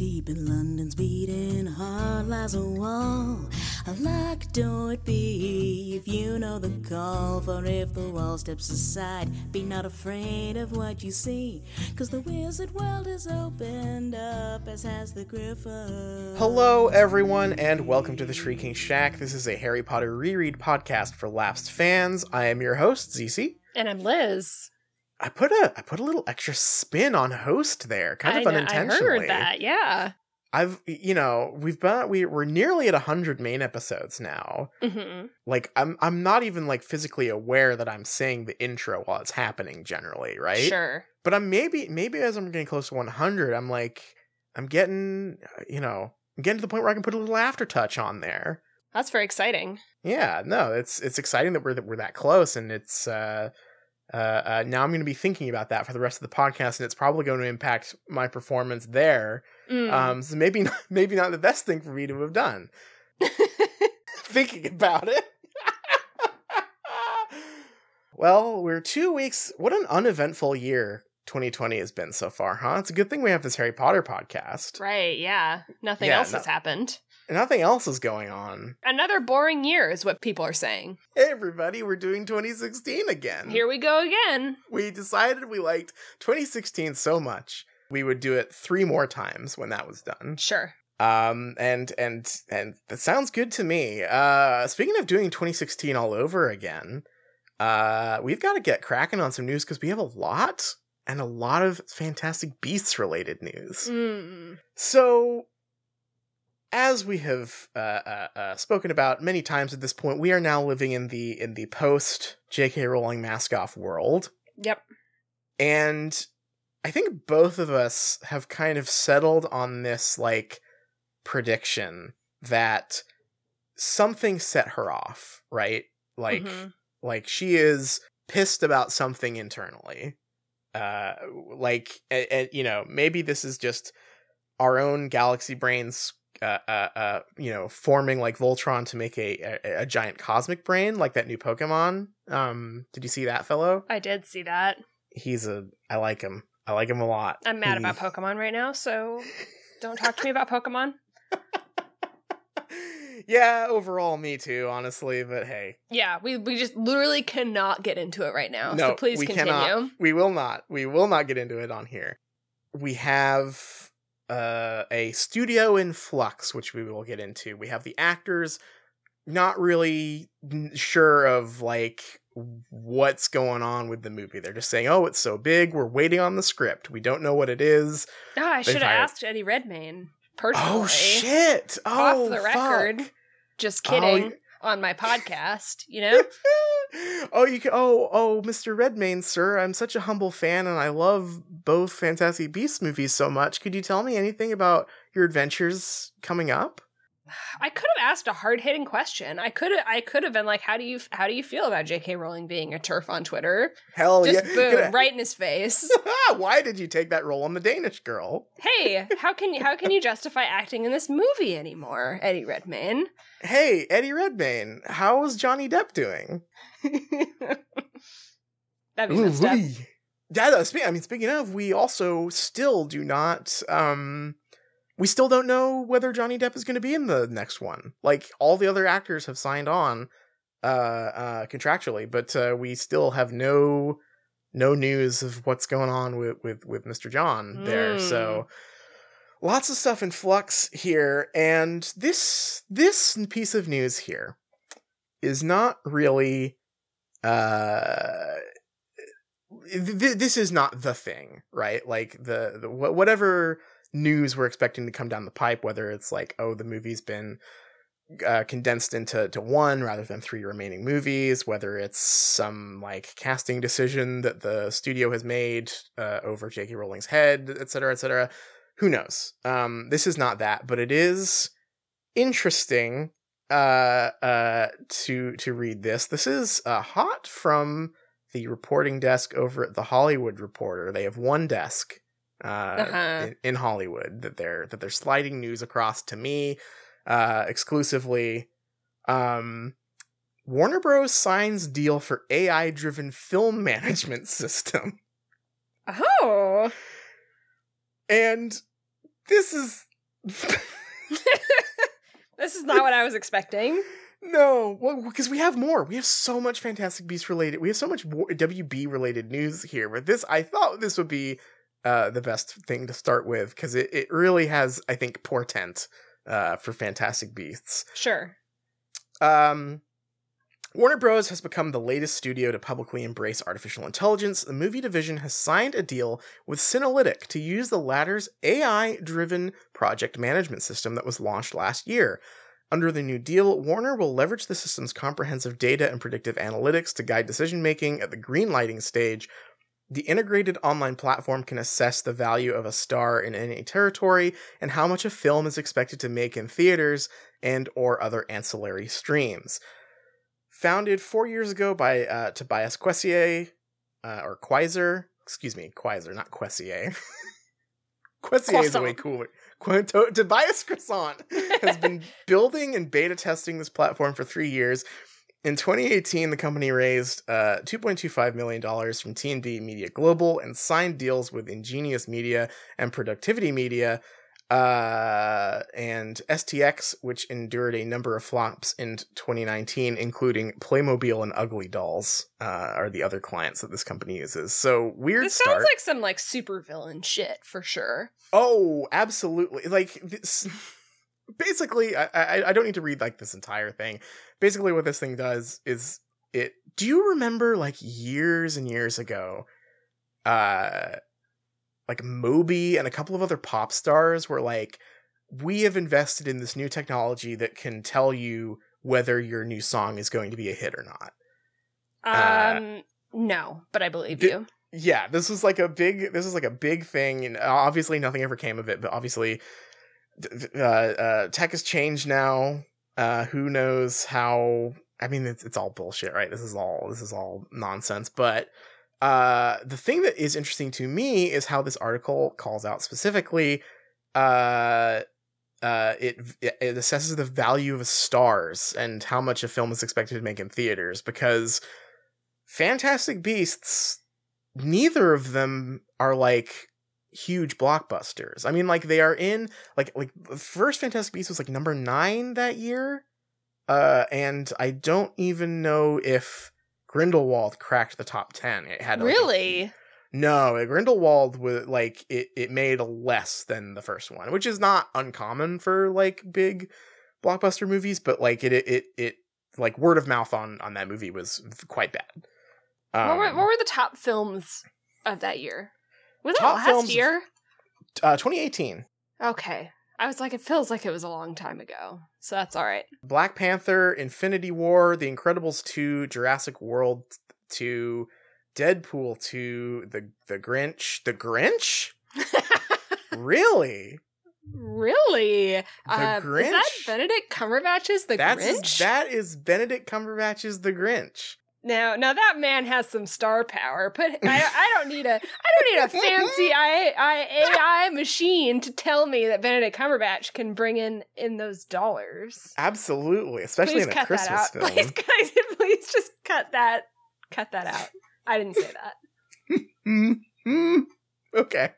deep in London's beating heart lies a wall. A locked door it be if you know the call. For if the wall steps aside, be not afraid of what you see. Cause the wizard world is opened up, as has the griffin. Hello, everyone, and welcome to the Shrieking Shack. This is a Harry Potter reread podcast for lapsed fans. I am your host, ZC. And I'm Liz. I put a I put a little extra spin on host there, kind of I, kn- I unintentionally. heard that, yeah. I've you know we've been we we're nearly at hundred main episodes now. hmm Like I'm I'm not even like physically aware that I'm saying the intro while it's happening generally, right? Sure. But I'm maybe maybe as I'm getting close to 100, I'm like I'm getting you know I'm getting to the point where I can put a little aftertouch on there. That's very exciting. Yeah, no, it's it's exciting that we're that we're that close, and it's uh, uh, uh, now I'm going to be thinking about that for the rest of the podcast, and it's probably going to impact my performance there. Mm. Um, so maybe not, maybe not the best thing for me to have done. thinking about it. well, we're two weeks. What an uneventful year 2020 has been so far, huh? It's a good thing we have this Harry Potter podcast. right, yeah. Nothing Yeah, else no- has happened. Nothing else is going on. Another boring year is what people are saying. Hey, everybody, we're doing 2016 again. Here we go again. we decided we liked 2016 so much we would do it three more times when that was done Sure. um and and and that sounds good to me uh speaking of doing 2016 all over again uh we've got to get cracking on some news because we have a lot and a lot of fantastic beasts related news Mm. so as we have uh, uh, uh, spoken about many times at this point, we are now living in the in the post J.K. Rowling mask off world, Yep. and I think both of us have kind of settled on this like prediction that something set her off, right? Like Mhm. like she is pissed about something internally. Uh like and, you know, maybe this is just our own galaxy brains uh, uh, uh, you know, forming like Voltron to make a, a a giant cosmic brain, like that new Pokemon. Um, did you see that fellow? I did see that. He's a, I like him. I like him a lot. I'm mad He- about Pokemon right now, so don't talk to me about Pokemon. yeah, overall, me too, honestly. But hey, Yeah, we, we just literally cannot get into it right now. no, so please we continue. cannot. We will not. We will not get into it on here. We have uh, a studio in flux, which we will get into. We have the actors not really n- sure of like what's going on with the movie. They're just saying, "Oh, it's so big. We're waiting on the script. We don't know what it is." Oh, I should have asked Eddie Redmayne personally. Oh shit! Off Oh, the fuck. record. Just Oh, kidding. y- on my podcast, you know? Oh, you can. Oh, oh, Mr. Redmayne, sir. I'm such a humble fan, and I love both Fantastic Beasts movies so much. Could you tell me anything about your adventures coming up? I could have asked a hard hitting question. I could have I could have been like, how do you how do you feel about J.K. Rowling being a TERF on Twitter? Hell Just yeah! boom, Gonna- right in his face. Why did you take that role on the Danish Girl? hey, how can you how can you justify acting in this movie anymore, Eddie Redmayne? Hey, Eddie Redmayne, how is Johnny Depp doing? That'd be messed up. Yeah, though, spe- I mean, speaking of, we also still do not. Um, we still don't know whether Johnny Depp is going to be in the next one. Like all the other actors have signed on, uh, uh, contractually, but uh, we still have no no news of what's going on with with with Mr. John there. So lots of stuff in flux here, and this this piece of news here is not really uh th- this is not the thing, right? Like the, the whatever news we're expecting to come down the pipe, whether it's like, oh, the movie's been uh, condensed into to one rather than three remaining movies, whether it's some like casting decision that the studio has made uh, over J.K. Rowling's head, et cetera, et cetera. Who knows? Um, this is not that, but it is interesting uh, uh, to to read this. This is uh, hot from the reporting desk over at the Hollywood Reporter. They have one desk uh, Uh-huh. in, in Hollywood that they're that they're sliding news across to me uh, exclusively. Um, Warner Bros. signs deal for AI driven film management system. Oh, And this is This is not what I was expecting. No, well, because we have more. We have so much Fantastic Beast related. We have so much WB related news here. But this, I thought this would be uh, the best thing to start with because it, it really has, I think, portent uh, for Fantastic Beasts. Sure. Um, Warner Bros. has become the latest studio to publicly embrace artificial intelligence. The movie division has signed a deal with Cinelytic to use the latter's AI driven project management system that was launched last year. Under the new deal, Warner will leverage the system's comprehensive data and predictive analytics to guide decision making at the greenlighting stage. The integrated online platform can assess the value of a star in any territory and how much a film is expected to make in theaters and or other ancillary streams. Founded four years ago by uh, Tobias Quessier, uh, or Quiser, excuse me, Quiser, not Quessier. Quessier is way cooler. Qu- to- Tobias Croissant has been building and beta testing this platform for three years. In 2018, the company raised uh, $2.25 million from T&B Media Global and signed deals with Ingenious Media and Productivity Media uh, and STX, which endured a number of flops in 2019, including Playmobil and Ugly Dolls, uh, are the other clients that this company uses. So weird This start. sounds like some like super villain shit for sure. Oh, absolutely. Like this basically I, I I don't need to read like this entire thing. Basically what this thing does is it do you remember like years and years ago uh like Moby and a couple of other pop stars were like we have invested in this new technology that can tell you whether your new song is going to be a hit or not. Uh, Um, no, but I believe di- you. yeah this was like a big this was like a big thing and obviously nothing ever came of it but obviously uh, uh tech has changed now uh who knows how i mean it's, it's all bullshit right this is all this is all nonsense but uh the thing that is interesting to me is how this article calls out specifically uh uh, it it assesses the value of stars and how much a film is expected to make in theaters because Fantastic Beasts neither of them are like huge blockbusters. I mean, like they are in like like the first Fantastic Beasts was like number nine that year, uh, and I don't even know if Grindelwald cracked the top ten. It had like, Really? no, Grindelwald was like it. It made less than the first one, which is not uncommon for like big blockbuster movies, but like it it it, like word of mouth on on that movie was quite bad. what, were, Um, what were the top films of that year? Was it last films- year? uh, 2018. Okay. I was like, it feels like it was a long time ago. So that's all right. Black Panther, Infinity War, The Incredibles 2, Jurassic World 2, Deadpool 2, The The Grinch. The Grinch? really? really? The Uh, Is that Benedict Cumberbatch's The That's Grinch? that is Benedict Cumberbatch's The Grinch. Now, now that man has some star power. But I, I don't need a, I don't need a fancy I, I, AI machine to tell me that Benedict Cumberbatch can bring in in those dollars. Absolutely, especially please in a Christmas film. Please, guys, please just cut that, cut that out. I didn't say that. Okay.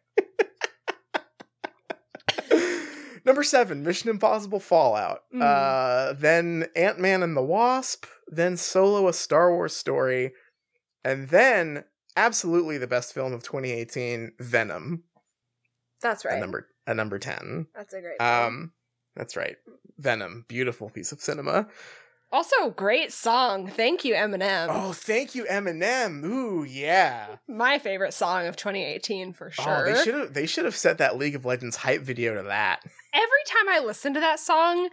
Number seven, Mission Impossible Fallout. Mm. Uh, then Ant Man and the Wasp. Then Solo: A Star Wars Story, and then absolutely the best film of 2018, Venom. That's A number a number ten. That's a great. Um, that's right, Venom. Beautiful piece of cinema. Also, great song. Thank you, Eminem. Oh, thank you, Eminem. Ooh, yeah. My favorite song of 2018 for sure. Oh, they should have they should have set that League of Legends hype video to that. Every time I listen to that song,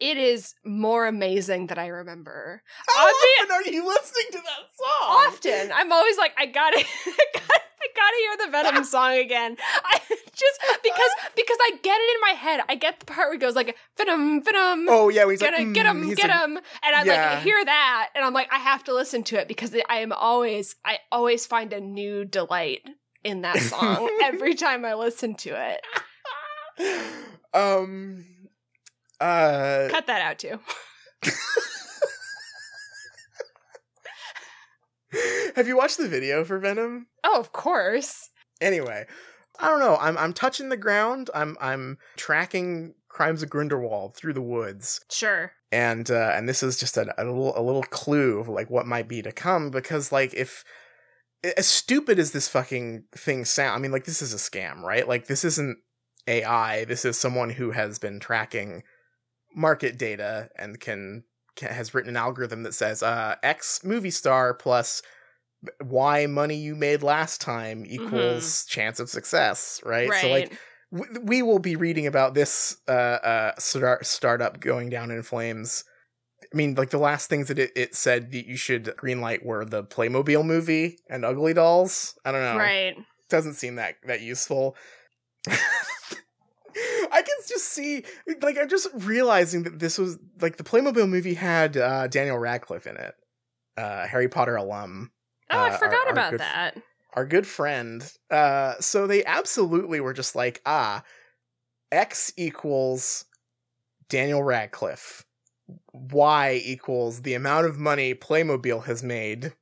it is more amazing than I remember. How often are you listening to that song? Often, I'm always like, I gotta, I gotta, I gotta hear the Venom song again. I just because because I get it in my head. I get the part where it goes like Venom, Venom. Oh yeah, he's Get like, get mm, him, get like- him, and I Yeah. like hear that, and I'm like, I have to listen to it because I am always, I always find a new delight in that song every time I listen to it. um, uh, Cut that out too. have you watched the video for Venom? Oh, of course. Anyway, I don't know. I'm I'm touching the ground. I'm I'm tracking crimes of Grindelwald through the woods, Sure. and uh, and this is just a, a little a little clue of like what might be to come. Because like if as stupid as this fucking thing sound, I mean, like this is a scam, right? Like this isn't AI. This is someone who has been tracking market data and can, can has written an algorithm that says uh X movie star plus Y money you made last time equals chance of success, right? Right. So like w- we will be reading about this uh, uh start- startup going down in flames. I mean, like the last things that it, it said that you should greenlight were the Playmobil movie and Ugly Dolls. I don't know. right. Doesn't seem that that useful. I can just see, like, I'm just realizing that this was like the Playmobil movie had uh, Daniel Radcliffe in it, uh, Harry Potter alum Oh, uh, I forgot our about good- that. our good friend. Uh, so they absolutely were just like, ah, X equals Daniel Radcliffe. Y equals the amount of money Playmobil has made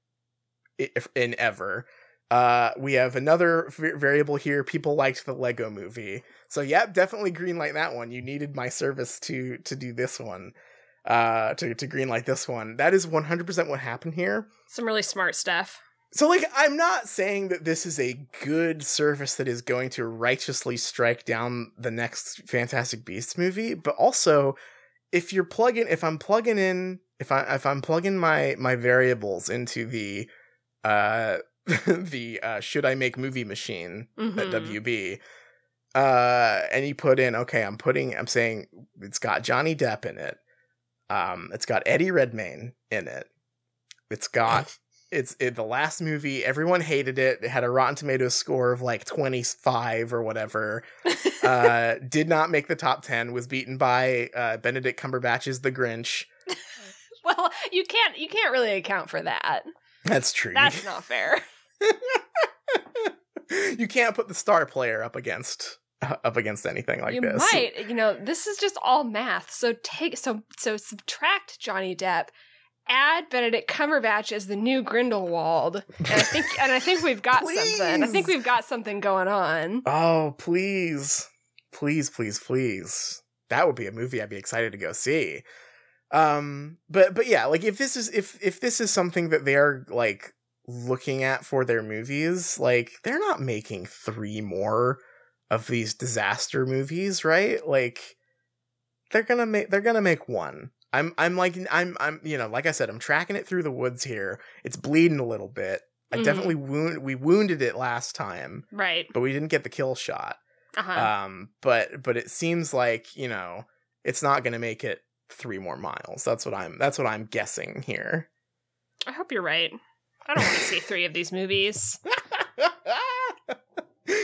if- in ever. Uh, we have another variable here. People liked the Lego movie, so yep, definitely greenlight that one. You needed my service to to do this one, uh, to to greenlight this one. That is one hundred percent what happened here. Some really smart stuff. So, like, I'm not saying that this is a good service that is going to righteously strike down the next Fantastic Beasts movie, but also, if you're plugging, if I'm plugging in, if I if I'm plugging my my variables into the, uh, the uh, should I make movie machine at Mhm. WB, uh, and you put in, okay, I'm putting, I'm saying it's got Johnny Depp in it, um, it's got Eddie Redmayne in it, it's got it's it, the last movie everyone hated it it had a rotten tomatoes score of like 25 or whatever uh did not make the top 10 was beaten by uh benedict cumberbatch's the grinch well, you can't you can't really account for that. that's true That's not fair. you can't put the star player up against up against anything like you this might, you know, this is just all math. So take so so subtract Johnny Depp, add Benedict Cumberbatch as the new Grindelwald, and I think and I think we've got something. I think we've got something going on. oh please please please please that would be a movie i'd be excited to go see um but but yeah like if this is if if this is something that they're like looking at for their movies like they're not making three more of these disaster movies right like they're gonna make they're gonna make one i'm i'm like i'm i'm you know like i said i'm tracking it through the woods here it's bleeding a little bit i Mhm. definitely wound we wounded it last time Right. but we didn't get the kill shot Uh-huh. um but but it seems like you know it's not gonna make it three more miles that's what i'm that's what i'm guessing here I hope you're right. I don't want to see three of these movies.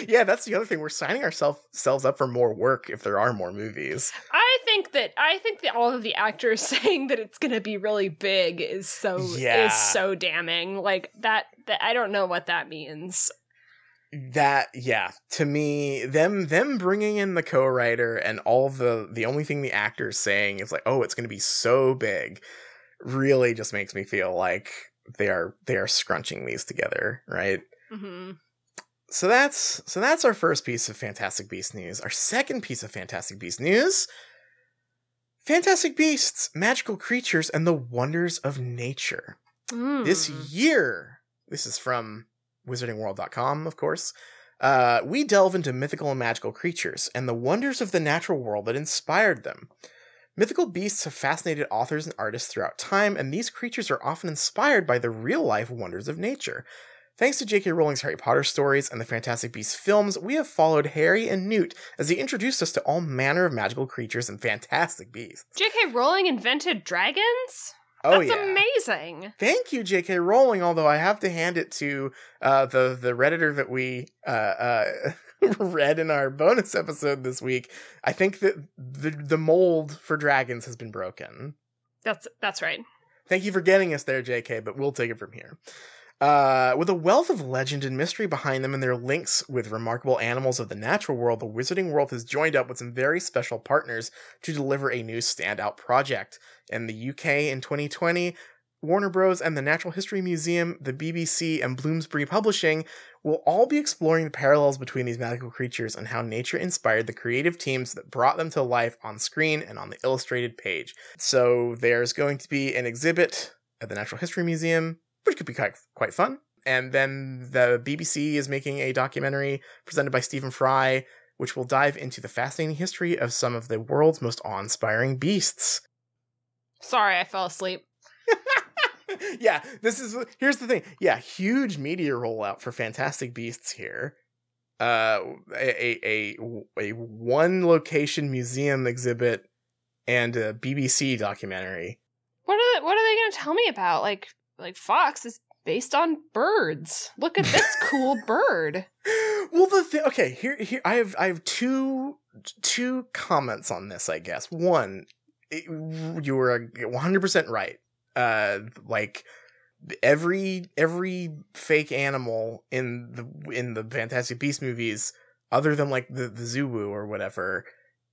yeah that's the other thing we're signing ourselves selves up for more work if there are more movies I think that I think that all of the actors saying that it's going to be really big is so Yeah. is so damning. Like that that I don't know what that means. that yeah to me them them bringing in the co-writer and all the the only thing the actor's saying is like oh it's going to be so big really just makes me feel like they are they are scrunching these together right? Hmm so that's so that's our first piece of fantastic beast news. Our second piece of fantastic beast news fantastic beasts magical creatures and the wonders of nature. Mm. this year this is from wizardingworld.com of course uh, we delve into mythical and magical creatures and the wonders of the natural world that inspired them mythical beasts have fascinated authors and artists throughout time and these creatures are often inspired by the real life wonders of nature Thanks to J.K. Rowling's Harry Potter stories and the Fantastic Beasts films, we have followed Harry and Newt as they introduced us to all manner of magical creatures and fantastic beasts. J.K. Rowling invented dragons? Oh That's yeah. amazing. Thank you, J.K. Rowling. Although I have to hand it to uh, the the redditor that we uh, uh, read in our bonus episode this week. I think that the the mold for dragons has been broken. That's that's right. Thank you for getting us there, J.K. But we'll take it from here. Uh, with a wealth of legend and mystery behind them and their links with remarkable animals of the natural world, the Wizarding World has joined up with some very special partners to deliver a new standout project. In the UK in 2020, Warner Bros. and the Natural History Museum, the BBC, and Bloomsbury Publishing will all be exploring the parallels between these magical creatures and how nature inspired the creative teams that brought them to life on screen and on the illustrated page. So there's going to be an exhibit at the Natural History Museum, which could be quite, quite fun. And then the BBC is making a documentary presented by Stephen Fry, which will dive into the fascinating history of some of the world's most awe inspiring beasts. Sorry, I fell asleep. yeah, this is here's the thing. Yeah, huge media rollout for Fantastic Beasts here. Uh, a a a, a one location museum exhibit and a BBC documentary. What are they, what are they going to tell me about? Like like Fox is based on birds. Look at this cool bird. Well, the thing. Okay, here here I have I have two two comments on this. I guess one, it, you were one hundred percent right uh like every every fake animal in the in the Fantastic Beast movies, other than like the the Zouwu or whatever,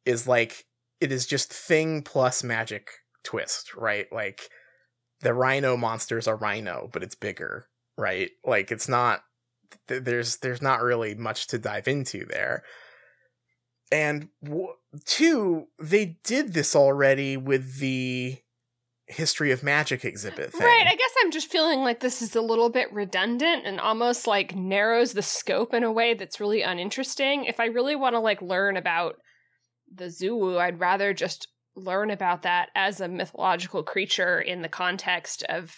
is like it is just thing plus magic twist, right? Like the rhino monsters are rhino, but it's bigger, right? Like it's not th- there's there's not really much to dive into there. And w- two, they did this already with the history of magic exhibit thing. Right. I guess I'm just feeling like this is a little bit redundant and almost like narrows the scope in a way that's really uninteresting. If I really want to like learn about the Zouwu, I'd rather just learn about that as a mythological creature in the context of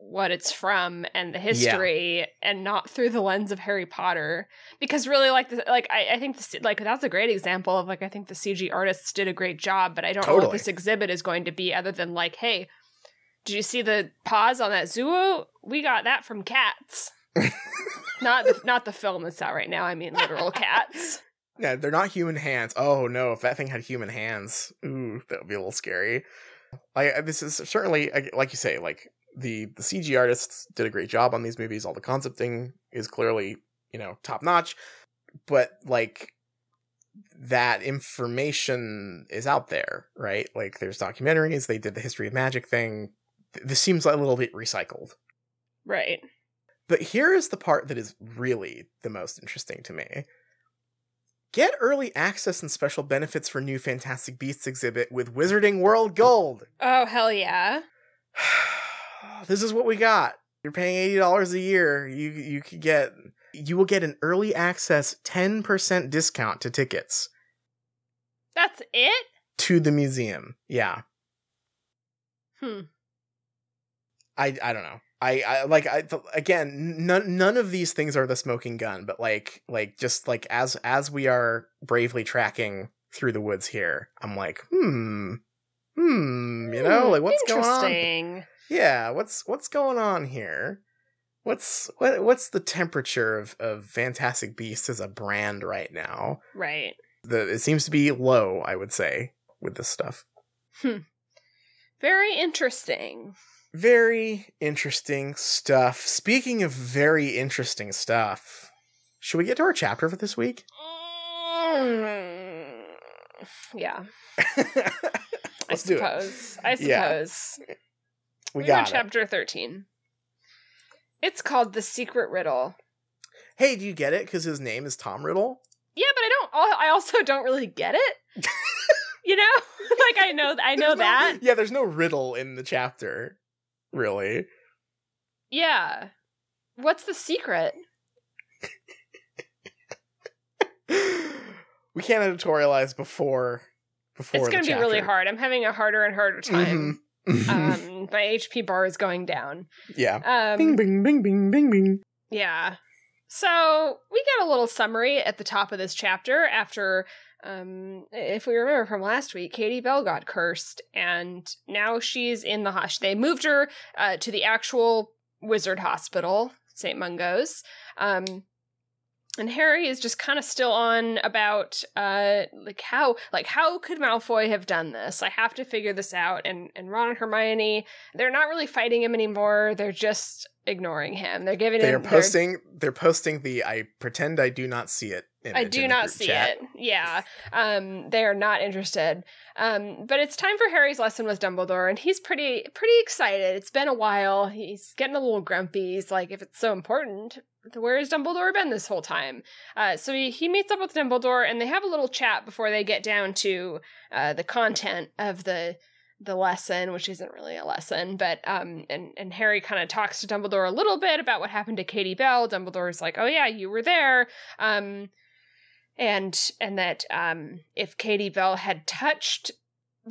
what it's from and the history yeah. and not through the lens of Harry Potter. Because really like the, like I, I think this like that's a great example of like I think the CG artists did a great job but I don't totally. know what this exhibit is going to be other than like hey did you see the paws on that zoo? We got that from cats. Not the, not the film that's out right now I mean literal cats. Yeah they're not human hands. Oh no if that thing had human hands ooh that would be a little scary. Like this is certainly like you say like the the CG artists did a great job on these movies. All the concepting is clearly you know top notch, but like that information is out there, right? Like there's documentaries. They did the history of magic thing. This seems a little bit recycled, right? But here is the part that is really the most interesting to me. Get early access and special benefits for new Fantastic Beasts exhibit with Wizarding World Gold. Oh hell yeah! this is what we got. You're paying eighty dollars a year. You you could get you will get an early access ten percent discount to tickets. That's it. To the museum, yeah. Hmm. I I don't know. I, I like I again none none of these things are the smoking gun, but like like just like as as we are bravely tracking through the woods here, I'm like hmm hmm you know like what's going on? Yeah, what's what's going on here? What's what what's the temperature of, of Fantastic Beasts as a brand right now? Right. The it seems to be low, I would say, with this stuff. Hmm. Very interesting. Very interesting stuff. Speaking of very interesting stuff, should we get to our chapter for this week? Mm, yeah. Let's I do suppose. it. I suppose. Yeah. We, we got chapter 13. It's called The Secret Riddle. Hey, do you get it? Because his name is Tom Riddle? Yeah, but I don't. I also don't really get it. you know, like I know, I know that. Yeah, there's no riddle in the chapter, really. Yeah. What's the secret? we can't editorialize before. Before it's going to be really hard. I'm having a harder and harder time. Mm-hmm. Mm-hmm. um, my HP bar is going down. Yeah. Um, bing, bing, bing, bing, bing, bing. Yeah. So we get a little summary at the top of this chapter after, um, if we remember from last week, Katie Bell got cursed, and now she's in the hush. They moved her uh, to the actual wizard hospital, St. Mungo's. Um, and Harry is just kind of still on about uh like how like how could Malfoy have done this? I have to figure this out. And and Ron and Hermione, they're not really fighting him anymore. They're just ignoring him. They're giving they're him posting they're... they're posting the I pretend I do not see it I do not see chat. it. Yeah. Um, they are not interested. Um, but it's time for Harry's lesson with Dumbledore, and he's pretty pretty excited. It's been a while. He's getting a little grumpy. He's like, if it's so important, where has Dumbledore been this whole time? Uh, so he, he meets up with Dumbledore, and they have a little chat before they get down to uh, the content of the the lesson, which isn't really a lesson, but um, and and Harry kind of talks to Dumbledore a little bit about what happened to Katie Bell. Dumbledore's like, "Oh yeah, you were there," um, and and that um, if Katie Bell had touched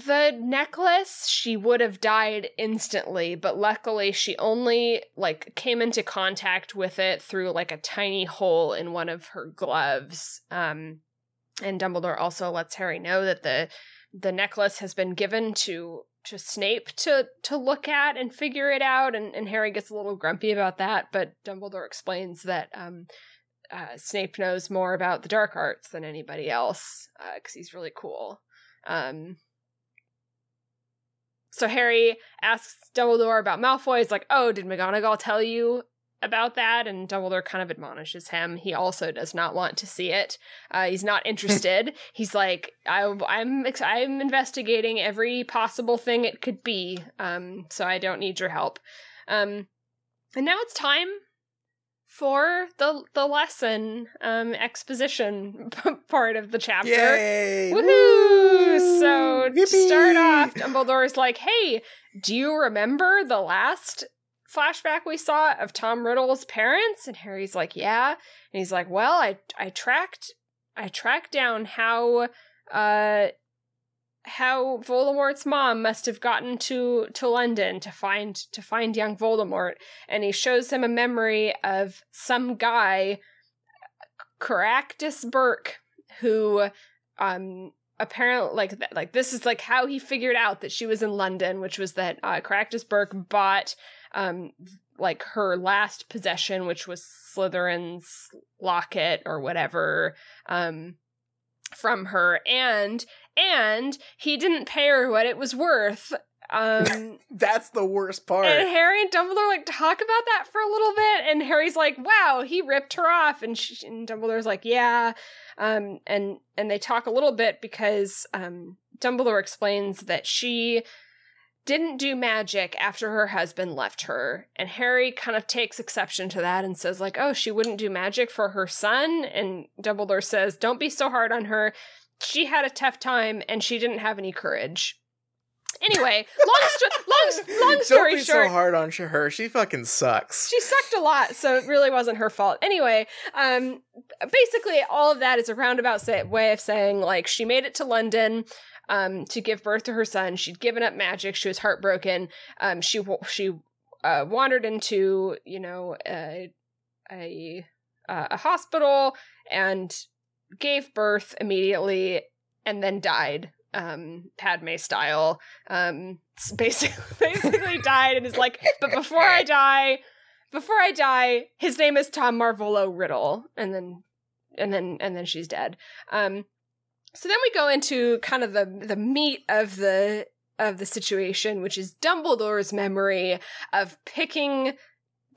the necklace, she would have died instantly. But luckily, she only like came into contact with it through like a tiny hole in one of her gloves. Um, and Dumbledore also lets Harry know that the the necklace has been given to to Snape to to look at and figure it out and, and Harry gets a little grumpy about that but Dumbledore explains that um uh, Snape knows more about the dark arts than anybody else because he's really cool um so Harry asks Dumbledore about Malfoy. He's like, "Oh, did McGonagall tell you about that?" And Dumbledore kind of admonishes him. He also does not want to see it. Uh, he's not interested. he's like, I, "I'm I'm investigating every possible thing it could be. Um, so I don't need your help." Um, and now it's time for the the lesson um exposition part of the chapter. Yay! Woohoo! So to start Yippee! off, Dumbledore's like, "Hey, do you remember the last flashback we saw of Tom Riddle's parents?" And Harry's like, "Yeah." And he's like, "Well, I I tracked I tracked down how uh how Voldemort's mom must have gotten to to London to find to find young Voldemort. And he shows him a memory of some guy Caractus Burke who um apparently like like this is like how he figured out that she was in London which was that uh Caractus Burke bought um like her last possession which was Slytherin's locket or whatever um from her. And and he didn't pay her what it was worth um That's the worst part. and Harry and Dumbledore like talk about that for a little bit, and Harry's like, "Wow, he ripped her off," and, she, and Dumbledore's like, "Yeah," um, and and they talk a little bit because um, Dumbledore explains that she didn't do magic after her husband left her, and Harry kind of takes exception to that and says like, "Oh, she wouldn't do magic for her son," and Dumbledore says, "Don't be so hard on her. She had a tough time, and she didn't have any courage." Anyway, long, sto- long, long story Don't be short, so hard on her. She fucking sucks. she sucked a lot, so it really wasn't her fault. Anyway, um, basically, all of that is a roundabout say- way of saying like she made it to London. Um, to give birth to her son, she'd given up magic. She was heartbroken. Um, she she uh, wandered into you know a a, uh, a hospital and gave birth immediately, and then died. Um, Padme style. Um, basically, basically died and is like, but before I die, before I die, his name is Tom Marvolo Riddle, and then and then and then she's dead. Um, so then we go into kind of the the meat of the of the situation, which is Dumbledore's memory of picking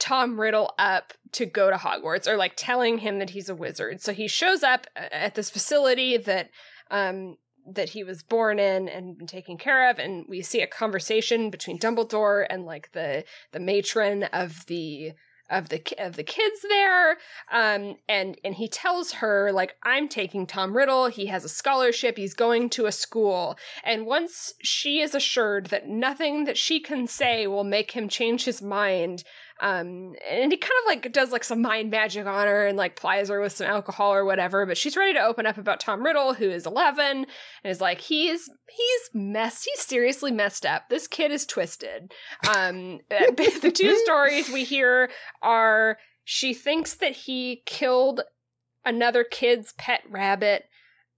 Tom Riddle up to go to Hogwarts, or like telling him that he's a wizard. So he shows up at this facility that um that he was born in and been taken care of and we see a conversation between Dumbledore and like the the matron of the of the of the kids there. Um and and he tells her like I'm taking Tom Riddle. He has a scholarship. He's going to a school. And once she is assured that nothing that she can say will make him change his mind um and he kind of like does like some mind magic on her and like plies her with some alcohol or whatever but she's ready to open up about Tom Riddle who is 11 and is like he's he's messed he's seriously messed up. This kid is twisted. Um the two stories we hear are she thinks that he killed another kid's pet rabbit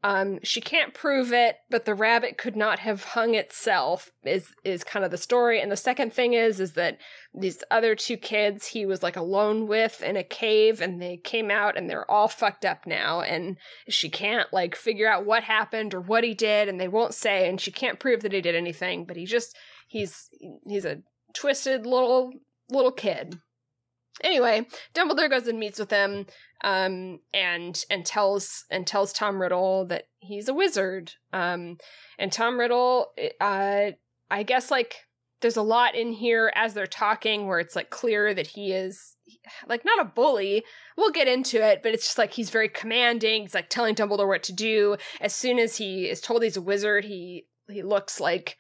um she can't prove it but the rabbit could not have hung itself is is kind of the story. And the second thing is is that these other two kids he was like alone with in a cave and they came out and they're all fucked up now. And she can't like figure out what happened or what he did and they won't say. And she can't prove that he did anything but he just he's he's a twisted little little kid Anyway, Dumbledore goes and meets with him, um, and and tells and tells Tom Riddle that he's a wizard. Um, and Tom Riddle, uh, I guess like there's a lot in here as they're talking where it's like clear that he is like not a bully. We'll get into it, but it's just like he's very commanding. He's like telling Dumbledore what to do. As soon as he is told he's a wizard, he he looks like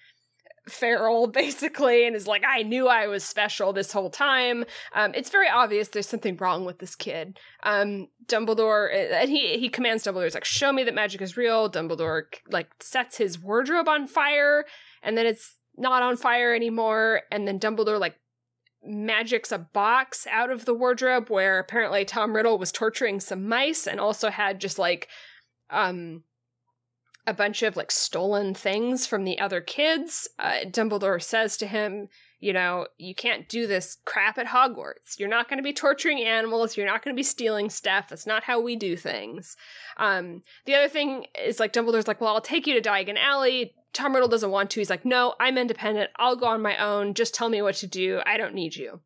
feral basically and is like i knew i was special this whole time. Um, it's very obvious there's something wrong with this kid. Um, dumbledore uh, and he he commands dumbledore. He's like show me that magic is real. Dumbledore like sets his wardrobe on fire and then it's not on fire anymore and then dumbledore like magics a box out of the wardrobe where apparently tom riddle was torturing some mice and also had just like um a bunch of like stolen things from the other kids. Uh, Dumbledore says to him, you know, you can't do this crap at Hogwarts. You're not going to be torturing animals. You're not going to be stealing stuff. That's not how we do things. Um, the other thing is like Dumbledore's like, well, I'll take you to Diagon Alley. Tom Riddle doesn't want to. He's like, no, I'm independent. I'll go on my own. Just tell me what to do. I don't need you.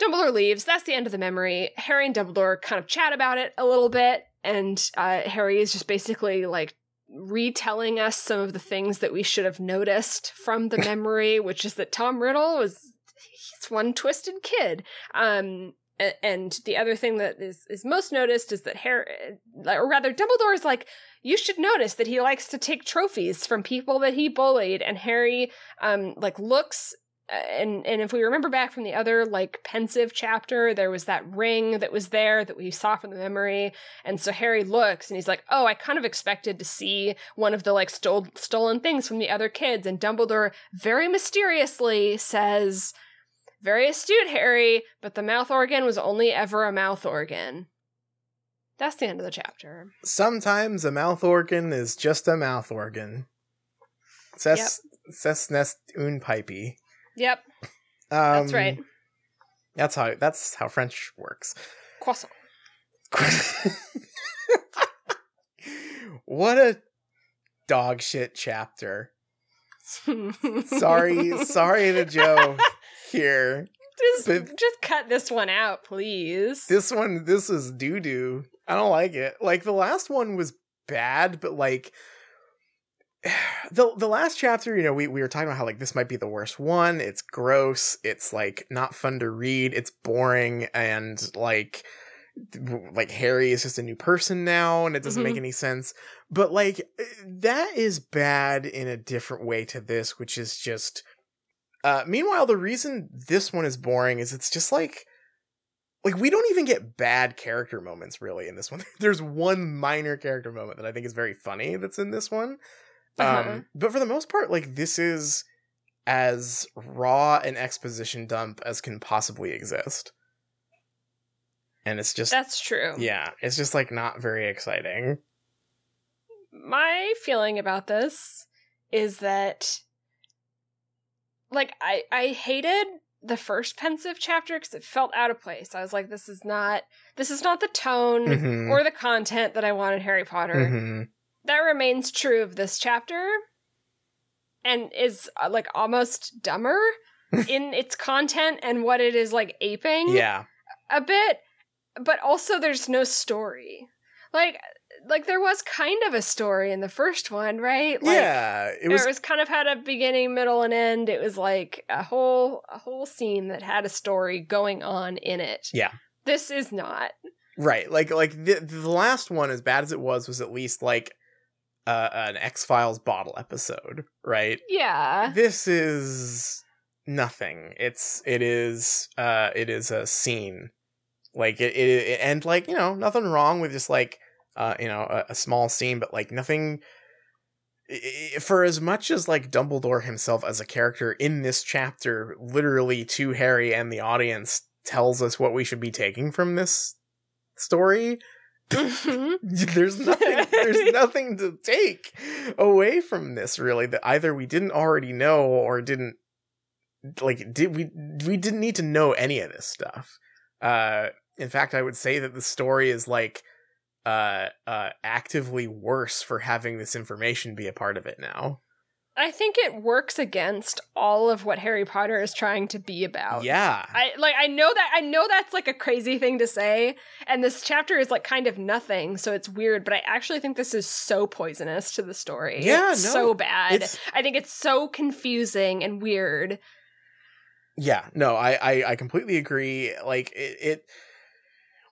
Dumbledore leaves. That's the end of the memory. Harry and Dumbledore kind of chat about it a little bit, and uh, Harry is just basically like retelling us some of the things that we should have noticed from the memory, which is that Tom Riddle was he's one twisted kid. Um, and the other thing that is is most noticed is that Harry, or rather, Dumbledore is like, you should notice that he likes to take trophies from people that he bullied, and Harry, um, like looks and and if we remember back from the other like Pensieve chapter there was that ring that was there that we saw from the memory. And so harry looks and he's like oh i kind of expected to see one of the like stole- stolen things from the other kids. And dumbledore very mysteriously says very astute harry but the mouth organ was only ever a mouth organ. That's the end of the chapter. Sometimes a mouth organ is just a mouth organ. Ses, ses nest un pipey. Yep Um, that's right That's how that's how French works. croissant what a dog shit chapter. Sorry, sorry to Joe here. just, But- just cut this one out please This one, this is doo doo. I don't like it. Like the last one was bad, but like the the last chapter, you know, we we were talking about how like this might be the worst one. It's gross. It's like not fun to read. It's boring and like like Harry is just a new person now and it doesn't make Mhm. any sense. But like that is bad in a different way to this, which is just uh meanwhile the reason this one is boring is it's just like like we don't even get bad character moments really in this one. There's one minor character moment that I think is very funny that's in this one. Uh-huh. Um but for the most part like this is as raw an exposition dump as can possibly exist. And it's just that's true yeah, it's just like not very exciting. my feeling about this is that like i i hated the first Pensieve chapter because it felt out of place i was like this is not this is not the tone Mhm. or the content that i wanted harry potter Mhm. That remains true of this chapter and is uh, like almost dumber in its content and what it is like aping Yeah. a bit but also there's no story like like there was kind of a story in the first one right like yeah. It it was was, kind of had a beginning middle and end it was like a whole a whole scene that had a story going on in it Yeah. this is not right. Like like the the last one as bad as it was was at least like uh, an X-Files bottle episode, right? yeah. This is nothing. It's it is uh it is a scene. Like it, it, it and like you know nothing wrong with just like uh you know a, a small scene but like nothing for as much as like dumbledore himself as a character in this chapter literally to harry and the audience tells us what we should be taking from this story Mhm. there's nothing there's nothing to take away from this really that either we didn't already know or didn't like did we we didn't need to know any of this stuff uh in fact i would say that the story is like uh uh actively worse for having this information be a part of it now I think it works against all of what Harry Potter is trying to be about. Yeah. I like I know that I know that's like a crazy thing to say and this chapter is like kind of nothing so it's weird but I actually think this is so poisonous to the story. Yeah, It's no, so bad. I think it's so confusing and weird. Yeah, no, I, I, I completely agree. Like it, it,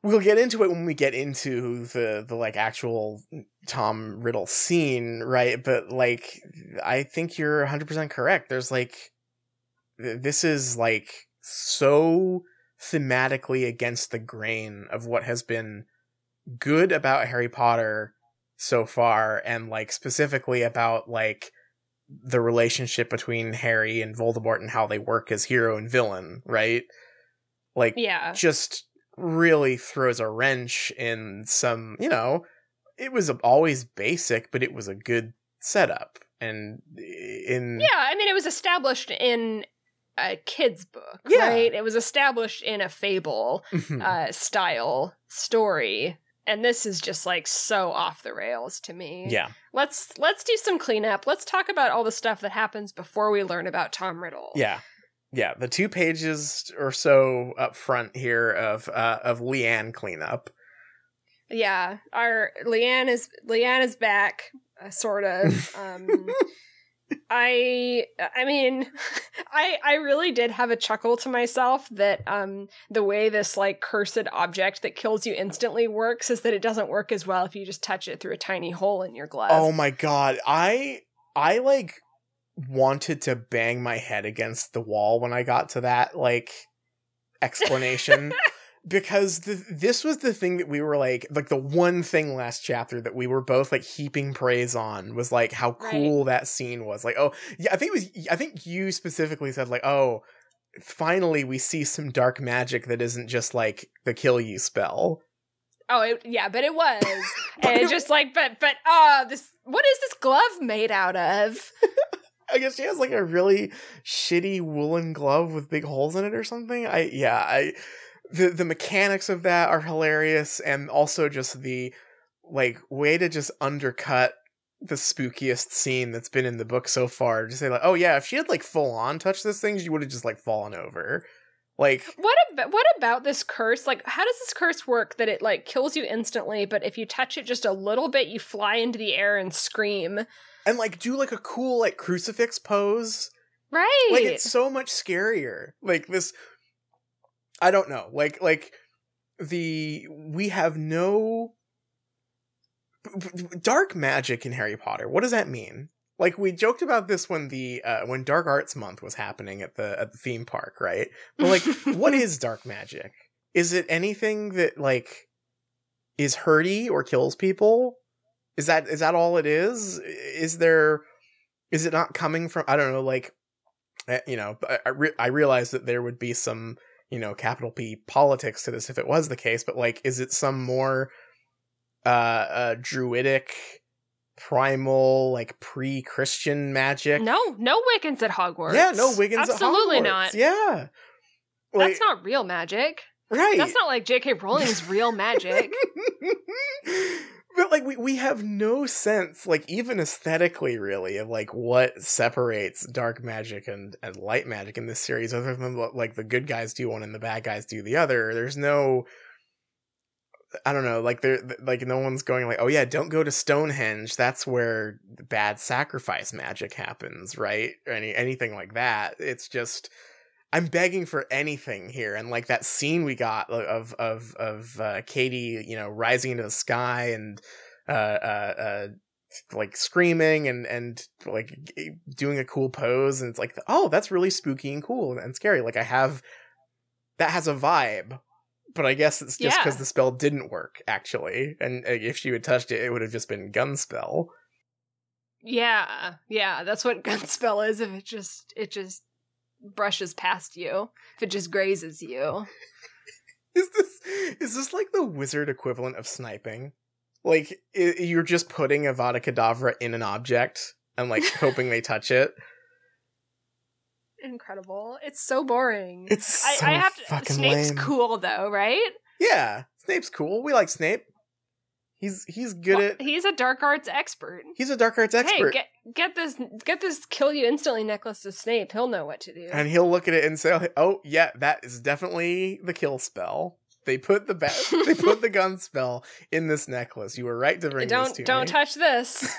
we'll get into it when we get into the the like actual Tom Riddle scene, right? But like, I think you're 100 percent correct. There's like, th- this is like so thematically against the grain of what has been good about Harry Potter so far, and like specifically about like the relationship between Harry and Voldemort and how they work as hero and villain, right? Like Yeah. just really throws a wrench in some, you know, it was always basic, but it was a good setup. And in Yeah, I mean it was established in a kid's book, Yeah. right? It was established in a fable Mhm. uh style story. And this is just like so off the rails to me. yeah, Let's let's do some cleanup. Let's talk about all the stuff that happens before we learn about Tom Riddle. yeah, yeah. The two pages or so up front here of uh, of Leanne cleanup. Yeah. Our Leanne is Leanne is back, uh, sort of. Um I I mean I I really did have a chuckle to myself that um the way this like cursed object that kills you instantly works is that it doesn't work as well if you just touch it through a tiny hole in your glove. Oh my god, I I like wanted to bang my head against the wall when I got to that like explanation because the, this was the thing that we were like like the one thing last chapter that we were both like heaping praise on was like how Right. cool that scene was. Like, oh, yeah, I think it was I think you specifically said like, "Oh, finally we see some dark magic that isn't just like the kill you spell." Oh, it, yeah, but it was. And it- just like, but, but, uh, this, what is this glove made out of? I guess she has like a really shitty woolen glove with big holes in it or something. I yeah, I the the mechanics of that are hilarious and also just the like way to just undercut the spookiest scene that's been in the book so far. to say like, "Oh yeah, if she had like full on touched this thing, she would have just like fallen over." Like What about, what about this curse? Like, how does this curse work that it, like, kills you instantly, but if you touch it just a little bit, you fly into the air and scream? And like do like a cool like crucifix pose. Right. like it's so much scarier. Like this i don't know. Like like the we have no dark magic in harry potter. What does that mean? Like we joked about this when the uh when dark arts month was happening at the at the theme park right? But like what is dark magic? Is it anything that like is hurty or kills people is that is that all it is is there is it not coming from i don't know like eh, you know I, I, re- I realize that there would be some you know capital p politics to this if it was the case but like is it some more uh uh druidic primal like pre-christian magic no, no Wiccans at Hogwarts. yeah no wiccans Absolutely at Hogwarts. not. yeah like, That's not real magic. right That's not like J.K. Rowling's real magic. but like we, we have no sense like even aesthetically really of like what separates dark magic and, and light magic in this series other than like the good guys do one and the bad guys do the other. There's no i don't know like there like no one's going like oh yeah don't go to stonehenge. That's where bad sacrifice magic happens right? Or any anything like that. It's just I'm begging for anything here, and like that scene we got of of of uh, Katie, you know, rising into the sky and uh, uh, uh, like screaming and and like doing a cool pose, and it's like, oh, that's really spooky and cool and scary. Like I have that has a vibe, but I guess it's just because Yeah. the spell didn't work actually, and uh, if she had touched it, it would have just been gun spell. yeah, yeah, that's what gunspell is. If it just, it just brushes past you. If it just grazes you. Is this is this like the wizard equivalent of sniping? Like i- you're just putting a Vada Kedavra in an object and like hoping they touch it. Incredible. It's so boring. It's so I, I have to. fucking Snape's lame. cool though, right? Yeah, Snape's cool. We like Snape. He's he's good Well, at he's a dark arts expert. he's a dark arts expert. Hey, get get this get this kill you instantly necklace to Snape. He'll know what to do. and he'll look at it and say, "Oh, yeah, that is definitely the kill spell. They put the ba- they put the gun spell in this necklace. You were right to bring this don't to don't me." touch this.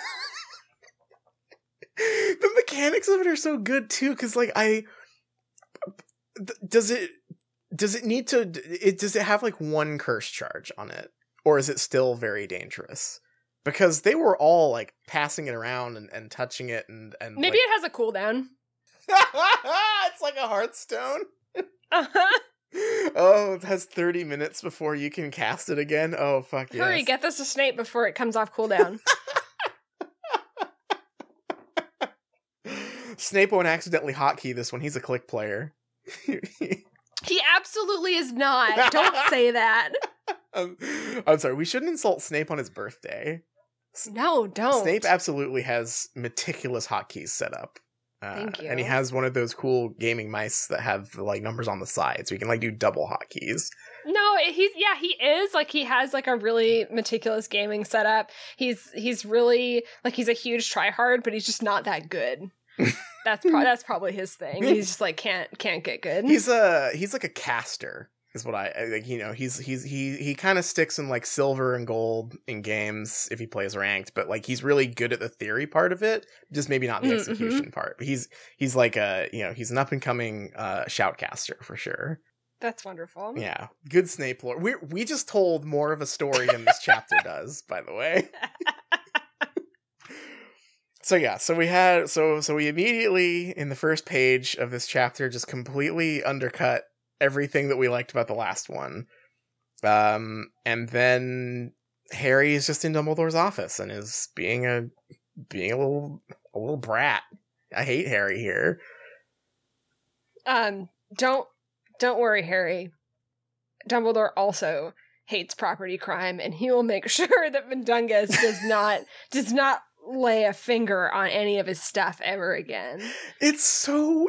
the mechanics of it are so good too because like i does it does it need to it does it have like one curse charge on it or is it still very dangerous because they were all like passing it around and, and touching it and and Maybe it has a cooldown. it's like a hearthstone Uh-huh. oh it has 30 minutes before you can cast it again oh fuck yes. Hurry, get this to Snape before it comes off cooldown. snape won't accidentally hotkey this one he's a click player he absolutely is not. Don't say that. Um, I'm sorry, we shouldn't insult Snape on his birthday. No, don't. Snape absolutely has meticulous hotkeys set up. Uh, Thank And he has one of those cool gaming mice that have like numbers on the side, so he can like do double hotkeys. No, he's yeah, he is like he has like a really meticulous gaming setup. He's he's really like he's a huge tryhard, but he's just not that good. That's pro- that's probably his thing. He's just like can't can't get good. He's a he's like a caster, is what I I- like. You know, he's he's he he kind of sticks in like silver and gold in games if he plays ranked, but like he's really good at the theory part of it, just maybe not the Mm, mhm. execution part. He's he's like a you know he's an up and coming uh, shoutcaster for sure. that's wonderful. Yeah, good Snape lore. We we just told more of a story than this chapter does, by the way. so yeah, so we had so so we immediately in the first page of this chapter just completely undercut everything that we liked about the last one. Um and then Harry is just in Dumbledore's office and is being a being a little a little brat. I hate Harry here. Um, don't don't worry, Harry. Dumbledore also hates property crime, and he will make sure that Mundungus does not does not lay a finger on any of his stuff ever again. It's so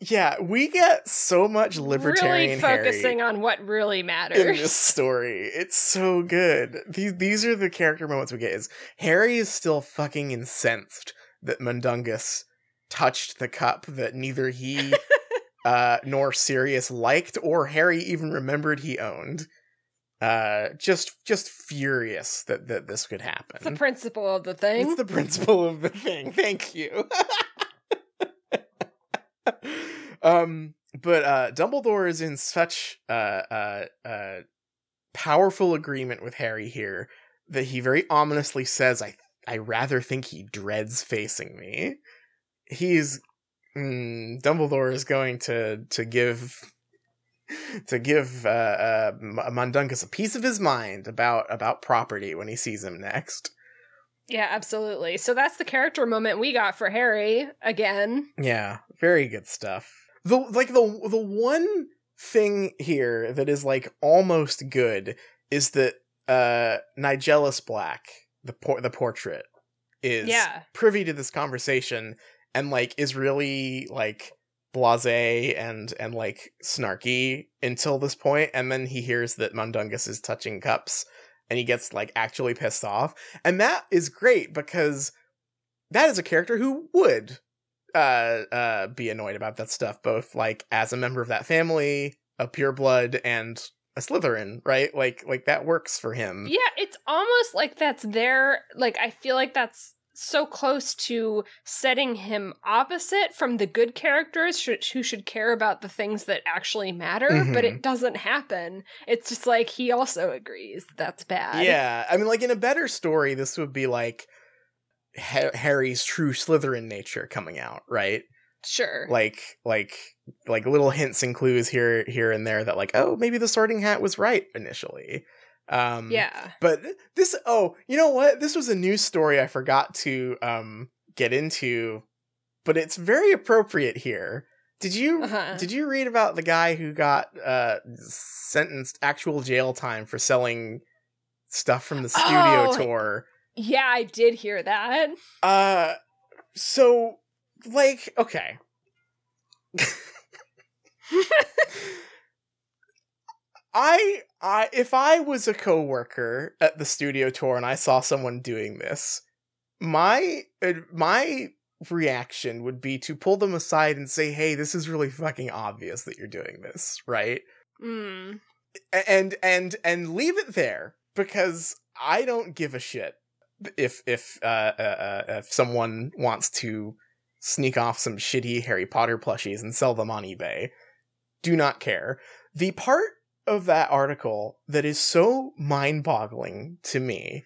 yeah, we get so much libertarian really focusing Harry on what really matters in this story. It's so good. These these are the character moments we get. Is Harry is still fucking incensed that Mundungus touched the cup that neither he uh, nor Sirius liked or Harry even remembered he owned. Uh, just just furious that that this could happen. It's the principle of the thing. It's the principle of the thing. Thank you. um, but uh, Dumbledore is in such uh, uh, powerful agreement with Harry here that he very ominously says, "I I rather think he dreads facing me." He's mm, Dumbledore is going to to give to give uh, uh, Mundungus a piece of his mind about about property when he sees him next. Yeah, absolutely. So that's the character moment we got for Harry again. Yeah, very good stuff. The like the the one thing here that is like almost good is that uh Nigellus Black, the por- the portrait, is Yeah. privy to this conversation and like is really like blasé and and like snarky until this point and then he hears that Mundungus is touching cups and he gets like actually pissed off and that is great because that is a character who would uh uh be annoyed about that stuff both like as a member of that family a pureblood and a slytherin right like like that works for him Yeah, it's almost like that's there. Like, I feel like that's so close to setting him opposite from the good characters sh- who should care about the things that actually matter, but Mhm. it doesn't happen. It's just like he also agrees that that's bad. yeah i mean like in a better story this would be like ha- harry's true slytherin nature coming out right Sure. like like like little hints and clues here here and there that like oh maybe the sorting hat was right initially um yeah. But this oh, you know what? This was a news story I forgot to um get into, but it's very appropriate here. Did you Uh-huh. did you read about the guy who got uh sentenced actual jail time for selling stuff from the studio Oh. tour? Yeah, I did hear that. Uh so like okay. I I if I was a coworker at the studio tour and I saw someone doing this, my my reaction would be to pull them aside and say, "Hey, this is really fucking obvious that you're doing this, right?" Mm. And and and leave it there because I don't give a shit if if uh, uh, uh if someone wants to sneak off some shitty Harry Potter plushies and sell them on eBay. Do not care. The part of that article that is so mind-boggling to me.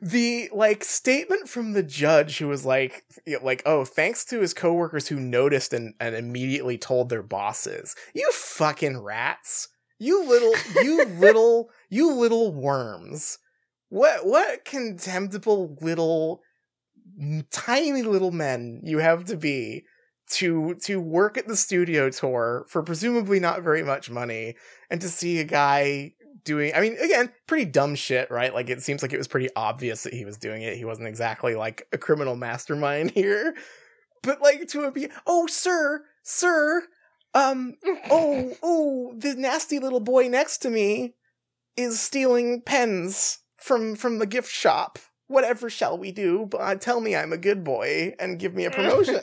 The like statement from the judge who was like like oh thanks to his coworkers who noticed and, and immediately told their bosses. You fucking rats. You little you little you little worms. What what contemptible little tiny little men you have to be to to work at the studio tour for presumably not very much money and to see a guy doing I mean again pretty dumb shit right? Like it seems like it was pretty obvious that he was doing it. He wasn't exactly like a criminal mastermind here. But like to be oh sir sir um oh oh the nasty little boy next to me is stealing pens from from the gift shop whatever shall we do but uh, tell me i'm a good boy and give me a promotion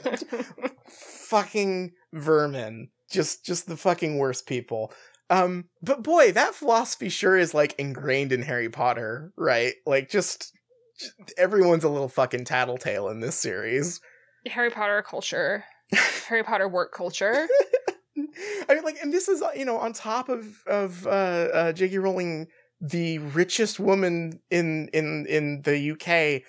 fucking vermin just just the fucking worst people um but boy that philosophy sure is like ingrained in harry potter right like just, just everyone's a little fucking tattletale in this series Harry Potter culture. Harry Potter work culture. I mean, like, and this is uh, you know on top of of uh, uh, J.K. Rowling, the richest woman in in in the UK,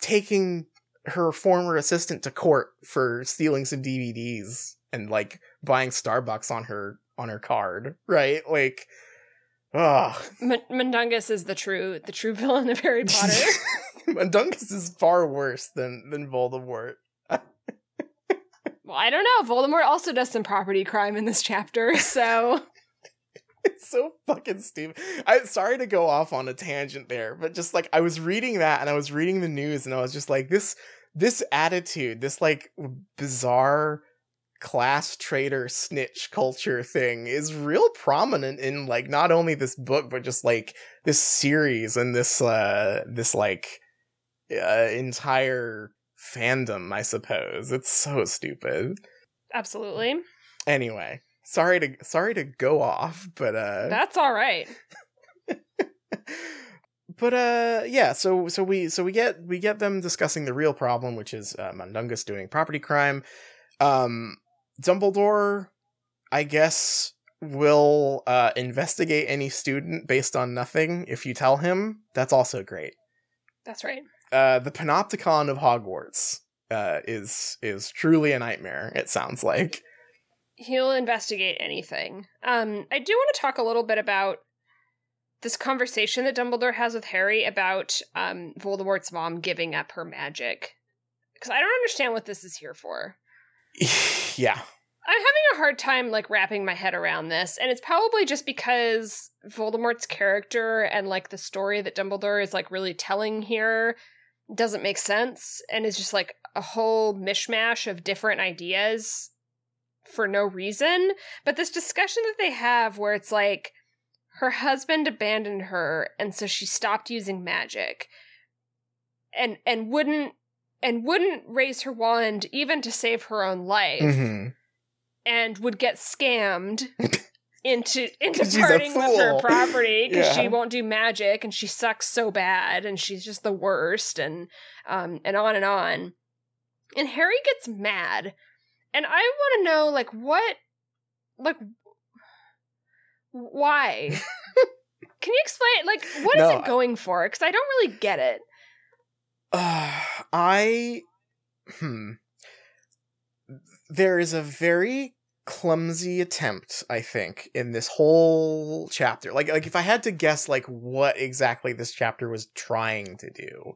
taking her former assistant to court for stealing some DVDs and like buying Starbucks on her on her card, right? Like, oh, M- Mundungus is the true the true villain of Harry Potter. Mundungus is far worse than than Voldemort. well, I don't know. Voldemort also does some property crime in this chapter, so it's so fucking stupid. I'm sorry to go off on a tangent there, but just like I was reading that and I was reading the news and I was just like this this attitude, this like bizarre class traitor snitch culture thing is real prominent in like not only this book but just like this series and this uh this like uh, entire fandom, I suppose. It's so stupid. absolutely. Anyway, sorry to sorry to go off, but uh That's all right. but uh yeah so so we so we get we get them discussing the real problem which is uh, mundungus doing property crime um dumbledore i guess will uh investigate any student based on nothing if you tell him that's also great That's right. uh the panopticon of hogwarts uh is is truly a nightmare it sounds like He'll investigate anything. Um, I do want to talk a little bit about this conversation that Dumbledore has with Harry about um, Voldemort's mom giving up her magic. Because I don't understand what this is here for. yeah I'm having a hard time like wrapping my head around this, and it's probably just because Voldemort's character and like the story that Dumbledore is like really telling here doesn't make sense and is just like a whole mishmash of different ideas for no reason. But this discussion that they have where it's like her husband abandoned her and so she stopped using magic and and wouldn't and wouldn't raise her wand even to save her own life Mhm. and would get scammed into into parting with her property because Yeah. she won't do magic and she sucks so bad and she's just the worst and um and on and on. And Harry gets mad. And I want to know like what like why? Can you explain like what is No, it going for? Cuz I don't really get it. Uh, I hmm. There is a very clumsy attempt, I think, in this whole chapter. Like like if I had to guess like what exactly this chapter was trying to do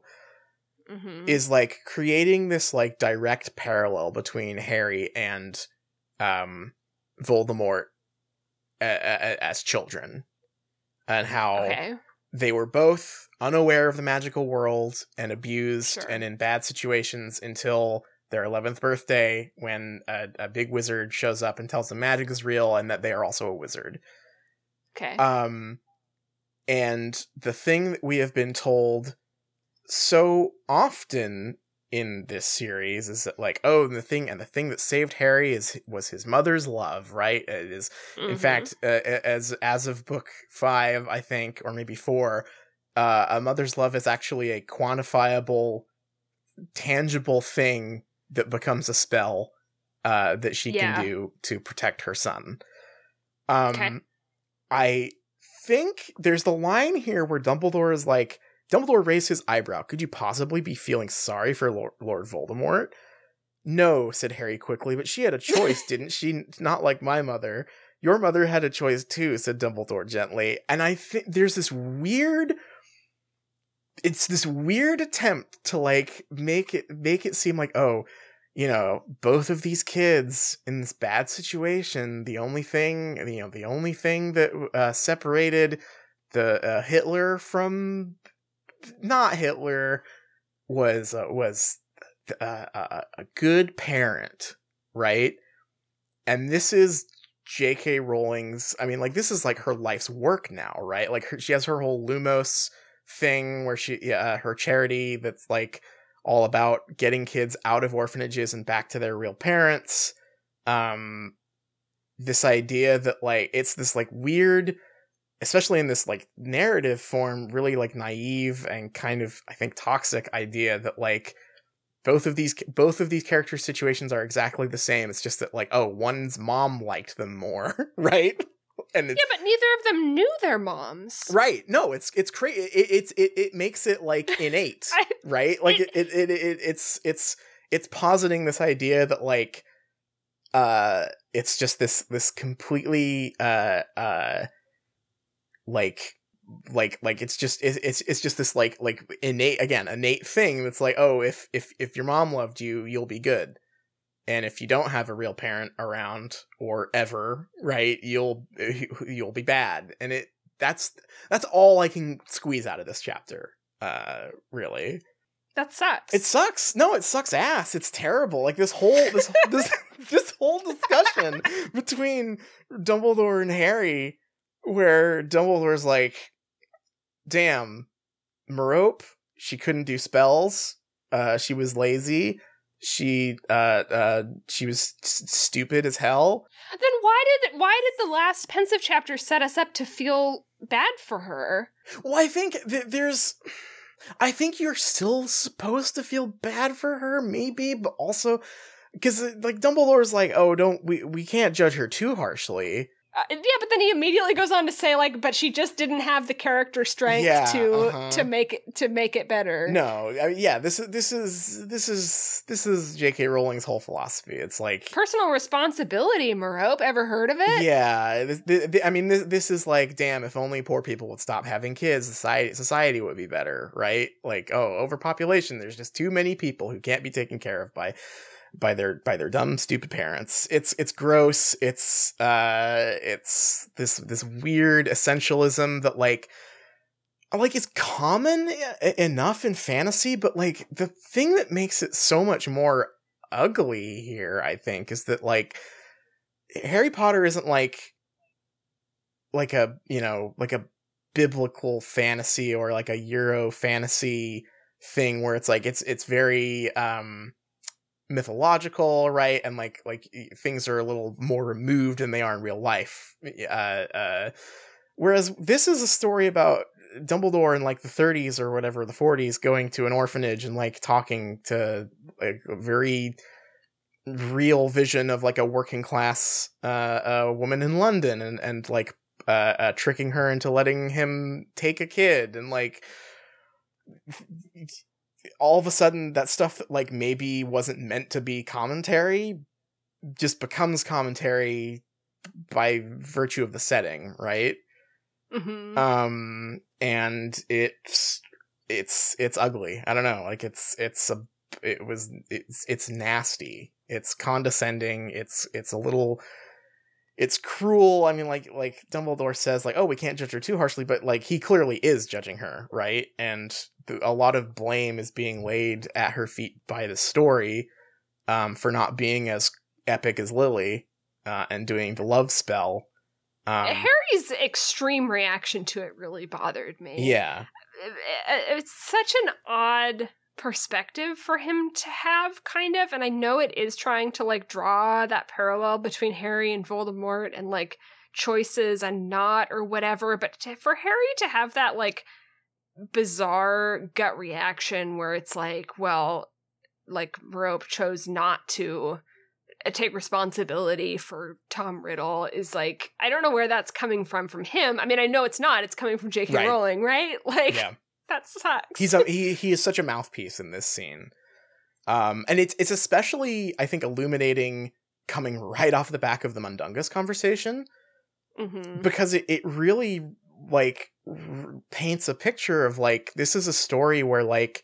Mhm. is like creating this like direct parallel between Harry and um Voldemort a- a- as children and how okay. they were both unaware of the magical world and abused Sure. and in bad situations until their 11th birthday when a, a big wizard shows up and tells them magic is real and that they are also a wizard. Okay. Um, and the thing that we have been told so often in this series is that like oh and the thing and the thing that saved harry is was his mother's love right it is in Mhm. fact uh, as as of book five i think or maybe four uh, a mother's love is actually a quantifiable tangible thing that becomes a spell uh, that she Yeah. can do to protect her son um Okay. i think there's the line here where dumbledore is like dumbledore raised his eyebrow. Could you possibly be feeling sorry for lord, lord voldemort? No said harry quickly but she had a choice didn't she? Not like my mother. Your mother had a choice too said dumbledore gently. And i think there's this weird it's this weird attempt to like make it make it seem like oh you know both of these kids in this bad situation the only thing you know the only thing that uh, separated the uh, hitler from not hitler was uh, was uh, a, a good parent right and this is J.K. Rowling's. I mean, like this is like her life's work now, right? Like her, she has her whole Lumos thing where she, yeah, uh, her charity that's like all about getting kids out of orphanages and back to their real parents. Um, this idea that like it's this like weird, especially in this like narrative form, really like naive and kind of I think toxic idea that like both of these both of these character situations are exactly the same. It's just that like oh one's mom liked them more, right? And it's yeah, but neither of them knew their moms. right. No, it's it's crazy. It, it's it it makes it like innate, I- right? Like it, it it it it's it's it's positing this idea that like uh it's just this this completely uh uh like like like it's just it's it's it's just this like like innate again innate thing that's like oh if if if your mom loved you you'll be good and if you don't have a real parent around or ever right you'll you'll be bad and it that's that's all i can squeeze out of this chapter uh really That sucks. it sucks. No, it sucks ass. It's terrible. Like this whole this this this whole discussion between Dumbledore and Harry, where Dumbledore's like, "Damn, Merope, she couldn't do spells. Uh, she was lazy. She uh uh she was s- stupid as hell. Then why did why did the last Pensieve chapter set us up to feel bad for her? Well, I think th- there's. I think you're still supposed to feel bad for her, maybe, but also because like Dumbledore's like, oh, don't we we can't judge her too harshly. Uh, yeah, but then he immediately goes on to say like, but she just didn't have the character strength Yeah, to uh-huh. to make it to make it better. No, I mean, yeah, this is this is this is this is J.K. Rowling's whole philosophy. It's like Personal responsibility, Merope. Ever heard of it? Yeah, this, th- th- I mean, this, this is like, damn, if only poor people would stop having kids, society society would be better, right? Like, oh, overpopulation. There's just too many people who can't be taken care of by by their by their dumb, stupid parents. It's it's gross. It's uh, it's this this weird essentialism that like. Like is common enough in fantasy, but like the thing that makes it so much more ugly here, I think, is that like Harry Potter isn't like like a you know like a biblical fantasy or like a Euro fantasy thing where it's like it's it's very um mythological right? And like like things are a little more removed than they are in real life. Uh uh whereas this is a story about Dumbledore in like the 30s or whatever the 40s going to an orphanage and like talking to like a very real vision of like a working class uh, woman in London and and like uh, uh tricking her into letting him take a kid and like all of a sudden that stuff that like maybe wasn't meant to be commentary just becomes commentary by virtue of the setting right? Hmm um and it's it's it's ugly. I don't know. Like it's it's a it was it's it's nasty. It's condescending. It's it's a little it's cruel. I mean like like dumbledore says like oh we can't judge her too harshly but like he clearly is judging her right? And th- a lot of blame is being laid at her feet by the story um for not being as epic as lily uh and doing the love spell. Um, Harry's extreme reaction to it really bothered me. yeah, It- It's such an odd perspective for him to have, kind of. And I know it is trying to like draw that parallel between Harry and Voldemort and like choices and not or whatever. But to, for Harry to have that like bizarre gut reaction where it's like, well, like Rope chose not to uh, take responsibility for Tom Riddle is like I don't know where that's coming from from him. I mean, I know it's not. It's coming from J.K. Right. Rowling, right? Like yeah. That sucks. He's a, he he is such a mouthpiece in this scene, um, and it's it's especially I think illuminating coming right off the back of the Mundungus conversation Mhm. because it, it really like r- paints a picture of like this is a story where like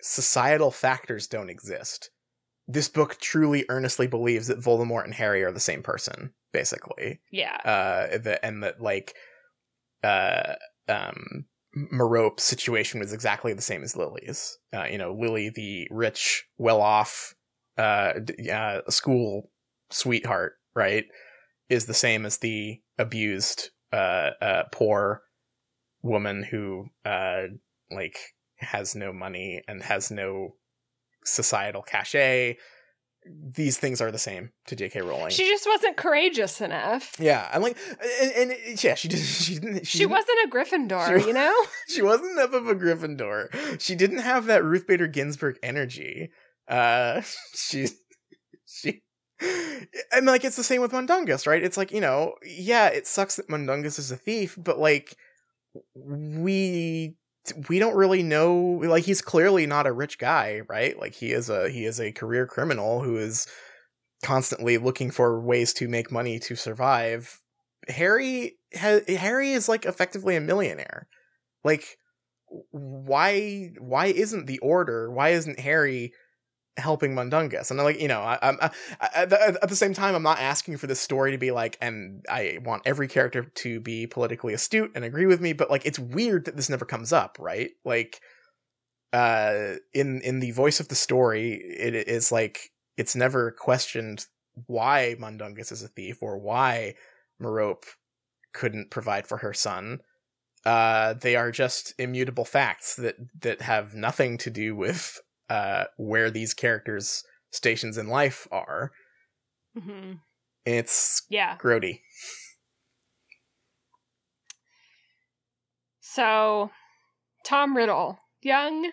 societal factors don't exist. This book truly earnestly believes that Voldemort and Harry are the same person, basically. Yeah. Uh, the, and that like, uh, um, Merope's situation was exactly the same as Lily's. Uh, you know, Lily, the rich, well-off, uh, uh, school sweetheart, right, is the same as the abused, uh, uh, poor woman who, uh, like has no money and has no societal cachet. These things are the same to J.K. Rowling. She just wasn't courageous enough. yeah, and like, and, and yeah, she did. She didn't. She, didn't- wasn't a Gryffindor, she- you know? She wasn't enough of a Gryffindor. She didn't have that Ruth Bader Ginsburg energy. Uh, she, she, and like it's the same with Mundungus, right? It's like you know, yeah, it sucks that Mundungus is a thief, but like we we don't really know like he's clearly not a rich guy right? Like he is a he is a career criminal who is constantly looking for ways to make money to survive. Harry ha- harry is like effectively a millionaire. Like why why isn't the order why isn't harry helping mundungus. And I'm like you know I, I, at the- at the same time i'm not asking for this story to be like and i want every character to be politically astute and agree with me but like it's weird that this never comes up right? Like uh in in the voice of the story it is like it's never questioned why mundungus is a thief or why merope couldn't provide for her son. Uh they are just immutable facts that that have nothing to do with uh where these characters stations in life are hmm it's Yeah. grody So, Tom Riddle, young,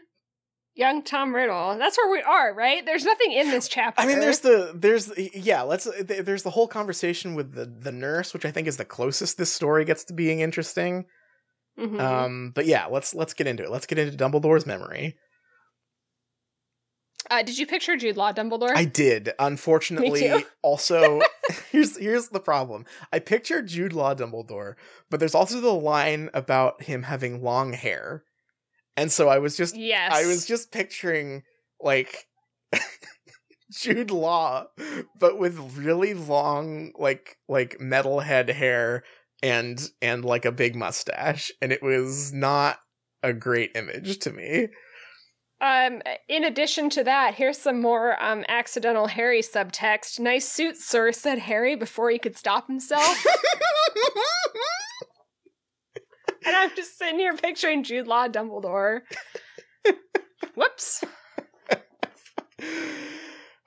young Tom Riddle. That's where we are, right? There's nothing in this chapter. I mean, there's the there's yeah. Let's there's the whole conversation with the the nurse, which I think is the closest this story gets to being interesting. Mhm. Um, but yeah, let's let's get into it. Let's get into Dumbledore's memory. Uh, did you picture Jude Law Dumbledore? I did. Unfortunately, also here's here's the problem. I pictured Jude Law Dumbledore, but there's also the line about him having long hair, and so I was just yes. I was just picturing like Jude Law, but with really long, like like metalhead hair and and like a big mustache, and it was not a great image to me. Um, in addition to that, here's some more um accidental Harry subtext. Nice suit, sir, said Harry before he could stop himself. and I'm just sitting here picturing Jude Law Dumbledore. Whoops. oh,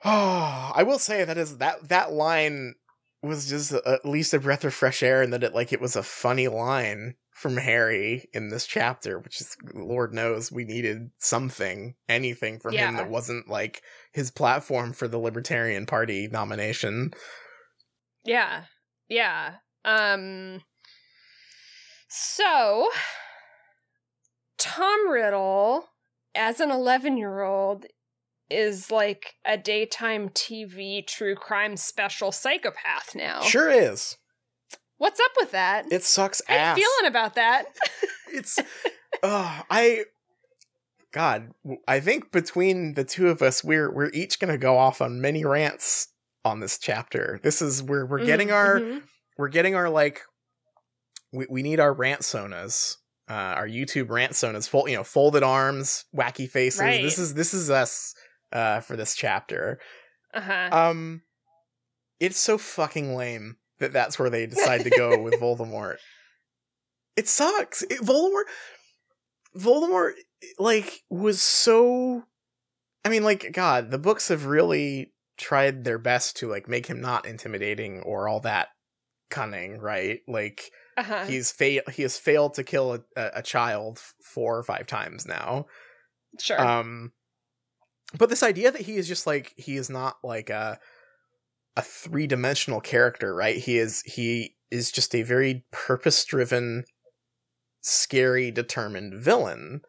I will say that is that that line was just a- at least a breath of fresh air, and that it like it was a funny line from Harry in this chapter, which is Lord knows we needed something, anything from him that wasn't like his platform for the Libertarian Party nomination. Yeah. Yeah. Um so Tom Riddle as an 11-year-old is like a daytime TV true crime special psychopath now. Sure is. What's up with that? It sucks How you ass. feeling about that? it's uh, I God, I think between the two of us, we're we're each gonna go off on many rants on this chapter. This is we're we're getting our Mhm. we're getting our like we we need our rant sonas. Uh, our YouTube rant sonas, fold you know, folded arms, wacky faces. Right. This is this is us uh for this chapter. uh-huh. Um it's so fucking lame that that's where they decide to go with Voldemort. It sucks. It, Voldemort Voldemort like was so I mean like god, the books have really tried their best to like make him not intimidating or all that cunning, right? Like Uh-huh. he's he has failed to kill a, a, a child four or five times now. Sure. Um, but this idea that he is just like he is not like a a three dimensional character, right? He is he is just a very purpose driven, scary, determined villain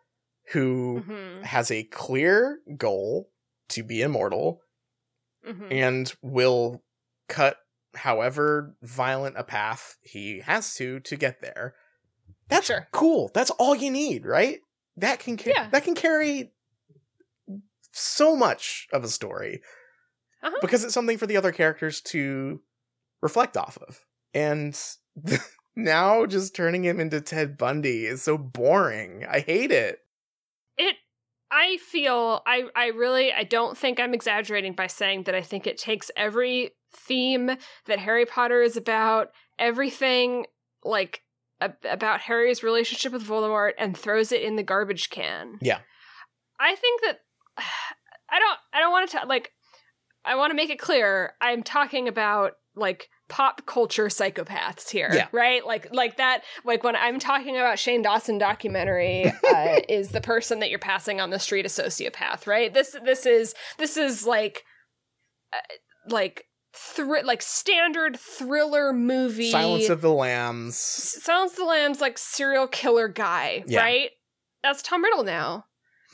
who Mhm. has a clear goal to be immortal Mhm. and will cut however violent a path he has to to get there. That's Sure. cool. That's all you need, right? That can ca- Yeah. that can carry so much of a story Uh-huh. because it's something for the other characters to reflect off of. And now just turning him into Ted Bundy is so boring. I hate it. it i feel i i really i don't think i'm exaggerating by saying that i think it takes every theme that harry potter is about everything like a- about harry's relationship with voldemort and throws it in the garbage can Yeah. i think that i don't i don't want to like i want to make it clear i'm talking about like pop culture psychopaths here Yeah. right like like that like when i'm talking about shane dawson documentary uh, is the person that you're passing on the street a sociopath right this this is this is like uh, like thr- like standard thriller movie Silence of the Lambs. Silence of the Lambs like serial killer guy, Yeah. right? That's Tom Riddle now.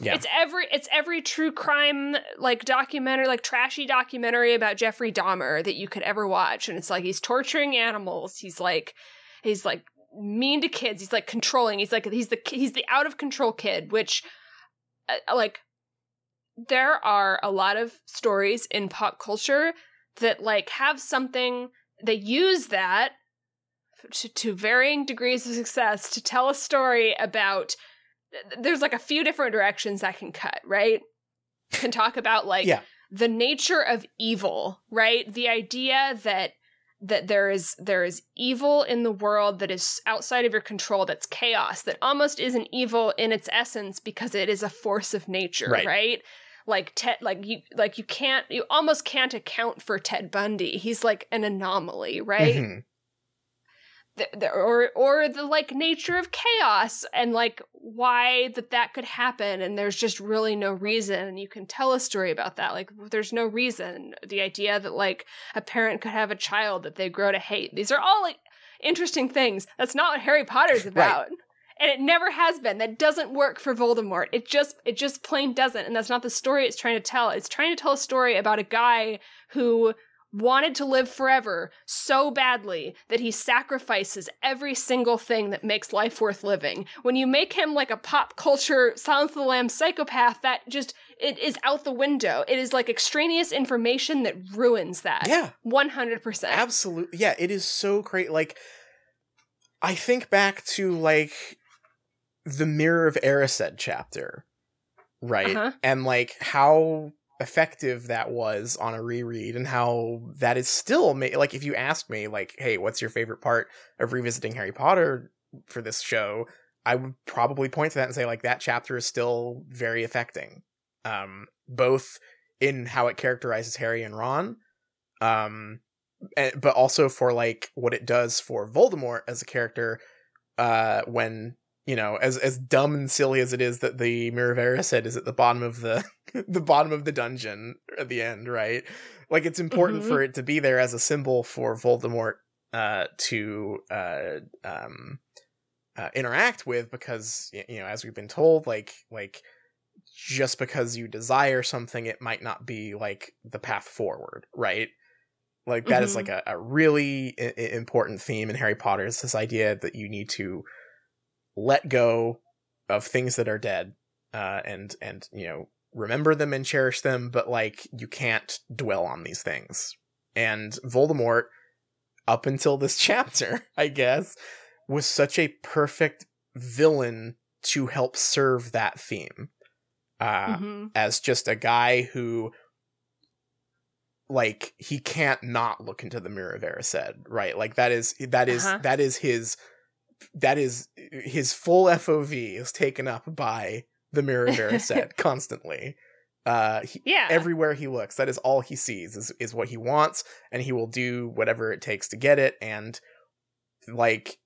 Yeah. It's every it's every true crime like documentary, like trashy documentary about Jeffrey Dahmer that you could ever watch. And it's like he's torturing animals. He's like he's like mean to kids. He's like controlling. He's like he's the he's the out of control kid, which uh, like there are a lot of stories in pop culture that like have something they use that to, to varying degrees of success to tell a story about there's like a few different directions that can cut right can talk about like Yeah. the nature of evil right the idea that that there is there is evil in the world that is outside of your control that's chaos that almost isn't evil in its essence because it is a force of nature Right. right like ted like you like you can't you almost can't account for ted bundy he's like an anomaly right Mhm. The, the, or or the like nature of chaos and like why that that could happen and there's just really no reason and you can tell a story about that like there's no reason. The idea that like a parent could have a child that they grow to hate these are all like interesting things. That's not what harry potter's about. And it never has been. That doesn't work for voldemort. It just it just plain doesn't and that's not the story it's trying to tell. It's trying to tell a story about a guy who wanted to live forever so badly that he sacrifices every single thing that makes life worth living. When you make him like a pop culture Silence of the Lamb psychopath, that just it is out the window. It is like extraneous information that ruins that. Yeah. One hundred percent. Absolutely. Yeah, it is so great. Like, I think back to like the Mirror of Erised chapter, right? Uh-huh. And like how effective that was on a reread, and how that is still ma- like if you ask me, like, hey, what's your favorite part of revisiting Harry Potter for this show? I would probably point to that and say like that chapter is still very affecting, um, both in how it characterizes Harry and Ron, um, and, but also for like what it does for Voldemort as a character uh when you know as as dumb and silly as it is that the Mirror said is at the bottom of the the bottom of the dungeon at the end right like it's important Mhm. for it to be there as a symbol for Voldemort uh to uh um uh, interact with because you know as we've been told like like just because you desire something it might not be like the path forward right like that is Mhm. like a, a really I- important theme in harry potter is this idea that you need to let go of things that are dead uh and and you know remember them and cherish them but like you can't dwell on these things and voldemort up until this chapter i guess was such a perfect villain to help serve that theme uh Mhm. as just a guy who like he can't not look into the mirror of Erised, right? Like that is that is- Uh-huh. that is his that is his full FOV is taken up by the mirror mirror set constantly. Uh he, Yeah. everywhere he looks, that is all he sees is is what he wants, and he will do whatever it takes to get it, and like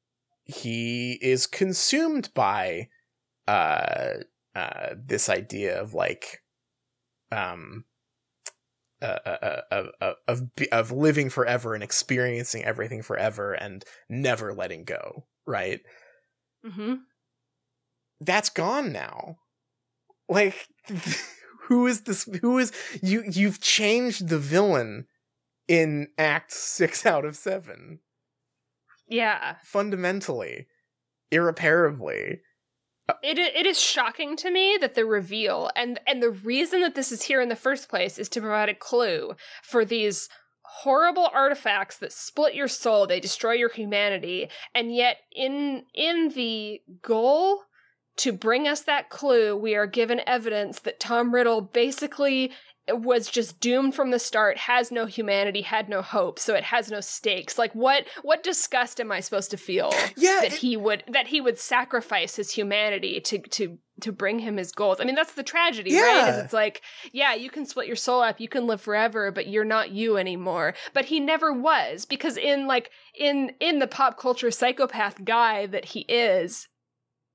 he is consumed by uh uh this idea of like um uh, uh, uh, uh, of of living forever and experiencing everything forever and never letting go right? Hmm that's gone now. Like who is this who is you you've changed the villain in act 6 out of 7 Yeah. fundamentally. Irreparably. It it is shocking to me that the reveal and and the reason that this is here in the first place is to provide a clue for these horrible artifacts that split your soul, they destroy your humanity, and yet in in the goal to bring us that clue, we are given evidence that Tom Riddle basically was just doomed from the start, has no humanity, had no hope, so it has no stakes. Like what what disgust am I supposed to feel? yeah that it- he would that he would sacrifice his humanity to to to bring him his goals. I mean, that's the tragedy, right? Is it's like, yeah, you can split your soul up, you can live forever, but you're not you anymore. But he never was because in like in in the pop culture psychopath guy that he is,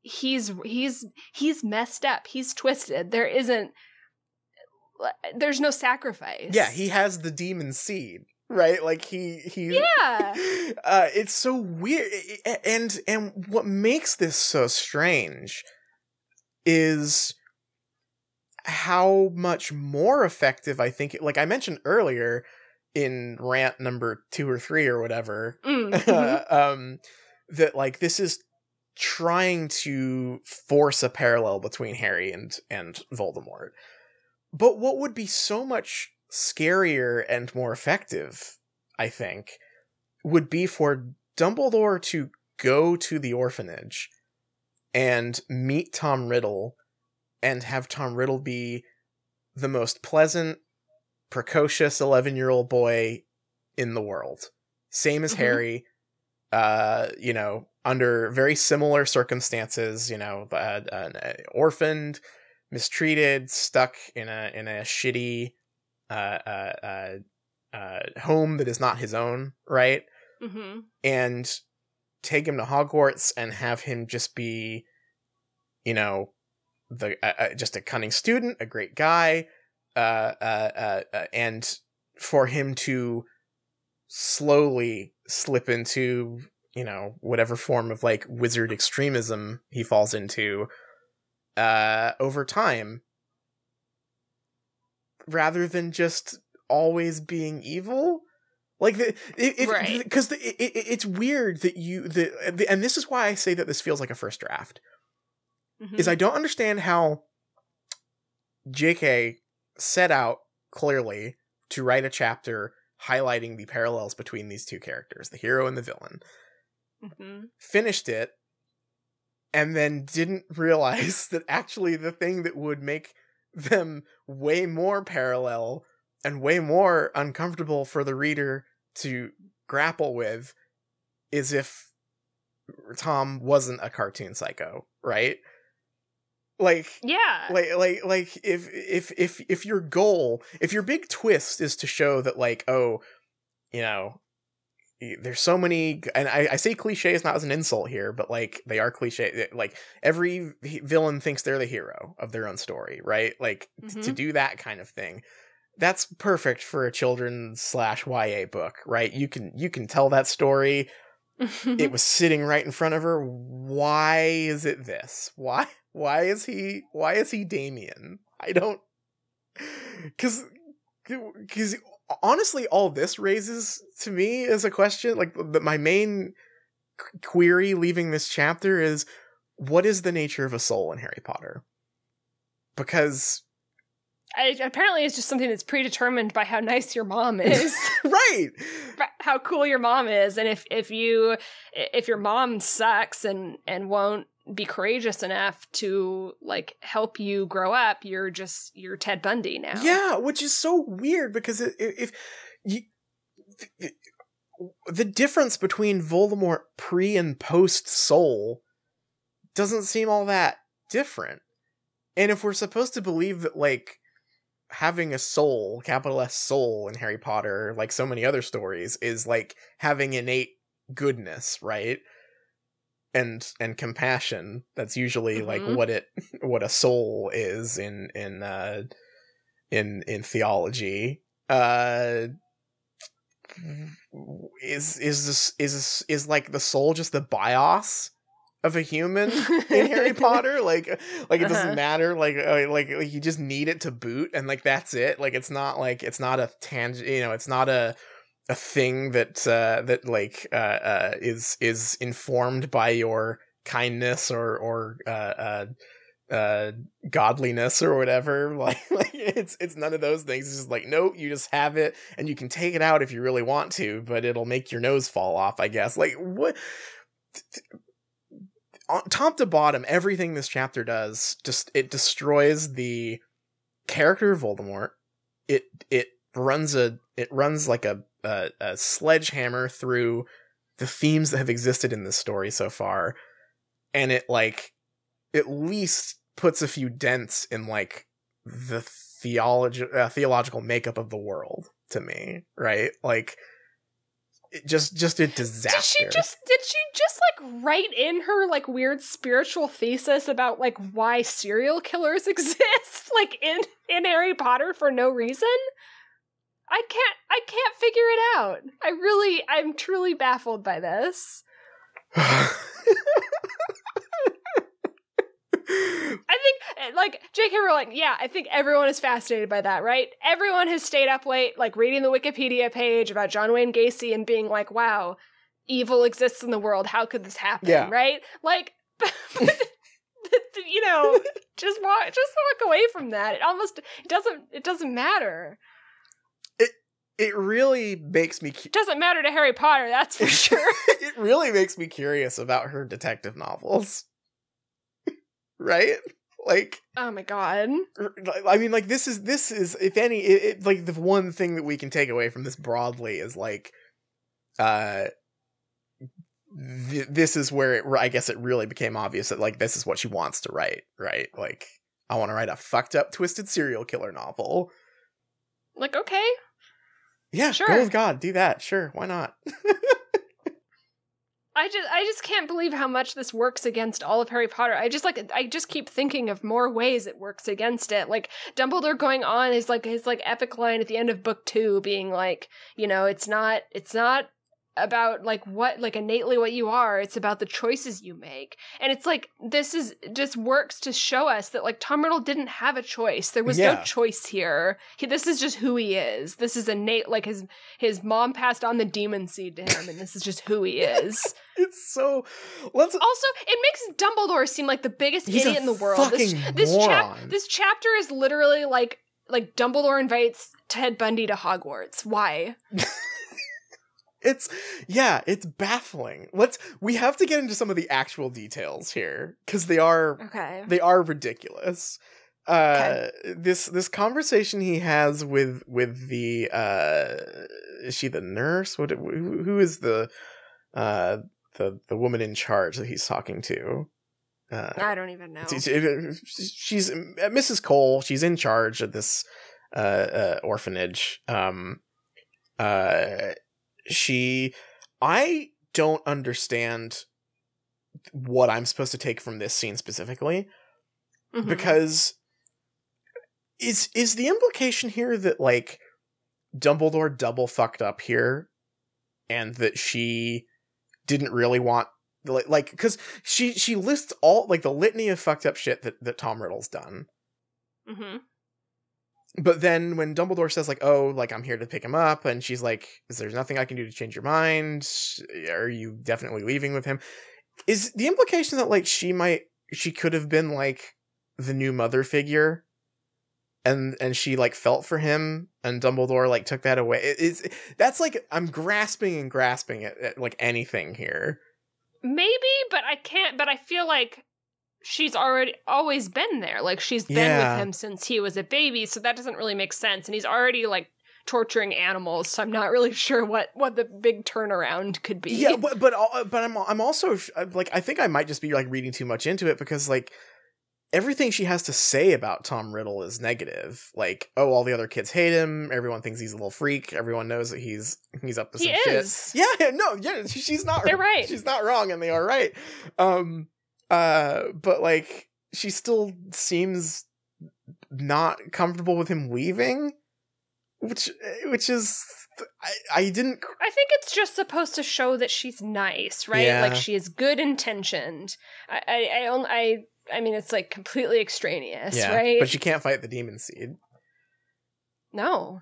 he's he's he's messed up. He's twisted. There isn't there's no sacrifice. yeah he has the demon seed right like he he Yeah. uh it's so weird and and what makes this so strange is how much more effective i think it, like i mentioned earlier in rant number 2 or 3 or whatever Mm, mhm. um that like this is trying to force a parallel between Harry and and Voldemort. But what would be so much scarier and more effective, I think, would be for Dumbledore to go to the orphanage and meet Tom Riddle and have Tom Riddle be the most pleasant, precocious 11-year-old boy in the world. Same as Mhm. Harry, uh, you know, under very similar circumstances, you know, uh, uh, orphaned, mistreated, stuck in a in a shitty uh, uh, uh, uh, home that is not his own, right? Mhm. And take him to Hogwarts and have him just be, you know, the uh, uh, just a cunning student, a great guy, uh, uh, uh, uh, and for him to slowly slip into you know whatever form of like wizard extremism he falls into uh over time rather than just always being evil like the if Right. because it, it, it's weird that you the and this is why i say that this feels like a first draft Mhm. is I don't understand how JK set out clearly to write a chapter highlighting the parallels between these two characters, the hero and the villain. Mhm. Finished it and then didn't realize that actually the thing that would make them way more parallel and way more uncomfortable for the reader to grapple with is if Tom wasn't a cartoon psycho, right? Like Yeah. like like like if if if if your goal if your big twist is to show that like oh you know there's so many and I, I say cliches not as an insult here but like they are cliche like every villain thinks they're the hero of their own story right like t- to Mhm. do that kind of thing that's perfect for a children's slash ya book right you can you can tell that story it was sitting right in front of her. Why is it this? Why why is he why is he Damien? I don't cuz cuz honestly all this raises to me is a question like the, my main qu- query leaving this chapter is what is the nature of a soul in Harry Potter? Because I, apparently, it's just something that's predetermined by how nice your mom is, right. how cool your mom is, and if if you if your mom sucks and and won't be courageous enough to like help you grow up, you're just you're Ted Bundy now. Yeah, which is so weird because it- if you, the, the difference between Voldemort pre and post Soul doesn't seem all that different. And if we're supposed to believe that like having a soul, capital S soul in Harry Potter, like so many other stories, is like having innate goodness, right? And and compassion. That's usually like Mhm. what it what a soul is in in uh in in theology. Uh is is this is this, is like the soul just the bios of a human in Harry Potter. Like, like it doesn't Uh-huh. matter. Like, uh, like, like you just need it to boot, and like that's it. Like, it's not like it's not a tangent. You know, it's not a a thing that uh, that like uh, uh, is is informed by your kindness or or uh, uh, uh, godliness or whatever. Like, like it's it's none of those things. It's just like nope, you just have it, and you can take it out if you really want to, but it'll make your nose fall off. I guess. Like what top to bottom, everything this chapter does just it destroys the character of Voldemort. It it runs a it runs like a a, a sledgehammer through the themes that have existed in this story so far, and it like at least puts a few dents in like the theology uh, theological makeup of the world to me, right? Like it just just a disaster. Did she just did she just like write in her like weird spiritual thesis about like why serial killers exist like in in Harry Potter for no reason? I can't I can't figure it out. I really I'm truly baffled by this. I think uh, like J.K. Rowling, yeah, I think everyone is fascinated by that, right? Everyone has stayed up late, like reading the Wikipedia page about John Wayne Gacy and being like, "Wow, evil exists in the world. How could this happen?" Yeah. Right? Like, you know, just walk, just walk away from that. It almost it doesn't it doesn't matter. It really makes me cu- doesn't matter to Harry Potter, that's for sure. it really makes me curious about her detective novels. right? Like oh my god. i mean like this is this is if any it, it, like the one thing that we can take away from this broadly is like uh th- this is where it I guess it really became obvious that like this is what she wants to write, right? Like I want to write a fucked up twisted serial killer novel. Like, okay. Yeah, Sure. go with God, do that. Sure, why not? I just I just can't believe how much this works against all of Harry Potter. I just like I just keep thinking of more ways it works against it. Like Dumbledore going on is like his like epic line at the end of book 2 being like, you know, it's not it's not about like what like innately what you are it's about the choices you make and it's like this is just works to show us that like tom riddle didn't have a choice there was Yeah. no choice here he, this is just who he is this is innate like his his mom passed on the demon seed to him and this is just who he is it's so let's also, it makes Dumbledore seem like the biggest idiot in the world. This, this chap this chapter is literally like like Dumbledore invites Ted Bundy to Hogwarts. Why? it's yeah it's baffling let's we have to get into some of the actual details here because they are Okay. they are ridiculous uh this this conversation he has with with the uh is she the nurse what who, who is the uh the the woman in charge that he's talking to uh I don't even know. she's, she's Mrs. Cole. She's in charge of this uh, uh, orphanage. Um, uh, she, I don't understand what I'm supposed to take from this scene specifically Mhm. because is is the implication here that like Dumbledore double fucked up here, and that she didn't really want like like because she she lists all like the litany of fucked up shit that that Tom Riddle's done, Mhm. But then when Dumbledore says like oh like I'm here to pick him up, and she's like is there's nothing I can do to change your mind? Are you definitely leaving with him? Is the implication that like she might she could have been like the new mother figure and and she like felt for him and dumbledore like took that away it, that's like i'm grasping and grasping at, at like anything here Maybe, but I can't. But I feel like she's already always been there. Like she's been Yeah. with him since he was a baby, so that doesn't really make sense. And he's already like torturing animals, so I'm not really sure what what the big turnaround could be. Yeah, but but, al- but I'm I'm also like I think I might just be like reading too much into it because like everything she has to say about Tom Riddle is negative. Like, oh, all the other kids hate him. Everyone thinks he's a little freak. Everyone knows that he's he's up to He some shit. Yeah, no, yeah, she's not. They're right. She's not wrong, and they are right. Um, uh, but like she still seems not comfortable with him leaving, which which is I I didn't I think it's just supposed to show that she's nice, right? Yeah. Like she is good intentioned. I I I, only, I I mean it's like completely extraneous, yeah, right? but she can't fight the demon seed. no.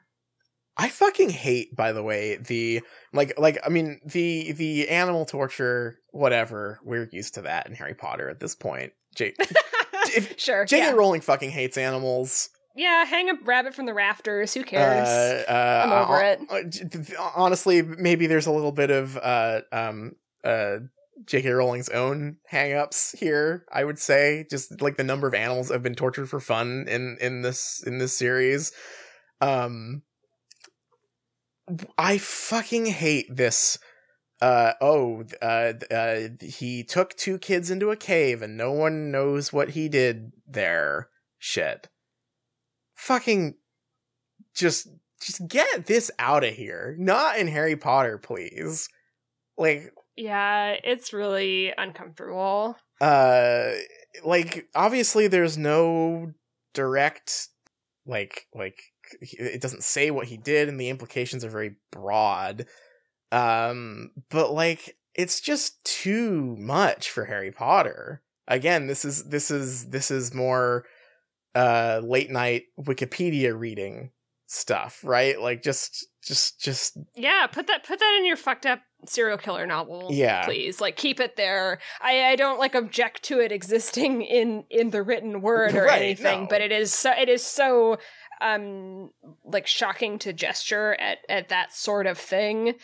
I fucking hate, by the way, the like like I mean the the animal torture, whatever. We're used to that in Harry Potter at this point. J- if- sure. J.K. yeah. Rowling fucking hates animals. yeah, hang a rabbit from the rafters. Who cares? Uh, uh, I'm over uh, it. honestly, maybe there's a little bit of uh um uh J.K. Rowling's own hang-ups here. I would say just like the number of animals have been tortured for fun in in this in this series. Um, I fucking hate this. Uh oh, uh, uh, he took two kids into a cave and no one knows what he did there. Shit. Fucking just just get this out of here. Not in Harry Potter, please. Like yeah, it's really uncomfortable. uh like obviously there's no direct like like it doesn't say what he did and the implications are very broad um but like it's just too much for harry potter again this is this is this is more uh late night wikipedia reading stuff right like just just just Yeah, put that put that in your fucked up serial killer novel. Yeah. Please. Like keep it there. I, I don't like object to it existing in in the written word or Right, anything, no. but it is so it is so um like shocking to gesture at at that sort of thing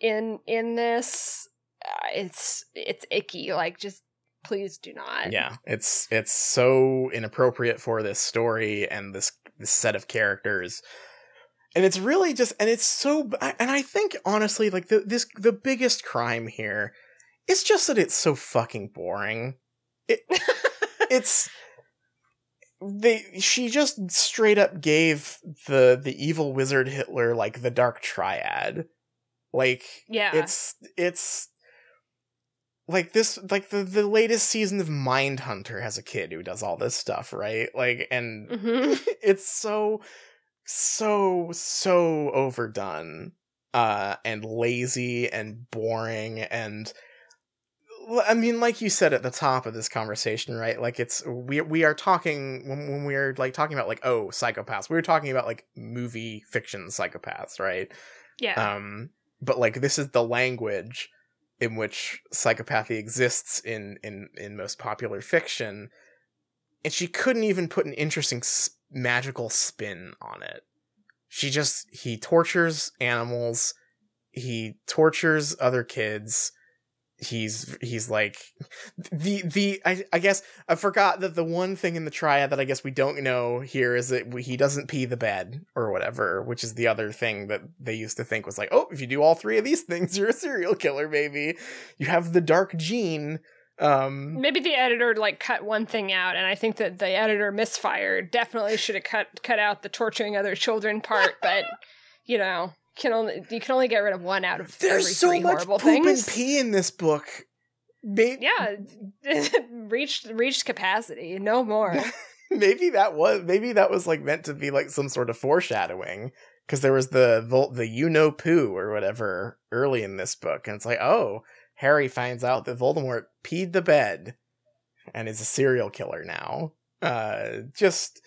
in in this. Uh, it's it's icky. Like just please do not. yeah it's it's so inappropriate for this story and this, this set of characters and it's really just and it's so and i think honestly like the this the biggest crime here is just that it's so fucking boring it it's they she just straight up gave the the evil wizard hitler like the dark triad like yeah. it's it's like this like the the latest season of Mindhunter has a kid who does all this stuff, right? Like and Mhm. it's so so so overdone uh and lazy and boring and I mean, like you said at the top of this conversation, right? Like it's we we are talking when when we are like talking about like oh psychopaths, we were talking about like movie fiction psychopaths, right? yeah. um but like this is the language in which psychopathy exists in in in most popular fiction and she couldn't even put an interesting s- magical spin on it. She just he tortures animals he tortures other kids he's he's like the the I, I guess i forgot that the one thing in the triad that i guess we don't know here is that he doesn't pee the bed or whatever which is the other thing that they used to think was like oh if you do all three of these things you're a serial killer baby you have the dark gene um Maybe the editor like cut one thing out, and I think that the editor misfired. Definitely should have cut cut out the torturing other children part, but you know, can only you can only get rid of one out of every there's so much horrible poop things. and pee in this book Yeah, reached reached capacity. No more. maybe that was maybe that was like meant to be like some sort of foreshadowing because there was the Vol- the you know poo or whatever early in this book and it's like oh harry finds out that voldemort peed the bed and is a serial killer now uh just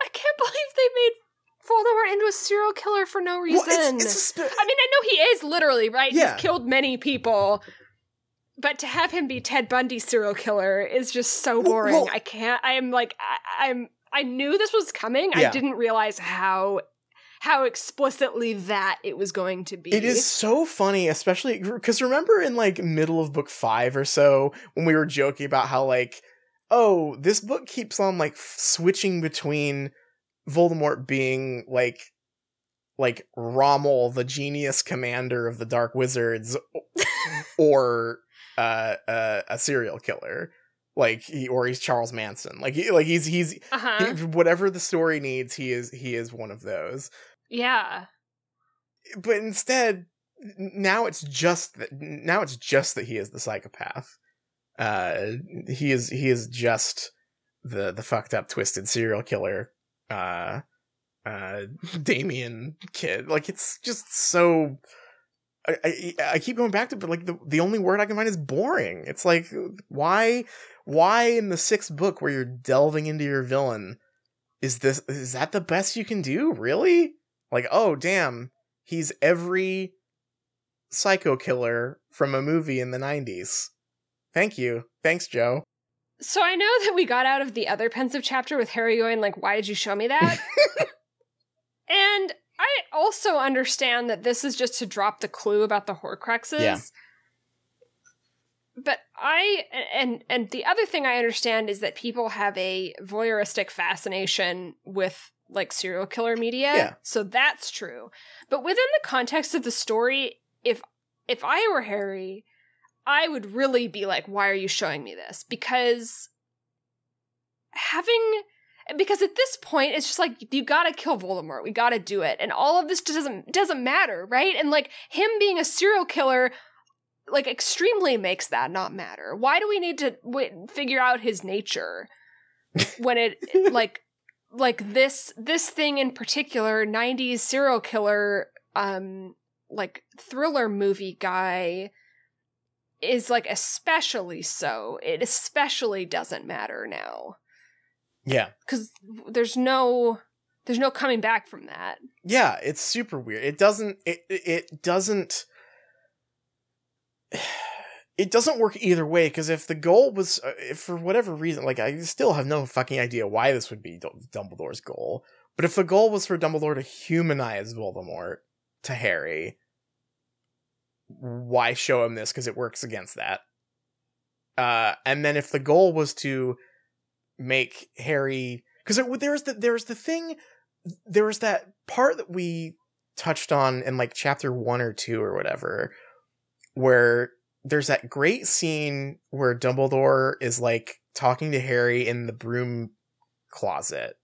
I can't believe they made Voldemort into a serial killer for no reason. well, it's, it's sp- I mean, I know he is literally right. Yeah. He's killed many people, but to have him be Ted Bundy serial killer is just so Well- boring. well- I can't. I am like, I, I'm. I knew this was coming. Yeah. I didn't realize how how explicitly that it was going to be. It is so funny, especially because remember in like middle of book five or so when we were joking about how like oh, this book keeps on like f- switching between Voldemort being like like Rommel, the genius commander of the Dark Wizards, or uh, uh, a serial killer, like he or he's Charles Manson, like he, like he's he's Uh-huh. he, whatever the story needs, he is he is one of those. yeah. But instead, now it's just that now it's just that he is the psychopath. Uh, he is he is just the the fucked up twisted serial killer. Uh, uh, Damien kid. Like it's just so. I, I I keep going back to, but like the the only word I can find is boring. It's like why why in the sixth book where you're delving into your villain is this is that the best you can do really like oh damn he's every psycho killer from a movie in the 90s thank you thanks joe So I know that we got out of the other Pensieve chapter with Harry going like, "Why did you show me that?" and I also understand that this is just to drop the clue about the Horcruxes. Yeah. But I and and the other thing I understand is that people have a voyeuristic fascination with like serial killer media. Yeah. So that's true. But within the context of the story, if if I were Harry, I would really be like, why are you showing me this? Because having because at this point it's just like you gotta kill Voldemort. We gotta do it. And all of this just doesn't doesn't matter, right? And like him being a serial killer like extremely makes that not matter. Why do we need to w- figure out his nature when it like like this this thing in particular 90s serial killer um like thriller movie guy is like especially so. It especially doesn't matter now yeah cuz there's no there's no coming back from that. yeah it's super weird it doesn't it it doesn't it doesn't work either way because if the goal was uh, if for whatever reason like i still have no fucking idea why this would be dumbledore's goal but if the goal was for dumbledore to humanize voldemort to harry why show him this? Because it works against that. Uh and then if the goal was to make harry because there's the there's the thing there was that part that we touched on in like chapter one or two or whatever, where there's that great scene where Dumbledore is like talking to Harry in the broom closet,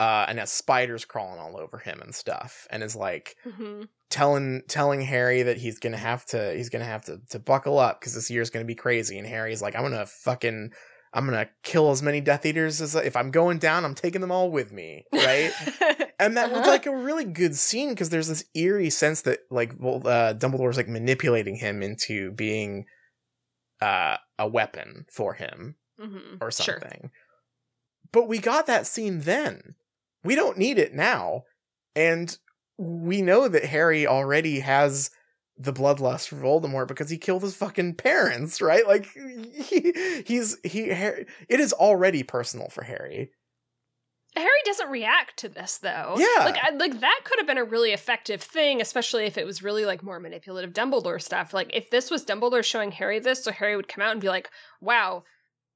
uh, and has spiders crawling all over him and stuff, and is like Mhm. telling telling Harry that he's gonna have to he's gonna have to to buckle up because this year's gonna be crazy, and Harry's like, I'm gonna fucking I'm gonna kill as many Death Eaters as if I'm going down, I'm taking them all with me, right? And that was Uh-huh. like a really good scene because there's this eerie sense that like well, uh, Dumbledore's like manipulating him into being uh, a weapon for him Mhm. or Sure. something. But we got that scene then. We don't need it now. And we know that Harry already has the bloodlust for Voldemort because he killed his fucking parents, right? Like he, he's he Harry, it is already personal for Harry. Harry doesn't react to this though. Yeah. like I, like that could have been a really effective thing, especially if it was really like more manipulative Dumbledore stuff. Like if this was Dumbledore showing Harry this, so Harry would come out and be like, "Wow,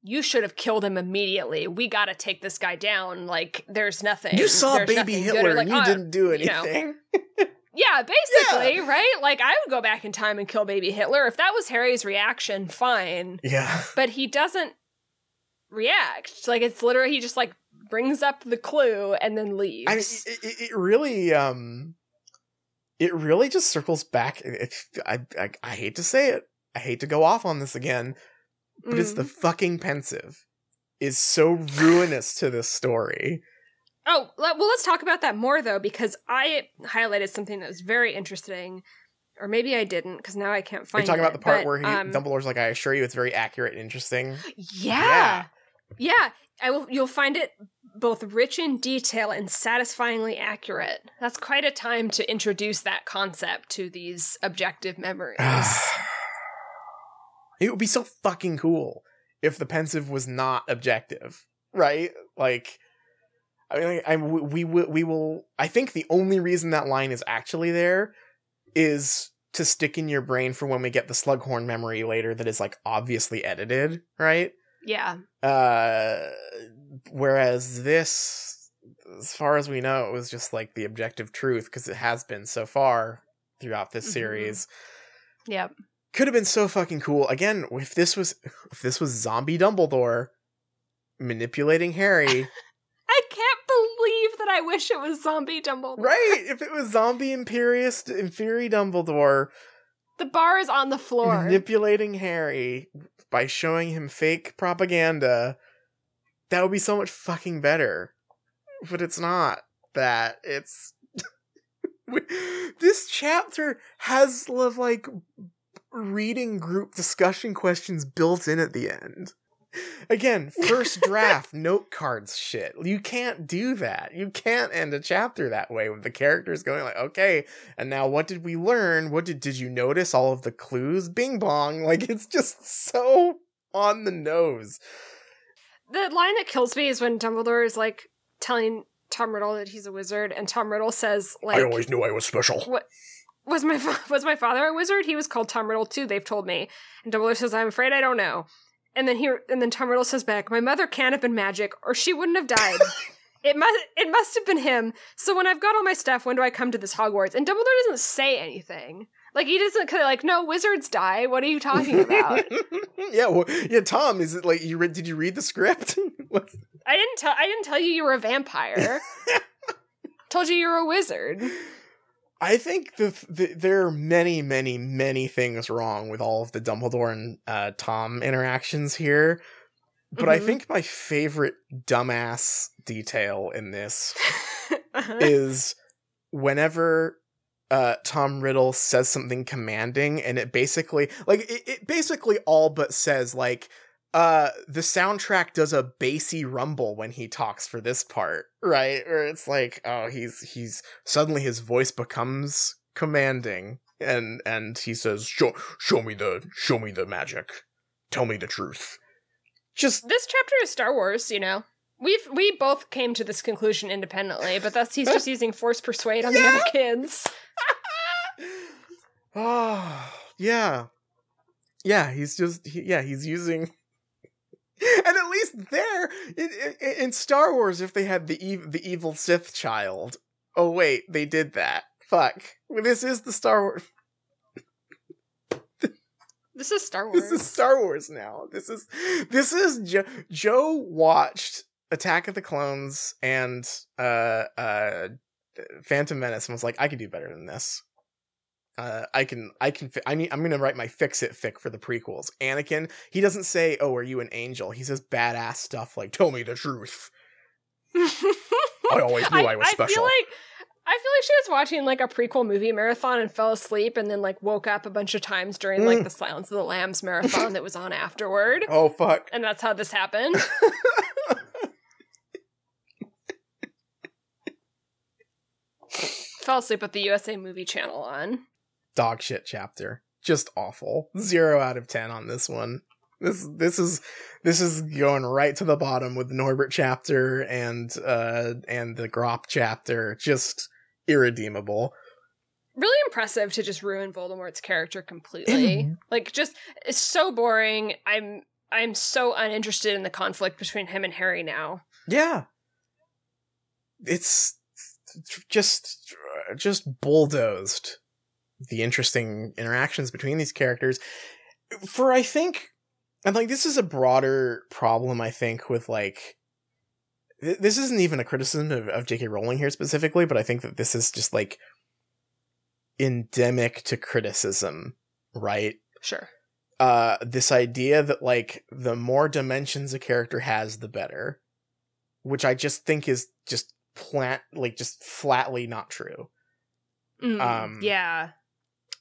you should have killed him immediately. We got to take this guy down. Like there's nothing. You saw there's baby Hitler like, and you "Oh, didn't do you know. anything. Yeah, basically, right? Like I would go back in time and kill baby Hitler if that was Harry's reaction. Fine, yeah. but he doesn't react. Like it's literally he just like brings up the clue and then leaves. I mean, it, it really, um, it really just circles back. It, I, I, I hate to say it. I hate to go off on this again, but it's Mm. the fucking Pensieve is so ruinous to this story. Oh, well, let's talk about that more though, because I highlighted something that was very interesting, or maybe I didn't, because now I can't find. you talking about it, the part but, where he, um, Dumbledore's like, "I assure you, it's very accurate and interesting." Yeah, yeah, I will. You'll find it both rich in detail and satisfyingly accurate. That's quite a time to introduce that concept to these objective memories. it would be so fucking cool if the Pensieve was not objective, right? Like, I mean, I, we will, we will. I think the only reason that line is actually there is to stick in your brain for when we get the Slughorn memory later that is like obviously edited, right? Yeah. Uh, whereas this, as far as we know, it was just like the objective truth because it has been so far throughout this Mhm. series. Yep. Could have been so fucking cool. Again, if this was if this was zombie Dumbledore manipulating Harry, I can't believe that I wish it was zombie Dumbledore. right? If it was zombie Imperius Inferi Dumbledore The bar is on the floor. manipulating Harry by showing him fake propaganda, that would be so much fucking better. But it's not that. It's this chapter has like reading group discussion questions built in at the end. Again, first draft note cards shit. You can't do that. You can't end a chapter that way with the characters going like, okay, and now what did we learn? What did did you notice all of the clues? Bing bong. Like it's just so on the nose. The line that kills me is when Dumbledore is like telling Tom Riddle that he's a wizard, and Tom Riddle says, "Like, I always knew I was special. what was my fa- was my father a wizard? He was called Tom Riddle too. They've told me." And Dumbledore says, "I'm afraid I don't know." And then he and then Tom Riddle says back, "My mother can't have been magic, or she wouldn't have died." It must it must have been him. So when I've got all my stuff, when do I come to this Hogwarts? And Dumbledore doesn't say anything. Like he doesn't like, no, wizards die. What are you talking about? yeah, well, yeah, Tom, is it like you read did you read the script? I didn't tell I didn't tell you you were a vampire. Told you you were a wizard. I think the, the there are many, many, many things wrong with all of the Dumbledore and uh, Tom interactions here, but I Mhm. think my favorite dumbass detail in this is whenever uh Tom Riddle says something commanding and it basically like it, it basically all but says like uh the soundtrack does a bassy rumble when he talks for this part, right? Or it's like oh he's he's suddenly his voice becomes commanding and and he says show show me the show me the magic. Tell me the truth. Just this chapter is Star Wars, you know. We've we both came to this conclusion independently, but that's he's just using force persuade on the other kids. Oh, yeah. Yeah, he's just he, yeah, he's using And at least there in, in, in Star Wars if they had the ev- the evil Sith child. Oh wait, they did that. Fuck. This is the Star Wars. This is Star Wars. This is Star Wars now. This is this is jo- Joe watched Attack of the Clones and uh uh Phantom Menace and was like, I could do better than this. Uh, I can, I can, fi- I mean, I'm gonna write my fix it fic for the prequels. Anakin, he doesn't say, "Oh, are you an angel?" He says badass stuff like, "Tell me the truth." I always knew I, was I special. feel like I feel like she was watching like a prequel movie marathon and fell asleep and then like woke up a bunch of times during like Mm. the Silence of the Lambs marathon that was on afterward. oh fuck! And that's how this happened. fell asleep with the USA movie channel on. Dog shit chapter, just awful. Zero out of ten on this one. This this is this is going right to the bottom with the Norbert chapter and uh and the Grawp chapter. Just irredeemable. Really impressive to just ruin Voldemort's character completely. like just it's so boring. I'm I'm so uninterested in the conflict between him and Harry now. Yeah. It's just just bulldozed the interesting interactions between these characters for I think and like this is a broader problem I think with like th- this isn't even a criticism of, of J.K. Rowling here specifically, but I think that this is just like endemic to criticism, right? Sure. uh this idea that like the more dimensions a character has the better which i just think is just plant like just flatly not true Mm, Um, yeah.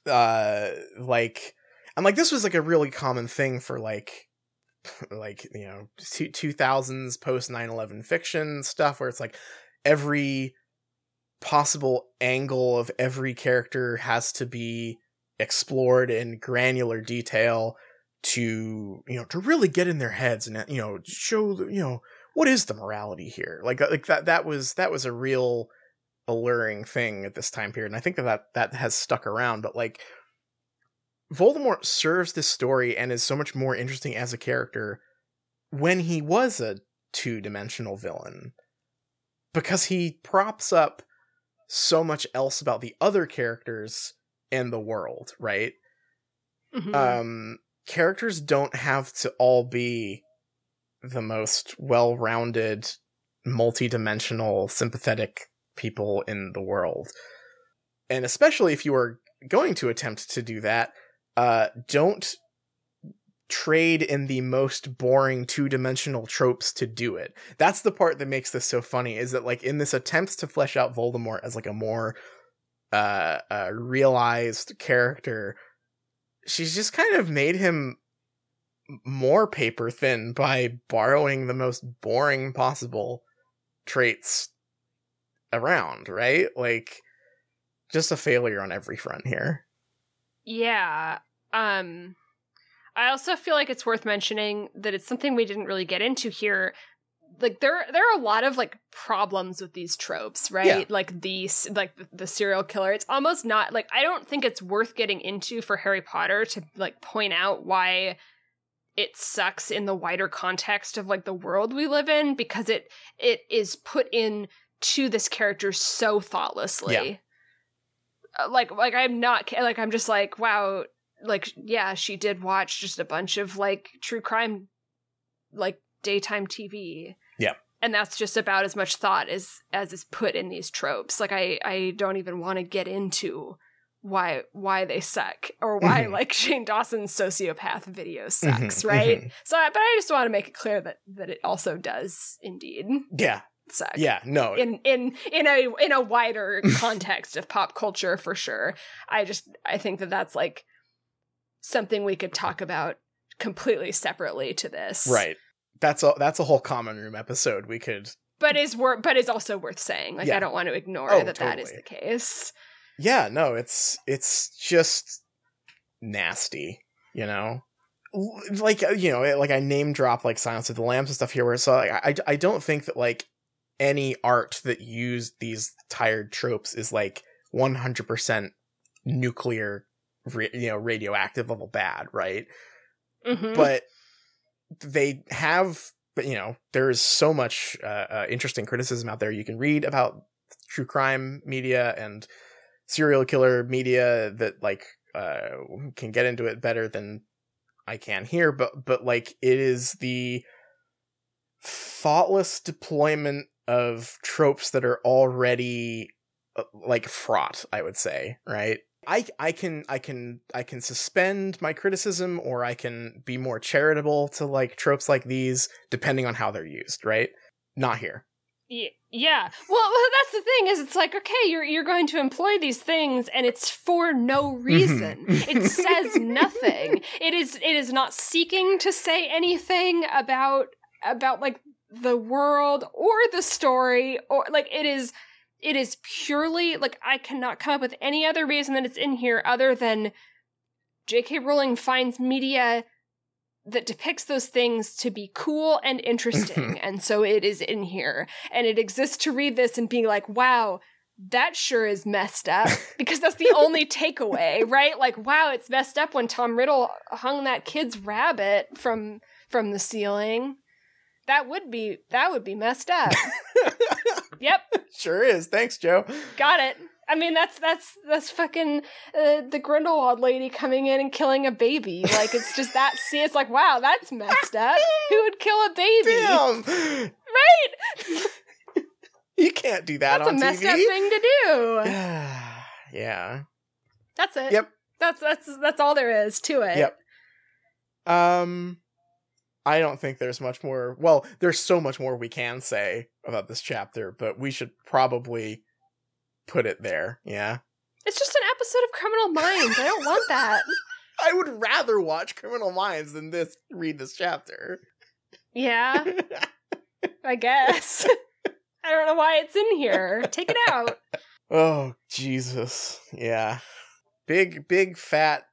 Uh like and like this was like a really common thing for like like you know two, 2000s post 9-11 fiction stuff where it's like every possible angle of every character has to be explored in granular detail to you know to really get in their heads and you know show you know what is the morality here? Like uh, like that that was that was a real alluring thing at this time period and i think that that, has stuck around but like voldemort serves this story and is so much more interesting as a character when he was a two-dimensional villain because he props up so much else about the other characters in the world, right? Mhm. um characters don't have to all be the most well-rounded multi-dimensional sympathetic people in the world. And especially if you are going to attempt to do that uh don't trade in the most boring two-dimensional tropes to do it. That's the part that makes this so funny is that like in this attempt to flesh out voldemort as like a more uh, uh realized character she's just kind of made him more paper thin by borrowing the most boring possible traits around, right? Like just a failure on every front here. Yeah. Um I also feel like it's worth mentioning that it's something we didn't really get into here. Like there there are a lot of like problems with these tropes, right? Yeah. Like the s- like the serial killer. It's almost not like I don't think it's worth getting into for Harry Potter to like point out why it sucks in the wider context of like the world we live in because it it is put in to this character so thoughtlessly. Yeah. Uh, like like I'm not like I'm just like wow like yeah she did watch just a bunch of like true crime like daytime TV. Yeah. And that's just about as much thought as as is put in these tropes. Like I I don't even want to get into why why they suck or why Mhm. like Shane Dawson's sociopath video Mhm, sucks, right? mhm. So I- but I just want to make it clear that that it also does indeed Yeah, suck yeah, no. in in in a in a wider context of pop culture for sure i just i think that that's like something we could talk about completely separately to this right. That's a that's a whole common room episode we could but is worth but is also worth saying like Yeah. i don't want to ignore Oh, that that is the case Yeah, no, it's it's just nasty, you know. Like uh, you know, like I name drop like Silence of the Lambs and stuff here, where so like, I I don't think that like any art that used these tired tropes is like one hundred percent nuclear, you know, radioactive level bad, right? Mhm. but they have but you know there's so much uh, uh, interesting criticism out there you can read about true crime media and serial killer media that like uh, can get into it better than i can here but but like it is the thoughtless deployment of tropes that are already uh, like fraught i would say right? I, I can I can I can suspend my criticism or I can be more charitable to like tropes like these depending on how they're used, right? Not here. Ye- yeah. Well that's the thing is it's like okay you're you're going to employ these things and it's for no reason. It says nothing. It is it is not seeking to say anything about about like the world or the story or like it is it is purely like i cannot come up with any other reason that it's in here other than jk rowling finds media that depicts those things to be cool and interesting. And so it is in here. And it exists to read this and be like wow that sure is messed up. Because that's the only takeaway right? Like wow it's messed up when tom riddle hung that kid's rabbit from from the ceiling that would be that would be messed up yep sure is. Thanks, Joe. got it i mean that's that's that's fucking uh, the grindelwald lady coming in and killing a baby like it's just that scene it's like wow that's messed up who would kill a baby Damn. right You can't do that that's a on messed TV. up thing to do yeah. That's it. Yep. That's that's that's all there is to it. Yep. Um I don't think there's much more. Well, there's so much more we can say about this chapter, but we should probably put it there. Yeah. It's just an episode of Criminal Minds. I don't want that. I would rather watch Criminal Minds than this read this chapter. Yeah, I guess. I don't know why it's in here. Take it out. oh, Jesus. Yeah. Big big fat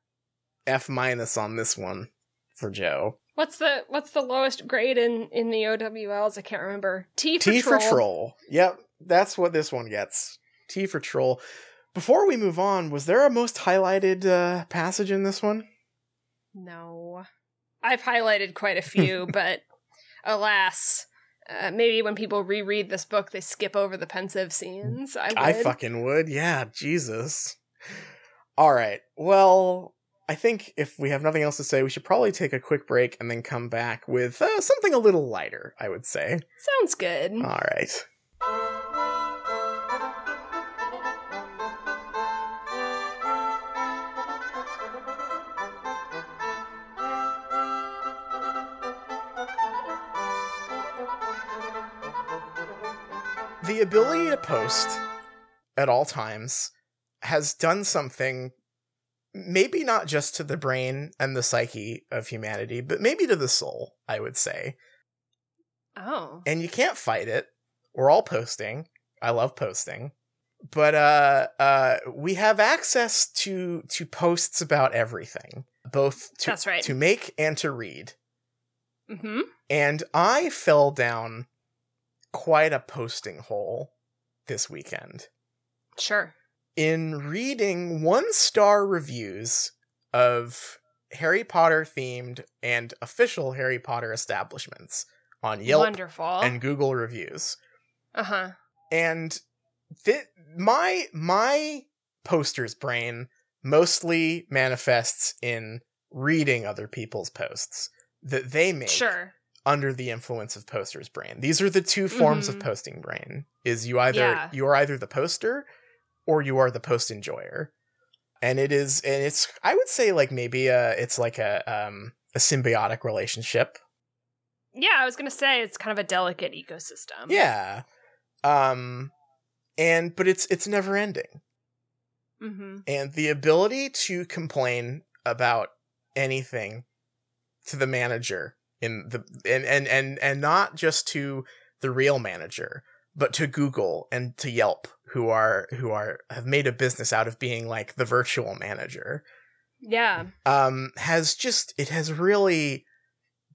F minus on this one for Joe. What's the what's the lowest grade in in the OWLs? I can't remember. T for T troll. for troll. Yep, that's what this one gets. T for troll. Before we move on, was there a most highlighted uh, passage in this one? No, I've highlighted quite a few, but alas, uh, maybe when people reread this book, they skip over the Pensieve scenes. I would. I fucking would. Yeah, Jesus. All right. Well, I think if we have nothing else to say, we should probably take a quick break and then come back with uh, something a little lighter, I would say. Sounds good. All right. The ability to post at all times has done something maybe not just to the brain and the psyche of humanity, but maybe to the soul, I would say. Oh. And you can't fight it. We're all posting. I love posting. But uh uh we have access to to posts about everything, both to That's right. to make and to read. Mm-hmm. And I fell down quite a posting hole this weekend. Sure. In reading one star reviews of Harry Potter themed and official Harry Potter establishments on Yelp Wonderful. and Google reviews. uh huh. And th- my my posters brain mostly manifests in reading other people's posts that they make Sure. under the influence of posters brain. These are the two forms of Mhm. posting brain. Is you either Yeah. you are either the poster or you are the post enjoyer. And it is and it's I would say like maybe a it's like a um a symbiotic relationship. Yeah, I was gonna say it's kind of a delicate ecosystem. Yeah. Um and but it's it's never ending. Mm-hmm. And the ability to complain about anything to the manager in the and and and, and not just to the real manager but to google and to yelp who are who are have made a business out of being like the virtual manager Yeah. um has just it has really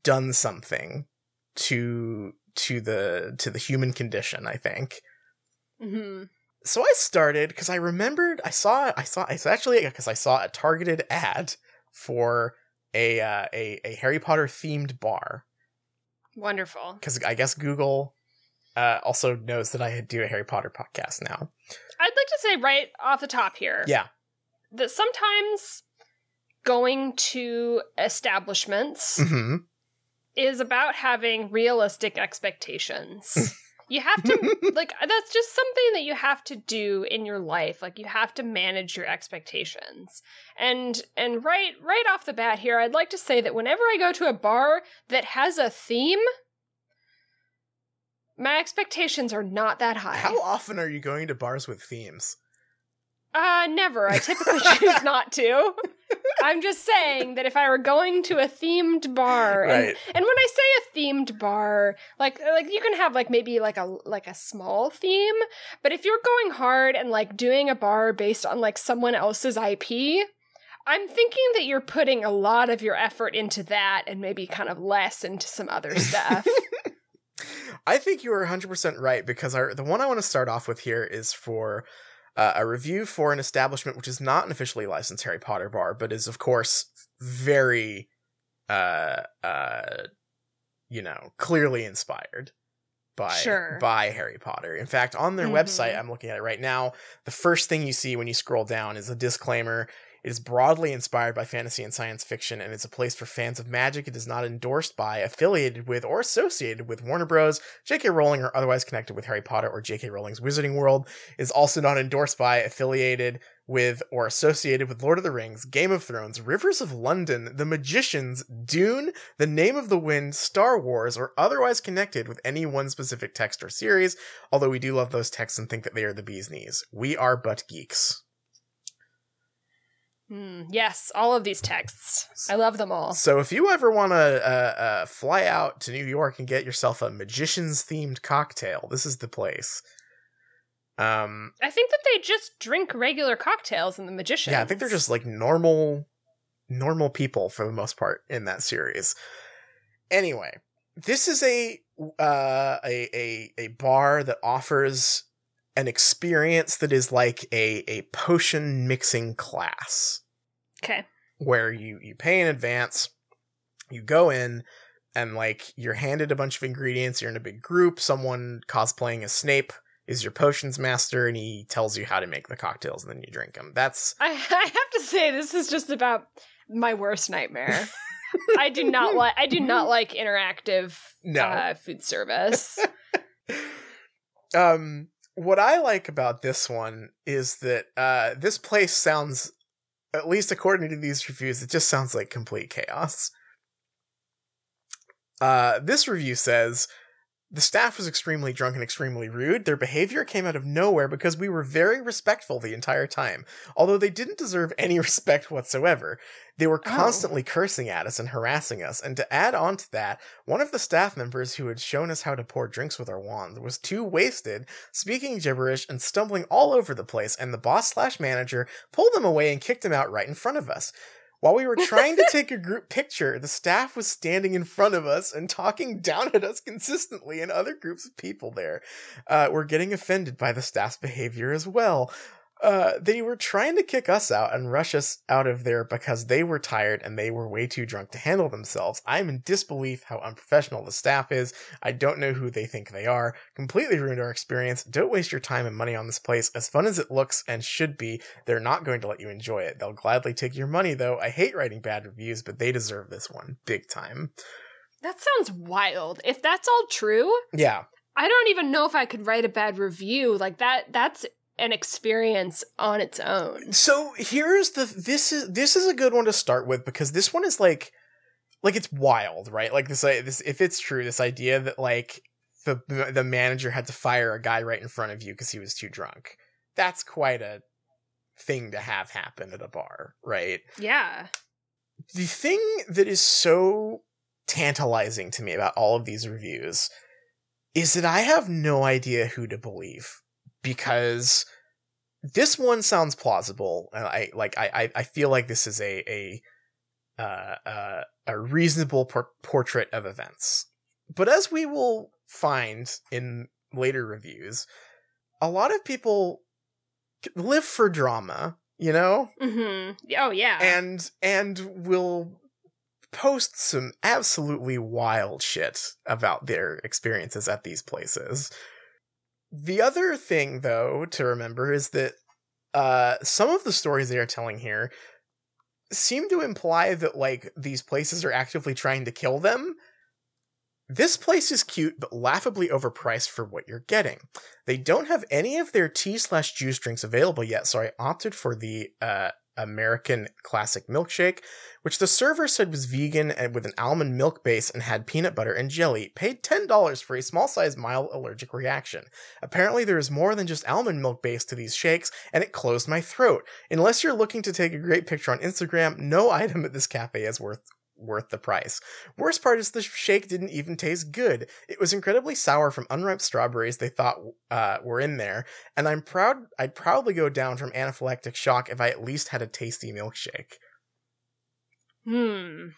done something to to the to the human condition i think Mm-hmm. so I started because I remembered I saw I saw it's actually because I saw a targeted ad for a uh, a a Harry Potter themed bar Wonderful. because I guess Google uh, also knows that I do a Harry Potter podcast now. I'd like to say right off the top here Yeah, that sometimes going to establishments hmm is about having realistic expectations. you have to like that's just something that you have to do in your life. Like you have to manage your expectations. And and right right off the bat here, I'd like to say that whenever I go to a bar that has a theme, my expectations are not that high. How often are you going to bars with themes? Uh, never. I typically choose not to. I'm just saying that if I were going to a themed bar, and, Right. and when I say a themed bar, like like you can have like maybe like a like a small theme, but if you're going hard and like doing a bar based on like someone else's IP, I'm thinking that you're putting a lot of your effort into that and maybe kind of less into some other stuff. I think you are 100% right because our, the one I want to start off with here is for uh, a review for an establishment which is not an officially licensed Harry Potter bar, but is, of course, very, uh, uh, you know, clearly inspired by Sure. by Harry Potter. In fact, on their Mhm. website, I'm looking at it right now. The first thing you see when you scroll down is a disclaimer. It is broadly inspired by fantasy and science fiction, and it's a place for fans of magic. It is not endorsed by, affiliated with, or associated with Warner Bros., J.K. Rowling, or otherwise connected with Harry Potter or J.K. Rowling's Wizarding World. It is also not endorsed by, affiliated with, or associated with Lord of the Rings, Game of Thrones, Rivers of London, The Magicians, Dune, The Name of the Wind, Star Wars, or otherwise connected with any one specific text or series, although we do love those texts and think that they are the bee's knees. We are but geeks. Hmm, yes, all of these texts. I love them all. So if you ever want to uh, uh, fly out to New York and get yourself a magician's themed cocktail, this is the place. Um, I think that they just drink regular cocktails in the magician. yeah, I think they're just like normal, normal people for the most part in that series. Anyway, this is a uh, a a a bar that offers an experience that is like a a potion mixing class. okay. where you you pay in advance, you go in, and like you're handed a bunch of ingredients. You're in a big group. Someone cosplaying as Snape is your potions master, and he tells you how to make the cocktails, and then you drink them. That's I, I have to say, this is just about my worst nightmare. I do not like. I do not like interactive No. uh, food service. um what I like about this one is that uh this place sounds at least according to these reviews it just sounds like complete chaos. Uh this review says the staff was extremely drunk and extremely rude. Their behavior came out of nowhere because we were very respectful the entire time, although they didn't deserve any respect whatsoever. They were Oh. constantly cursing at us and harassing us, and to add on to that, one of the staff members who had shown us how to pour drinks with our wands was too wasted, speaking gibberish and stumbling all over the place, and the boss slash manager pulled him away and kicked him out right in front of us. While we were trying to take a group picture, the staff was standing in front of us and talking down at us consistently, and other groups of people there uh, were getting offended by the staff's behavior as well. Uh, they were trying to kick us out and rush us out of there because they were tired and they were way too drunk to handle themselves. I'm in disbelief how unprofessional the staff is. I don't know who they think they are. Completely ruined our experience. Don't waste your time and money on this place. As fun as it looks and should be, they're not going to let you enjoy it. They'll gladly take your money though. I hate writing bad reviews, but they deserve this one big time. that sounds wild. If that's all true, Yeah. I don't even know if I could write a bad review. Like that. That's an experience on its own. So here's the this is this is a good one to start with because this one is like like it's wild, right? Like this uh, this if it's true, this idea that like the the manager had to fire a guy right in front of you because he was too drunk. That's quite a thing to have happen at a bar, right? Yeah. the thing that is so tantalizing to me about all of these reviews is that I have no idea who to believe because this one sounds plausible and I like I I- feel like this is a a uh, uh, a reasonable por- portrait of events. But as we will find in later reviews, a lot of people live for drama, you know? hmm Oh yeah. and and will post some absolutely wild shit about their experiences at these places. The other thing though to remember is that uh some of the stories they are telling here seem to imply that like these places are actively trying to kill them. This place is cute but laughably overpriced for what you're getting. They don't have any of their tea slash juice drinks available yet, so I opted for the uh, American Classic Milkshake, which the server said was vegan and with an almond milk base and had peanut butter and jelly. Paid $10 for a small size mild allergic reaction. Apparently, there is more than just almond milk base to these shakes, and it closed my throat. Unless you're looking to take a great picture on Instagram, no item at this cafe is worth worth the price. Worst part is the shake didn't even taste good. It was incredibly sour from unripe strawberries they thought uh, were in there, and I'm proud I'd proudly go down from anaphylactic shock if I at least had a tasty milkshake. hmm.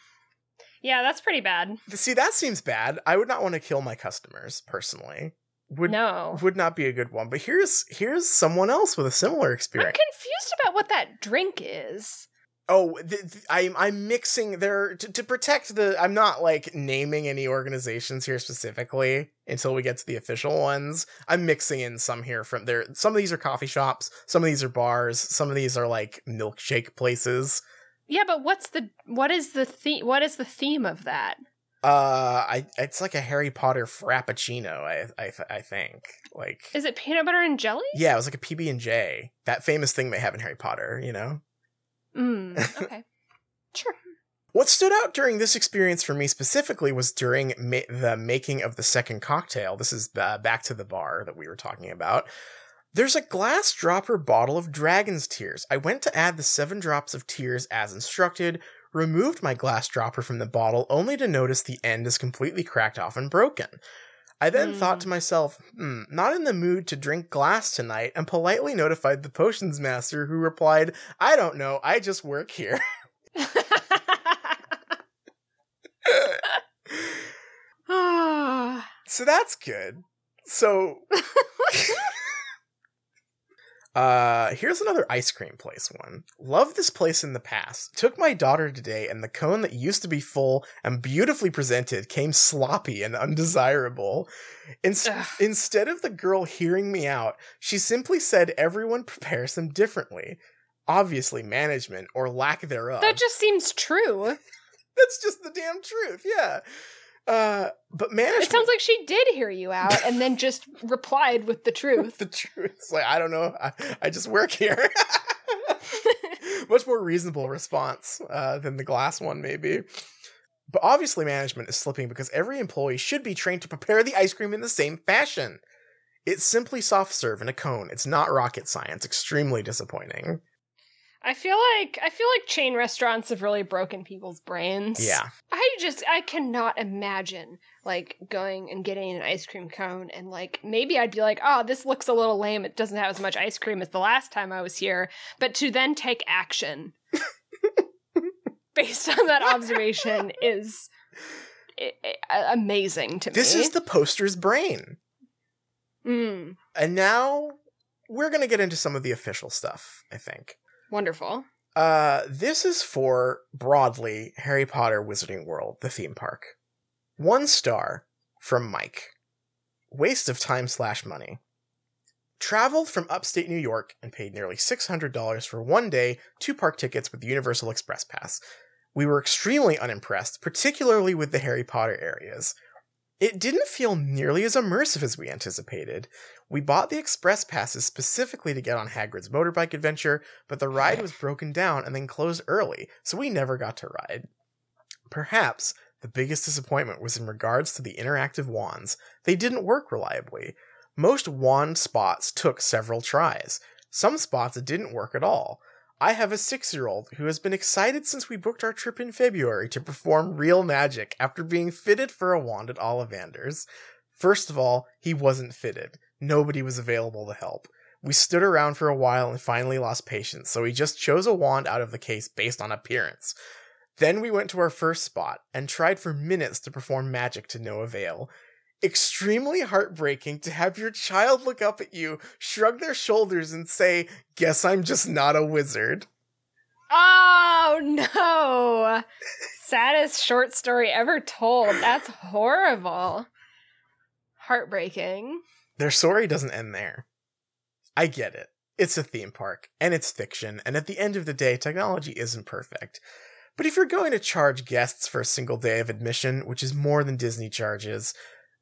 Yeah, that's pretty bad. See, that seems bad. I would not want to kill my customers personally. Would no. would not be a good one. But here's here's someone else with a similar experience. I'm confused about what that drink is. Oh, th- th- I'm I'm mixing there to, to protect the. I'm not like naming any organizations here specifically until we get to the official ones. I'm mixing in some here from there. Some of these are coffee shops. Some of these are bars. Some of these are like milkshake places. Yeah, but what's the what is the theme? What is the theme of that? Uh, I it's like a Harry Potter frappuccino. I I I think like Is it peanut butter and jelly? yeah, it was like a PB and J. That famous thing they have in Harry Potter. You know. Mm, okay. sure. What stood out during this experience for me specifically was during ma- the making of the second cocktail. This is uh, back to the bar that we were talking about. There's a glass dropper bottle of dragon's tears. I went to add the seven drops of tears as instructed, removed my glass dropper from the bottle only to notice the end is completely cracked off and broken. I then Hmm. thought to myself, hmm, not in the mood to drink glass tonight, and politely notified the potions master, who replied, I don't know, I just work here. Ah. so that's good. So Uh, here's another ice cream place one. Love this place in the past. Took my daughter today, and the cone that used to be full and beautifully presented came sloppy and undesirable. In- instead of the girl hearing me out, she simply said everyone prepares them differently. Obviously, management or lack thereof. That just seems true. That's just the damn truth. Yeah. Uh, but management. It sounds like she did hear you out and then just replied with the truth. the truth. It's like I don't know. I, I just work here. Much more reasonable response uh, than the glass one, maybe. But obviously, management is slipping because every employee should be trained to prepare the ice cream in the same fashion. It's simply soft serve in a cone. It's not rocket science. Extremely disappointing. I feel like I feel like chain restaurants have really broken people's brains. Yeah. I just I cannot imagine like going and getting an ice cream cone and like maybe I'd be like, "Oh, this looks a little lame. It doesn't have as much ice cream as the last time I was here." But to then take action based on that observation is amazing to This me. This is the poster's brain. Mm, And now we're going to get into some of the official stuff, I think. Wonderful. Uh, this is for broadly Harry Potter Wizarding World, the theme park. One star from Mike. Waste of time slash money. Traveled from upstate New York and paid nearly $600 for one day, two park tickets with Universal Express Pass. We were extremely unimpressed, particularly with the Harry Potter areas. It didn't feel nearly as immersive as we anticipated. We bought the express passes specifically to get on Hagrid's motorbike adventure, but the ride was broken down and then closed early, so we never got to ride. Perhaps the biggest disappointment was in regards to the interactive wands. They didn't work reliably. Most wand spots took several tries. Some spots it didn't work at all. I have a six year old who has been excited since we booked our trip in February to perform real magic after being fitted for a wand at Ollivander's. First of all, he wasn't fitted. Nobody was available to help. We stood around for a while and finally lost patience, so we just chose a wand out of the case based on appearance. Then we went to our first spot and tried for minutes to perform magic to no avail. Extremely heartbreaking to have your child look up at you, shrug their shoulders, and say, Guess I'm just not a wizard. Oh no! Saddest short story ever told. That's horrible. Heartbreaking. Their story doesn't end there. I get it. It's a theme park, and it's fiction, and at the end of the day, technology isn't perfect. But if you're going to charge guests for a single day of admission, which is more than Disney charges,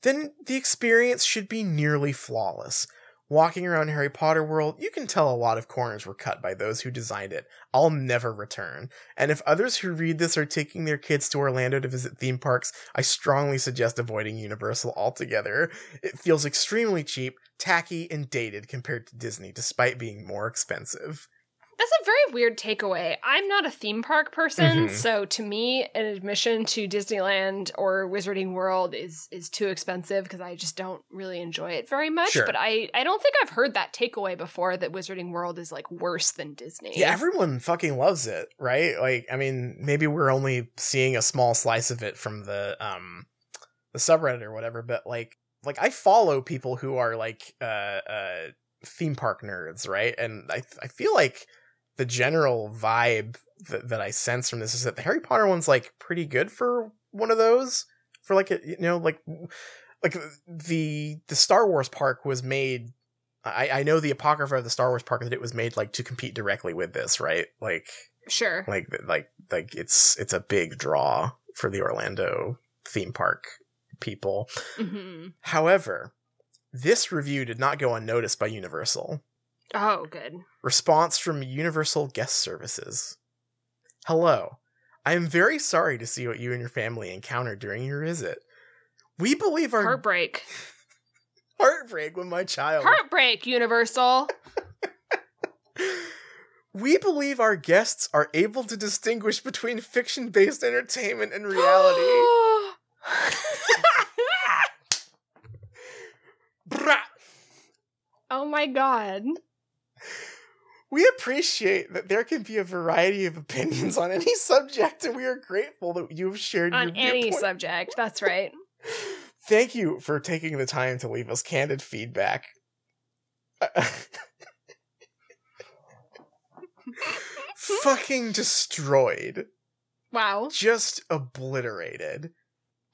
then the experience should be nearly flawless. Walking around Harry Potter World, you can tell a lot of corners were cut by those who designed it. I'll never return. And if others who read this are taking their kids to Orlando to visit theme parks, I strongly suggest avoiding Universal altogether. It feels extremely cheap, tacky, and dated compared to Disney, despite being more expensive. That's a very weird takeaway. I'm not a theme park person, Mhm. so to me, an admission to Disneyland or Wizarding World is is too expensive because I just don't really enjoy it very much. Sure. But I I don't think I've heard that takeaway before that Wizarding World is like worse than Disney. Yeah, everyone fucking loves it, right? Like, I mean, maybe we're only seeing a small slice of it from the um the subreddit or whatever, but like like I follow people who are like uh uh theme park nerds, right? And I I feel like the general vibe that, that I sense from this is that the Harry Potter one's like pretty good for one of those for like a you know like like the the Star Wars park was made I, I know the apocrypha of the Star Wars park that it was made like to compete directly with this, right? Like Sure. like like like it's it's a big draw for the Orlando theme park people. hmm However, this review did not go unnoticed by Universal. Oh, good. Response from Universal Guest Services. Hello. I am very sorry to see what you and your family encountered during your visit. We believe our Heartbreak. heartbreak when my child Heartbreak, Universal. We believe our guests are able to distinguish between fiction based entertainment and reality. Oh my god. We appreciate that there can be a variety of opinions on any subject, and we are grateful that you have shared On your any viewpoint. subject. That's right. Thank you for taking the time to leave us candid feedback. fucking destroyed. Wow. Just obliterated.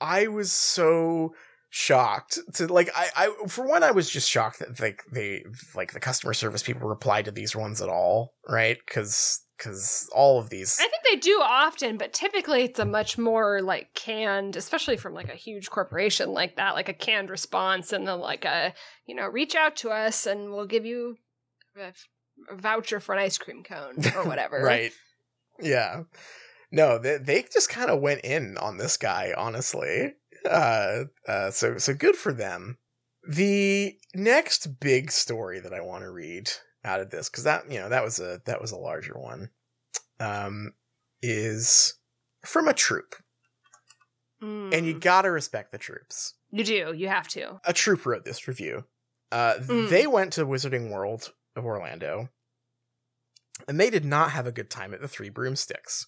I was so shocked to like I, I for one I was just shocked that like they like the customer service people replied to these ones at all, right? Cuz cuz all of these I think they do often, but typically it's a much more like canned, especially from like a huge corporation like that, like a canned response and then like a, you know, reach out to us and we'll give you a, a voucher for an ice cream cone or whatever. right. Yeah. No, they they just kind of went in on this guy, honestly. Uh, uh, so so good for them. The next big story that I want to read out of this, because that you know that was a that was a larger one, um, is from a troop, and you Mm. gotta respect the troops. You do. You have to. A troop wrote this review. Uh, Mm. They went to Wizarding World of Orlando, and they did not have a good time at the Three Broomsticks.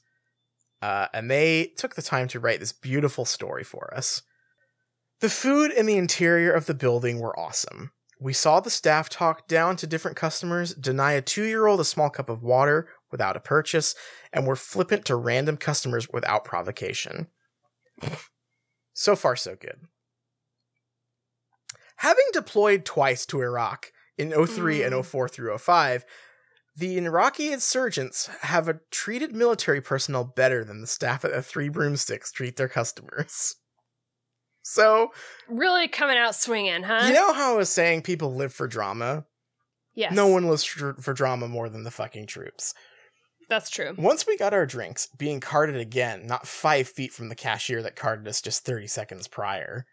Uh, and they took the time to write this beautiful story for us. The food and the interior of the building were awesome. We saw the staff talk down to different customers, deny a two year old a small cup of water without a purchase, and were flippant to random customers without provocation. so far, so good. Having deployed twice to Iraq in 03 Mm. and 04 through 05, the Iraqi insurgents have a treated military personnel better than the staff at the Three Broomsticks treat their customers. So, Really coming out swinging, huh? you know how I was saying people live for drama? yes. No one lives for, for drama more than the fucking troops. That's true. Once we got our drinks, being carted again, not five feet from the cashier that carted us just 30 seconds prior,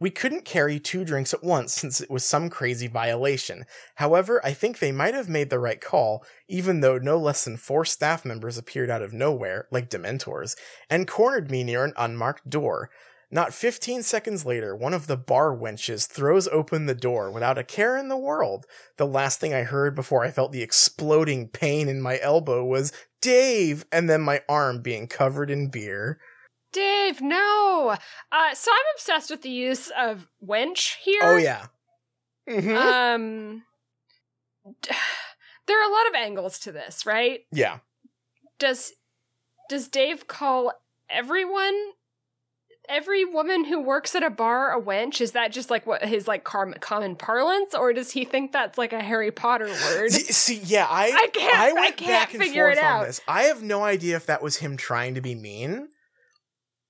we couldn't carry two drinks at once since it was some crazy violation. However, I think they might have made the right call, even though no less than four staff members appeared out of nowhere, like Dementors, and cornered me near an unmarked door. Not 15 seconds later, one of the bar wenches throws open the door without a care in the world. The last thing I heard before I felt the exploding pain in my elbow was Dave, and then my arm being covered in beer. Dave, no. Uh, so I'm obsessed with the use of wench here. Oh yeah. Mhm. Um, there are a lot of angles to this, right? yeah. Does does Dave call everyone, every woman who works at a bar, a wench? Is that just like what his like car- common parlance, or does he think that's like a Harry Potter word? See, yeah, I I can't- I I can't back and figure forth it on out. this. I have no idea if that was him trying to be mean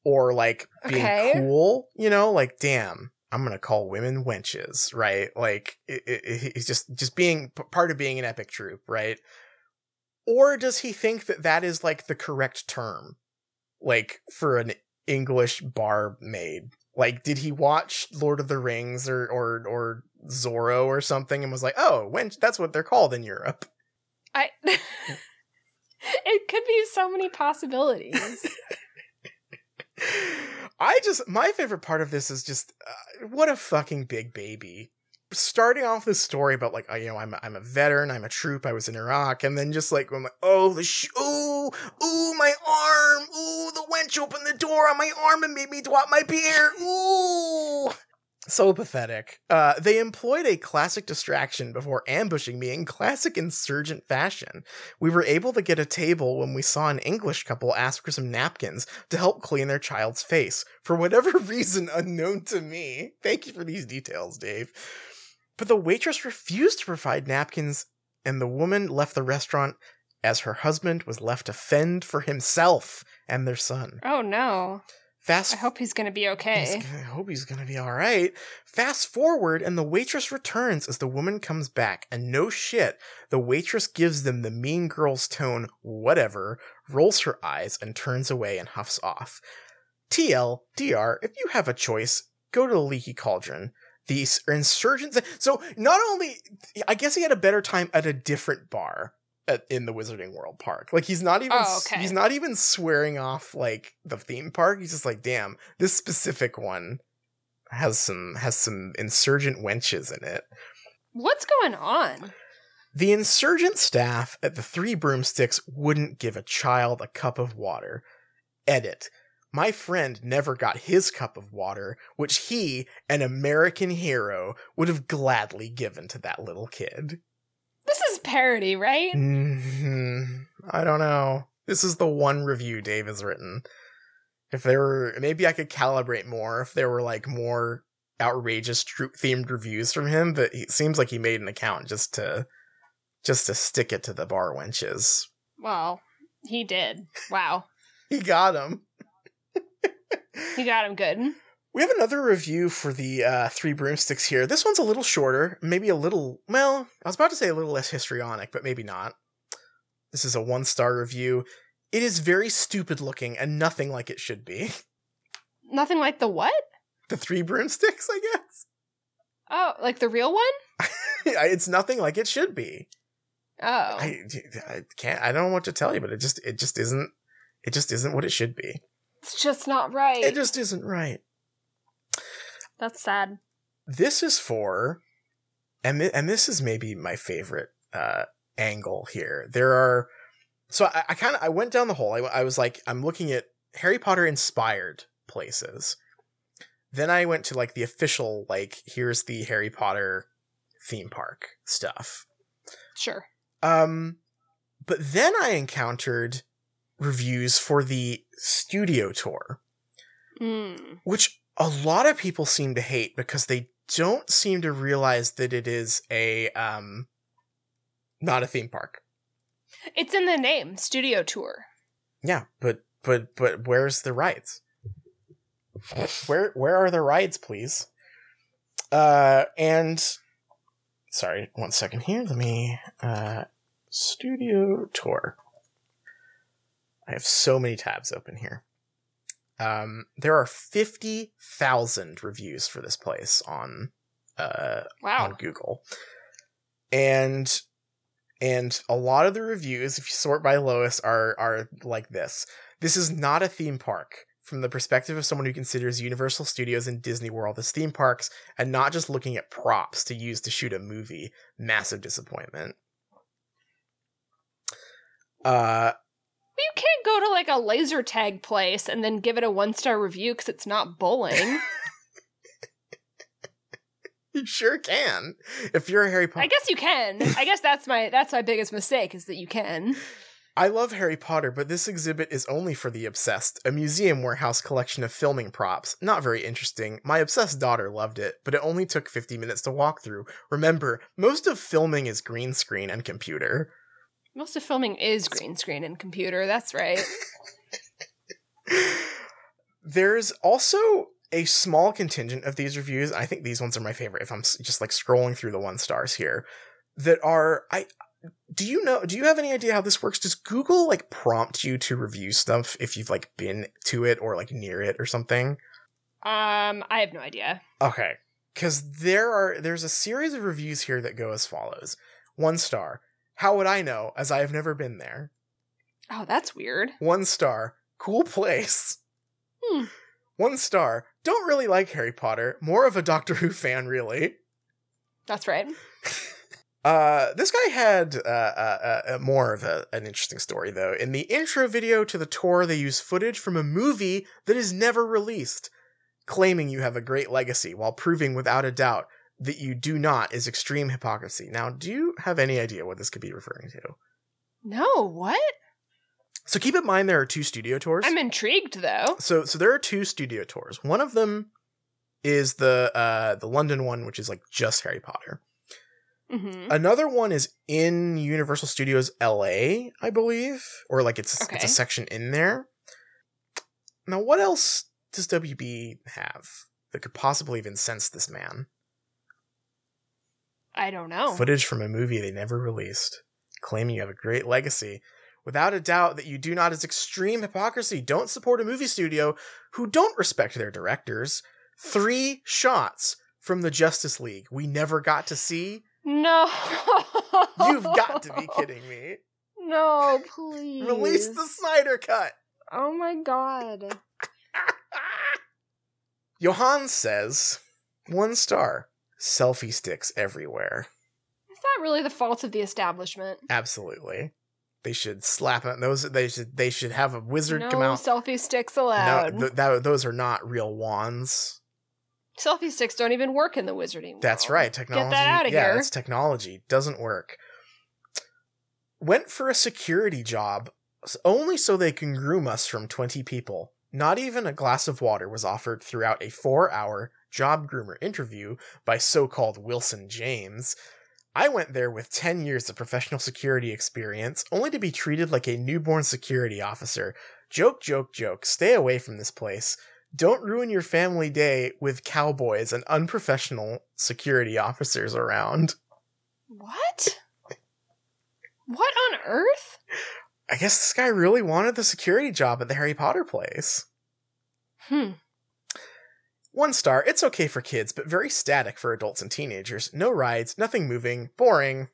or like being Okay. cool. You know, like damn, I'm gonna call women wenches, right? Like it, it, he's just just being part of being an epic troop, right? Or does he think that that is like the correct term, like for an English barmaid? Like, did he watch Lord of the Rings or or or Zorro or something and was like, oh, wench, that's what they're called in Europe? I. it could be so many possibilities. I just my favorite part of this is just uh, what a fucking big baby. Starting off this story about like, oh, you know, I'm a, I'm a veteran, I'm a troop, I was in Iraq, and then just like, I'm like, oh, the sh- ooh, ooh, my arm, ooh, the wench opened the door on my arm and made me drop my beer, ooh. So pathetic. Uh, they employed a classic distraction before ambushing me in classic insurgent fashion. We were able to get a table when we saw an English couple ask for some napkins to help clean their child's face for whatever reason unknown to me. Thank you for these details, Dave. But the waitress refused to provide napkins, and the woman left the restaurant as her husband was left to fend for himself and their son. oh no! Fast I hope he's gonna be okay. I hope he's gonna be all right. Fast forward, and the waitress returns as the woman comes back, and no shit, the waitress gives them the mean girl's tone, whatever, rolls her eyes, and turns away and huffs off. TL, DR, if you have a choice, go to the Leaky Cauldron. These insurgents. So not only, I guess he had a better time at a different bar at, in the Wizarding World Park. Like he's not even. Oh, okay. He's not even swearing off like the theme park. He's just like, damn, this specific one has some has some insurgent wenches in it. What's going on? The insurgent staff at the Three Broomsticks wouldn't give a child a cup of water. Edit. My friend never got his cup of water, which he, an American hero, would have gladly given to that little kid. This is parody, right? Mhm. I don't know. This is the one review Dave has written. If there were, maybe I could calibrate more if there were like more outrageous troop themed reviews from him. But it seems like he made an account just to, just to stick it to the bar wenches. Well, he did. Wow. He got him. He got him good. We have another review for the uh, Three Broomsticks here. This one's a little shorter, maybe a little, well, I was about to say a little less histrionic, but maybe not. This is a one star review. It is very stupid looking and nothing like it should be. Nothing like the what? The Three Broomsticks, I guess. Oh, like the real one? it's nothing like it should be. Oh. I, I can't. I don't know what to tell you, but it just it just isn't. It just isn't what it should be. it's just not right. It just isn't right. That's sad. this is for and th- and this is maybe my favorite uh angle here there are so i, I kind of i went down the hole I, I was like i'm looking at harry potter inspired places then i went to like the official like here's the harry potter theme park stuff Sure. um but then i encountered reviews for the studio tour Mm. which a lot of people seem to hate because they don't seem to realize that it is a um not a theme park. It's in the name, studio tour. Yeah, but but but where's the rides? Where where are the rides, please? Uh and sorry, one second here. Let me uh studio tour. I have so many tabs open here. Um there are 50,000 reviews for this place on uh Wow. on Google. And and a lot of the reviews, if you sort by lowest, are are like this. This is not a theme park from the perspective of someone who considers Universal Studios and Disney World as theme parks and not just looking at props to use to shoot a movie. Massive disappointment. Uh You can't go to like a laser tag place and then give it a one star review because it's not bowling. you sure can. If you're a Harry Potter I guess you can. I guess that's my that's my biggest mistake is that you can. I love Harry Potter, but this exhibit is only for the obsessed, a museum warehouse collection of filming props. Not very interesting. My obsessed daughter loved it, but it only took 50 minutes to walk through. Remember, most of filming is green screen and computer. Most of filming is green screen and computer. That's right. There's also a small contingent of these reviews. I think these ones are my favorite if I'm just like scrolling through the one stars here that are I do you know do you have any idea how this works? Does Google like prompt you to review stuff if you've like been to it or like near it or something? Um, I have no idea. Okay. Cause there are there's a series of reviews here that go as follows. One star. How would I know as I have never been there? Oh, that's weird. One star. Cool place. Hmm. One star. Don't really like Harry Potter. More of a Doctor Who fan, really. That's right. Uh, this guy had uh, uh, uh, more of a, an interesting story, though. In the intro video to the tour, they use footage from a movie that is never released, claiming you have a great legacy while proving without a doubt that you do not is extreme hypocrisy. Now, do you have any idea what this could be referring to? No, what? So keep in mind there are two studio tours. I'm intrigued though. so so there are two studio tours. One of them is the uh the London one, which is like just Harry Potter. hmm Another one is in Universal Studios LA, I believe, or like it's it's a section in there. Now, what else does WB have that could possibly have incensed this man? I don't know. Footage from a movie they never released, claiming you have a great legacy. Without a doubt that you do not is extreme hypocrisy. Don't support a movie studio who don't respect their directors. Three shots from the Justice League we never got to see. no. You've got to be kidding me. No, please. Release the Snyder cut. Oh my god. Johan says, one star. Selfie sticks everywhere. Is that really the fault of the establishment? Absolutely. They should slap it. Those they should they should have a wizard no come out. selfie sticks No, allowed. th- that, those are not real wands. selfie sticks don't even work in the wizarding world. That's right. Technology. outta yeah, here. that's technology. Doesn't work. went for a security job only so they can groom us from 20 people. Not even a glass of water was offered throughout a four hour job groomer interview by so called Wilson James. I went there with 10 years of professional security experience, only to be treated like a newborn security officer. Joke, joke, joke. Stay away from this place. Don't ruin your family day with cowboys and unprofessional security officers around. What? What on earth? I guess this guy really wanted the security job at the Harry Potter place. Hmm. One star, it's okay for kids, but very static for adults and teenagers. No rides, nothing moving, boring.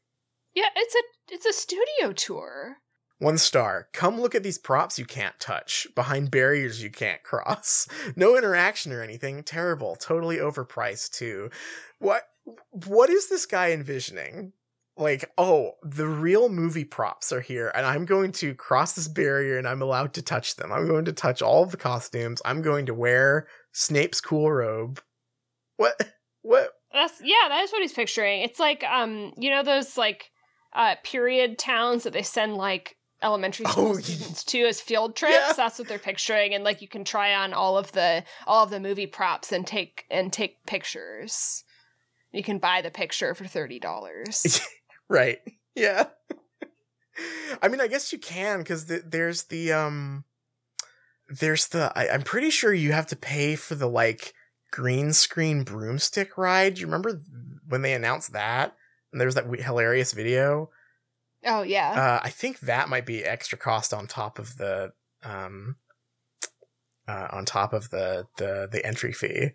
Yeah, it's a it's a studio tour. One star, come look at these props you can't touch, behind barriers you can't cross. No interaction or anything, terrible, totally overpriced too. What what is this guy envisioning? Like, oh, the real movie props are here, and I'm going to cross this barrier and I'm allowed to touch them. I'm going to touch all of the costumes. I'm going to wear Snape's cool robe. What? What? That's yeah, that is what he's picturing. It's like um, you know those like uh period towns that they send like elementary school Oh, students to as field trips. Yeah. That's what they're picturing, and like you can try on all of the all of the movie props and take and take pictures. You can buy the picture for thirty dollars. Right. Yeah. I mean, I guess you can because the, there's the um, there's the I, I'm pretty sure you have to pay for the like green screen broomstick ride. Do you remember when they announced that? And there was that hilarious video. oh yeah. Uh, I think that might be extra cost on top of the um, uh, on top of the the the entry fee.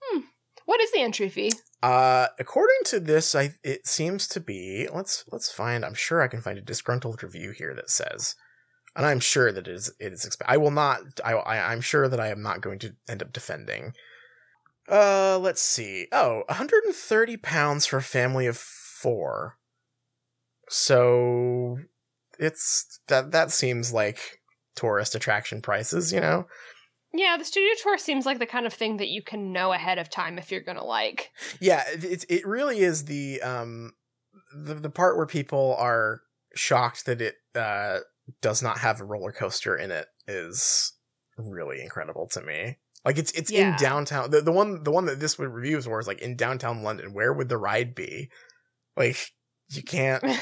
Hmm. what is the entry fee? Uh, according to this, I it seems to be. Let's let's find. I'm sure I can find a disgruntled review here that says, and I'm sure that it is it is. Exp- I will not. I, I I'm sure that I am not going to end up defending. Uh, let's see. Oh, 130 pounds for a family of four. So it's that that seems like tourist attraction prices, you know. Yeah, the studio tour seems like the kind of thing that you can know ahead of time if you're gonna like. Yeah, it it, it really is the um the the part where people are shocked that it uh does not have a roller coaster in it is really incredible to me. Like it's it's in downtown. The the one the one that this would reviews for is like in downtown London. Where would the ride be? Like you can't.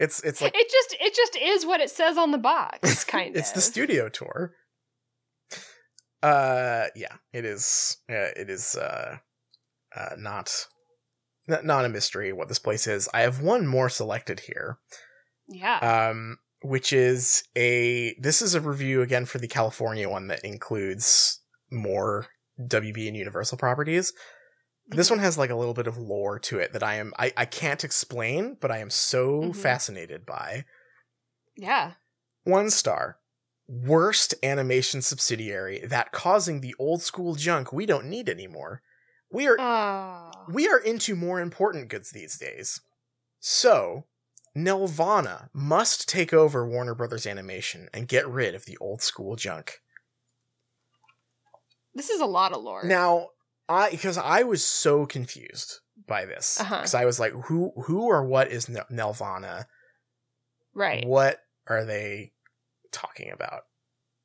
It's it's like just it just is what it says on the box, kind of. it's the studio tour. Uh, yeah, it is. Uh, it is. Uh, uh, not, not a mystery what this place is. I have one more selected here. Yeah. Um, which is a. This is a review again for the California one that includes more WB and Universal properties. This one has like a little bit of lore to it that I am I, I can't explain, but I am so Mhm. fascinated by. yeah. One star. Worst animation subsidiary that causing the old school junk we don't need anymore. We are Oh. we are into more important goods these days. So, Nelvana must take over Warner Brothers Animation and get rid of the old school junk. This is a lot of lore. Now, I because I was so confused by this Uh-huh. because I was like, who who or what is Nel- Nelvana? right. What are they talking about?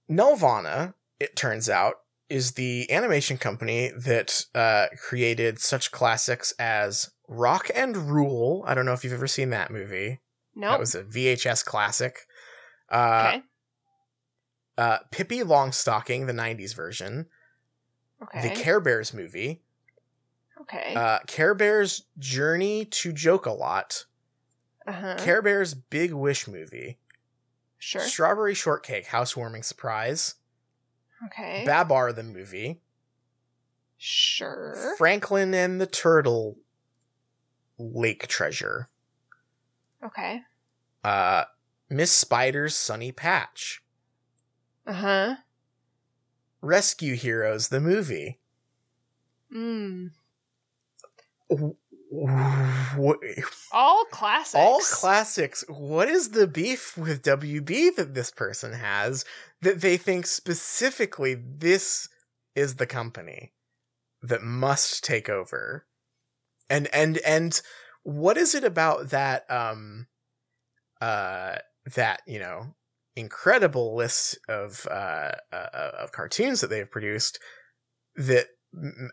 Nelvana, it turns out, is the animation company that uh, created such classics as Rock and Rule. I don't know if you've ever seen that movie. No. That was a VHS classic. Uh, okay. uh, Pippi Longstocking, the 90s version. Okay. The Care Bears movie. okay. Uh, Care Bears Journey to Joke a Lot. uh-huh. Care Bears Big Wish movie. sure. Strawberry Shortcake Housewarming Surprise. Okay. Babar the movie. sure. Franklin and the Turtle Lake Treasure. okay. Uh Miss Spider's Sunny Patch. Uh-huh. Rescue Heroes the movie. Mm. All classics. All classics. What is the beef with WB that this person has that they think specifically this is the company that must take over? And and and what is it about that um uh, that you know incredible list of uh, uh, of cartoons that they've produced that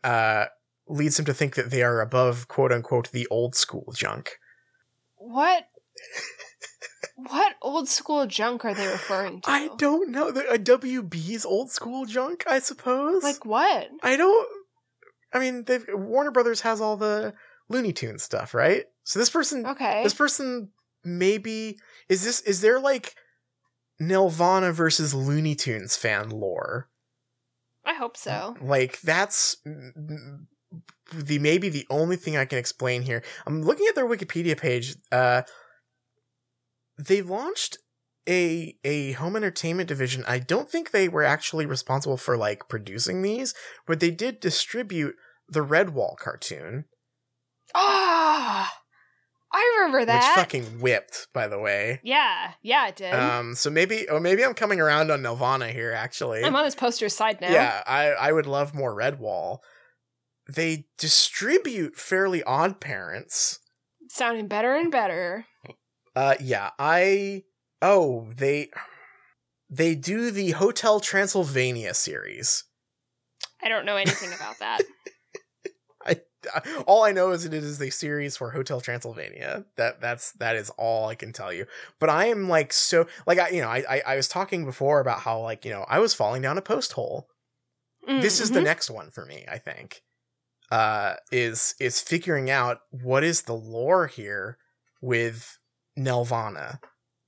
uh, leads him to think that they are above quote unquote the old school junk. What? what old school junk are they referring to? I don't know. The, uh, WB's old school junk, I suppose. Like what? I don't. I mean, they've Warner Brothers has all the Looney Tunes stuff, right? So this person, Okay. this person, maybe is this is there like Nelvana versus Looney Tunes fan lore? I hope so. Like that's the maybe the only thing I can explain here. I'm looking at their Wikipedia page. Uh, they launched a a home entertainment division. I don't think they were actually responsible for like producing these, but they did distribute the Redwall cartoon, Ah, I remember that. which fucking whipped, by the way. yeah, yeah, it did. Um, so maybe, oh, maybe I'm coming around on Nelvana here. Actually, I'm on this poster's side now. Yeah, I I would love more Redwall. They distribute Fairly Odd Parents. Sounding better and better. Uh, yeah, I oh they they do the Hotel Transylvania series. I don't know anything about that. i All I know is it is a series for Hotel Transylvania. That that's that is all I can tell you. But I am like so like I you know I I, I was talking before about how like you know I was falling down a post hole this is the Mhm. next one for me i think uh is is figuring out what is the lore here with nelvana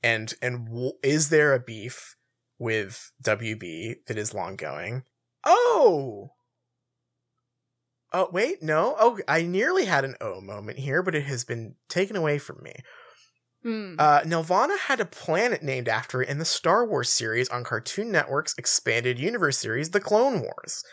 and and w- is there a beef with wb that is long going oh oh wait no oh i nearly had an oh moment here but it has been taken away from me Mm. uh, Nelvana had a planet named after it in the Star Wars series on Cartoon Network's expanded universe series, The Clone Wars.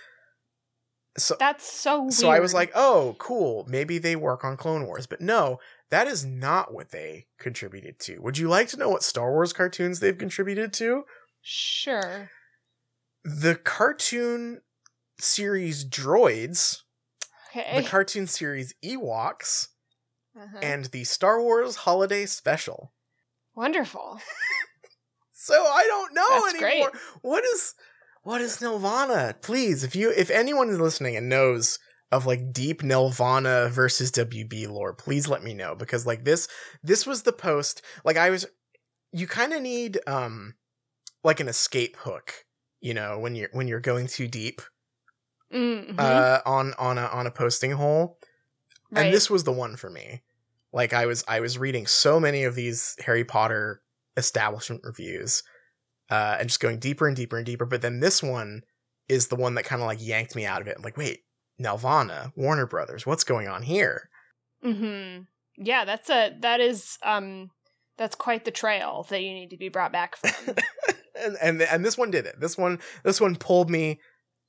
So, That's so weird. so I was like, oh, cool. Maybe they work on Clone Wars. But no, that is not what they contributed to. Would you like to know what Star Wars cartoons they've contributed to? sure. The cartoon series Droids, Okay. the cartoon series Ewoks, Uh-huh. and the Star Wars Holiday Special. Wonderful. So I don't know That's anymore. What is what is Nelvana? Please, if you if anyone is listening and knows of like deep Nelvana versus WB lore, please let me know because like this this was the post. Like I was you kind of need um like an escape hook, you know, when you're when you're going too deep Mhm. uh on on a on a posting hole right. and this was the one for me like i was i was reading so many of these harry potter establishment reviews uh and just going deeper and deeper and deeper but then this one is the one that kind of like yanked me out of it I'm like wait nelvana warner brothers what's going on here hmm Yeah, that's a that is um that's quite the trail that you need to be brought back from. and and and this one did it this one this one pulled me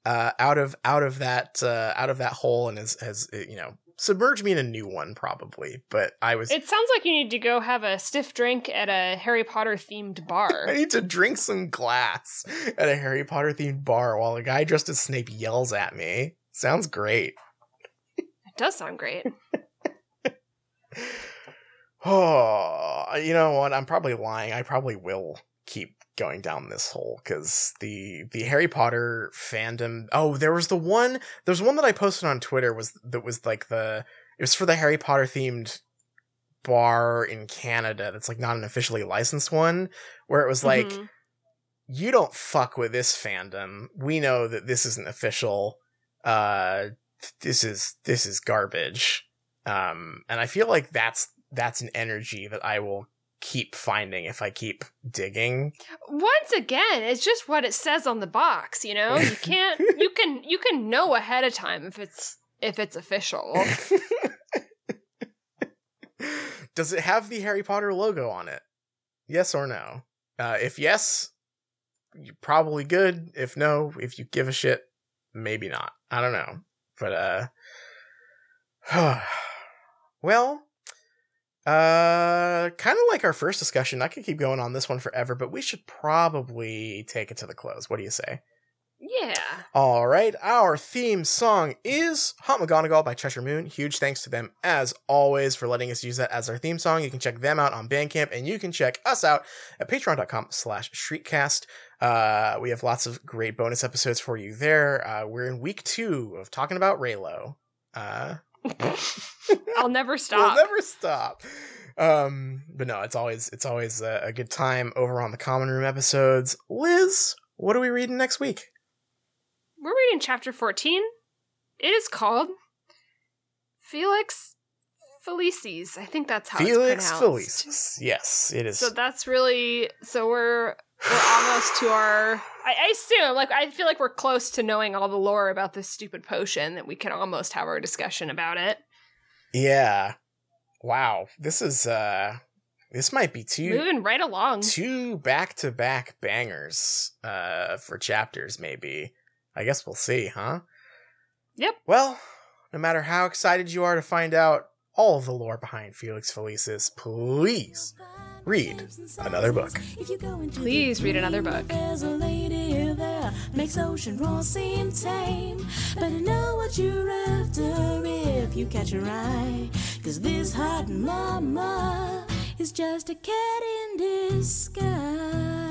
uh out of out of that uh out of that hole and has has uh, you know submerged me in a new one probably but i was it sounds like you need to go have a stiff drink at a Harry Potter themed bar. I need to drink some glass at a Harry Potter themed bar while a guy dressed as Snape yells at me. Sounds great. It does sound great. Oh, you know what? I'm probably lying. I probably will keep going down this hole because the the Harry Potter fandom. Oh, there was the one. There's one that I posted on Twitter was that was like the. It was for the Harry Potter themed bar in Canada. That's like not an officially licensed one. Where it was like. Mhm. you don't fuck with this fandom. We know that this isn't official. Uh this is this is garbage. Um and I feel like that's that's an energy that I will keep finding if I keep digging. once again, it's just what it says on the box, you know? You can't you can you can know ahead of time if it's if it's official. Does it have the Harry Potter logo on it? Yes or no? Uh if yes, you're probably good. If no, if you give a shit, maybe not. I don't know. But uh well, uh kind of like our first discussion. I could keep going on this one forever, but we should probably take it to the close. What do you say? Yeah. All right, our theme song is Hot McGonagall by Cheshire Moon. Huge thanks to them, as always, for letting us use that as our theme song. You can check them out on Bandcamp, and you can check us out at patreon.com slash shriekcast. Uh, we have lots of great bonus episodes for you there. Uh, we're in week two of talking about Raylo. Uh, I'll never stop. We'll never stop. Um, but no, it's always it's always a, a good time over on the Common Room episodes. Liz, what are we reading next week? We're reading chapter 14. It is called Felix Felices. I think that's how Felix it's pronounced. Felicis. Yes, it is. So that's really so we're we're almost to our I, I assume like I feel like we're close to knowing all the lore about this stupid potion that we can almost have our discussion about it. yeah. Wow. This is uh this might be two Moving right along. two back to back bangers uh for chapters maybe. I guess we'll see, huh? Yep. Well, no matter how excited you are to find out all of the lore behind Felix Felicis, please read another book. Please read another book. There's a lady there, makes ocean roar seem tame. Better know what you're after if you catch her eye. Cause this hot mama is just a cat in disguise.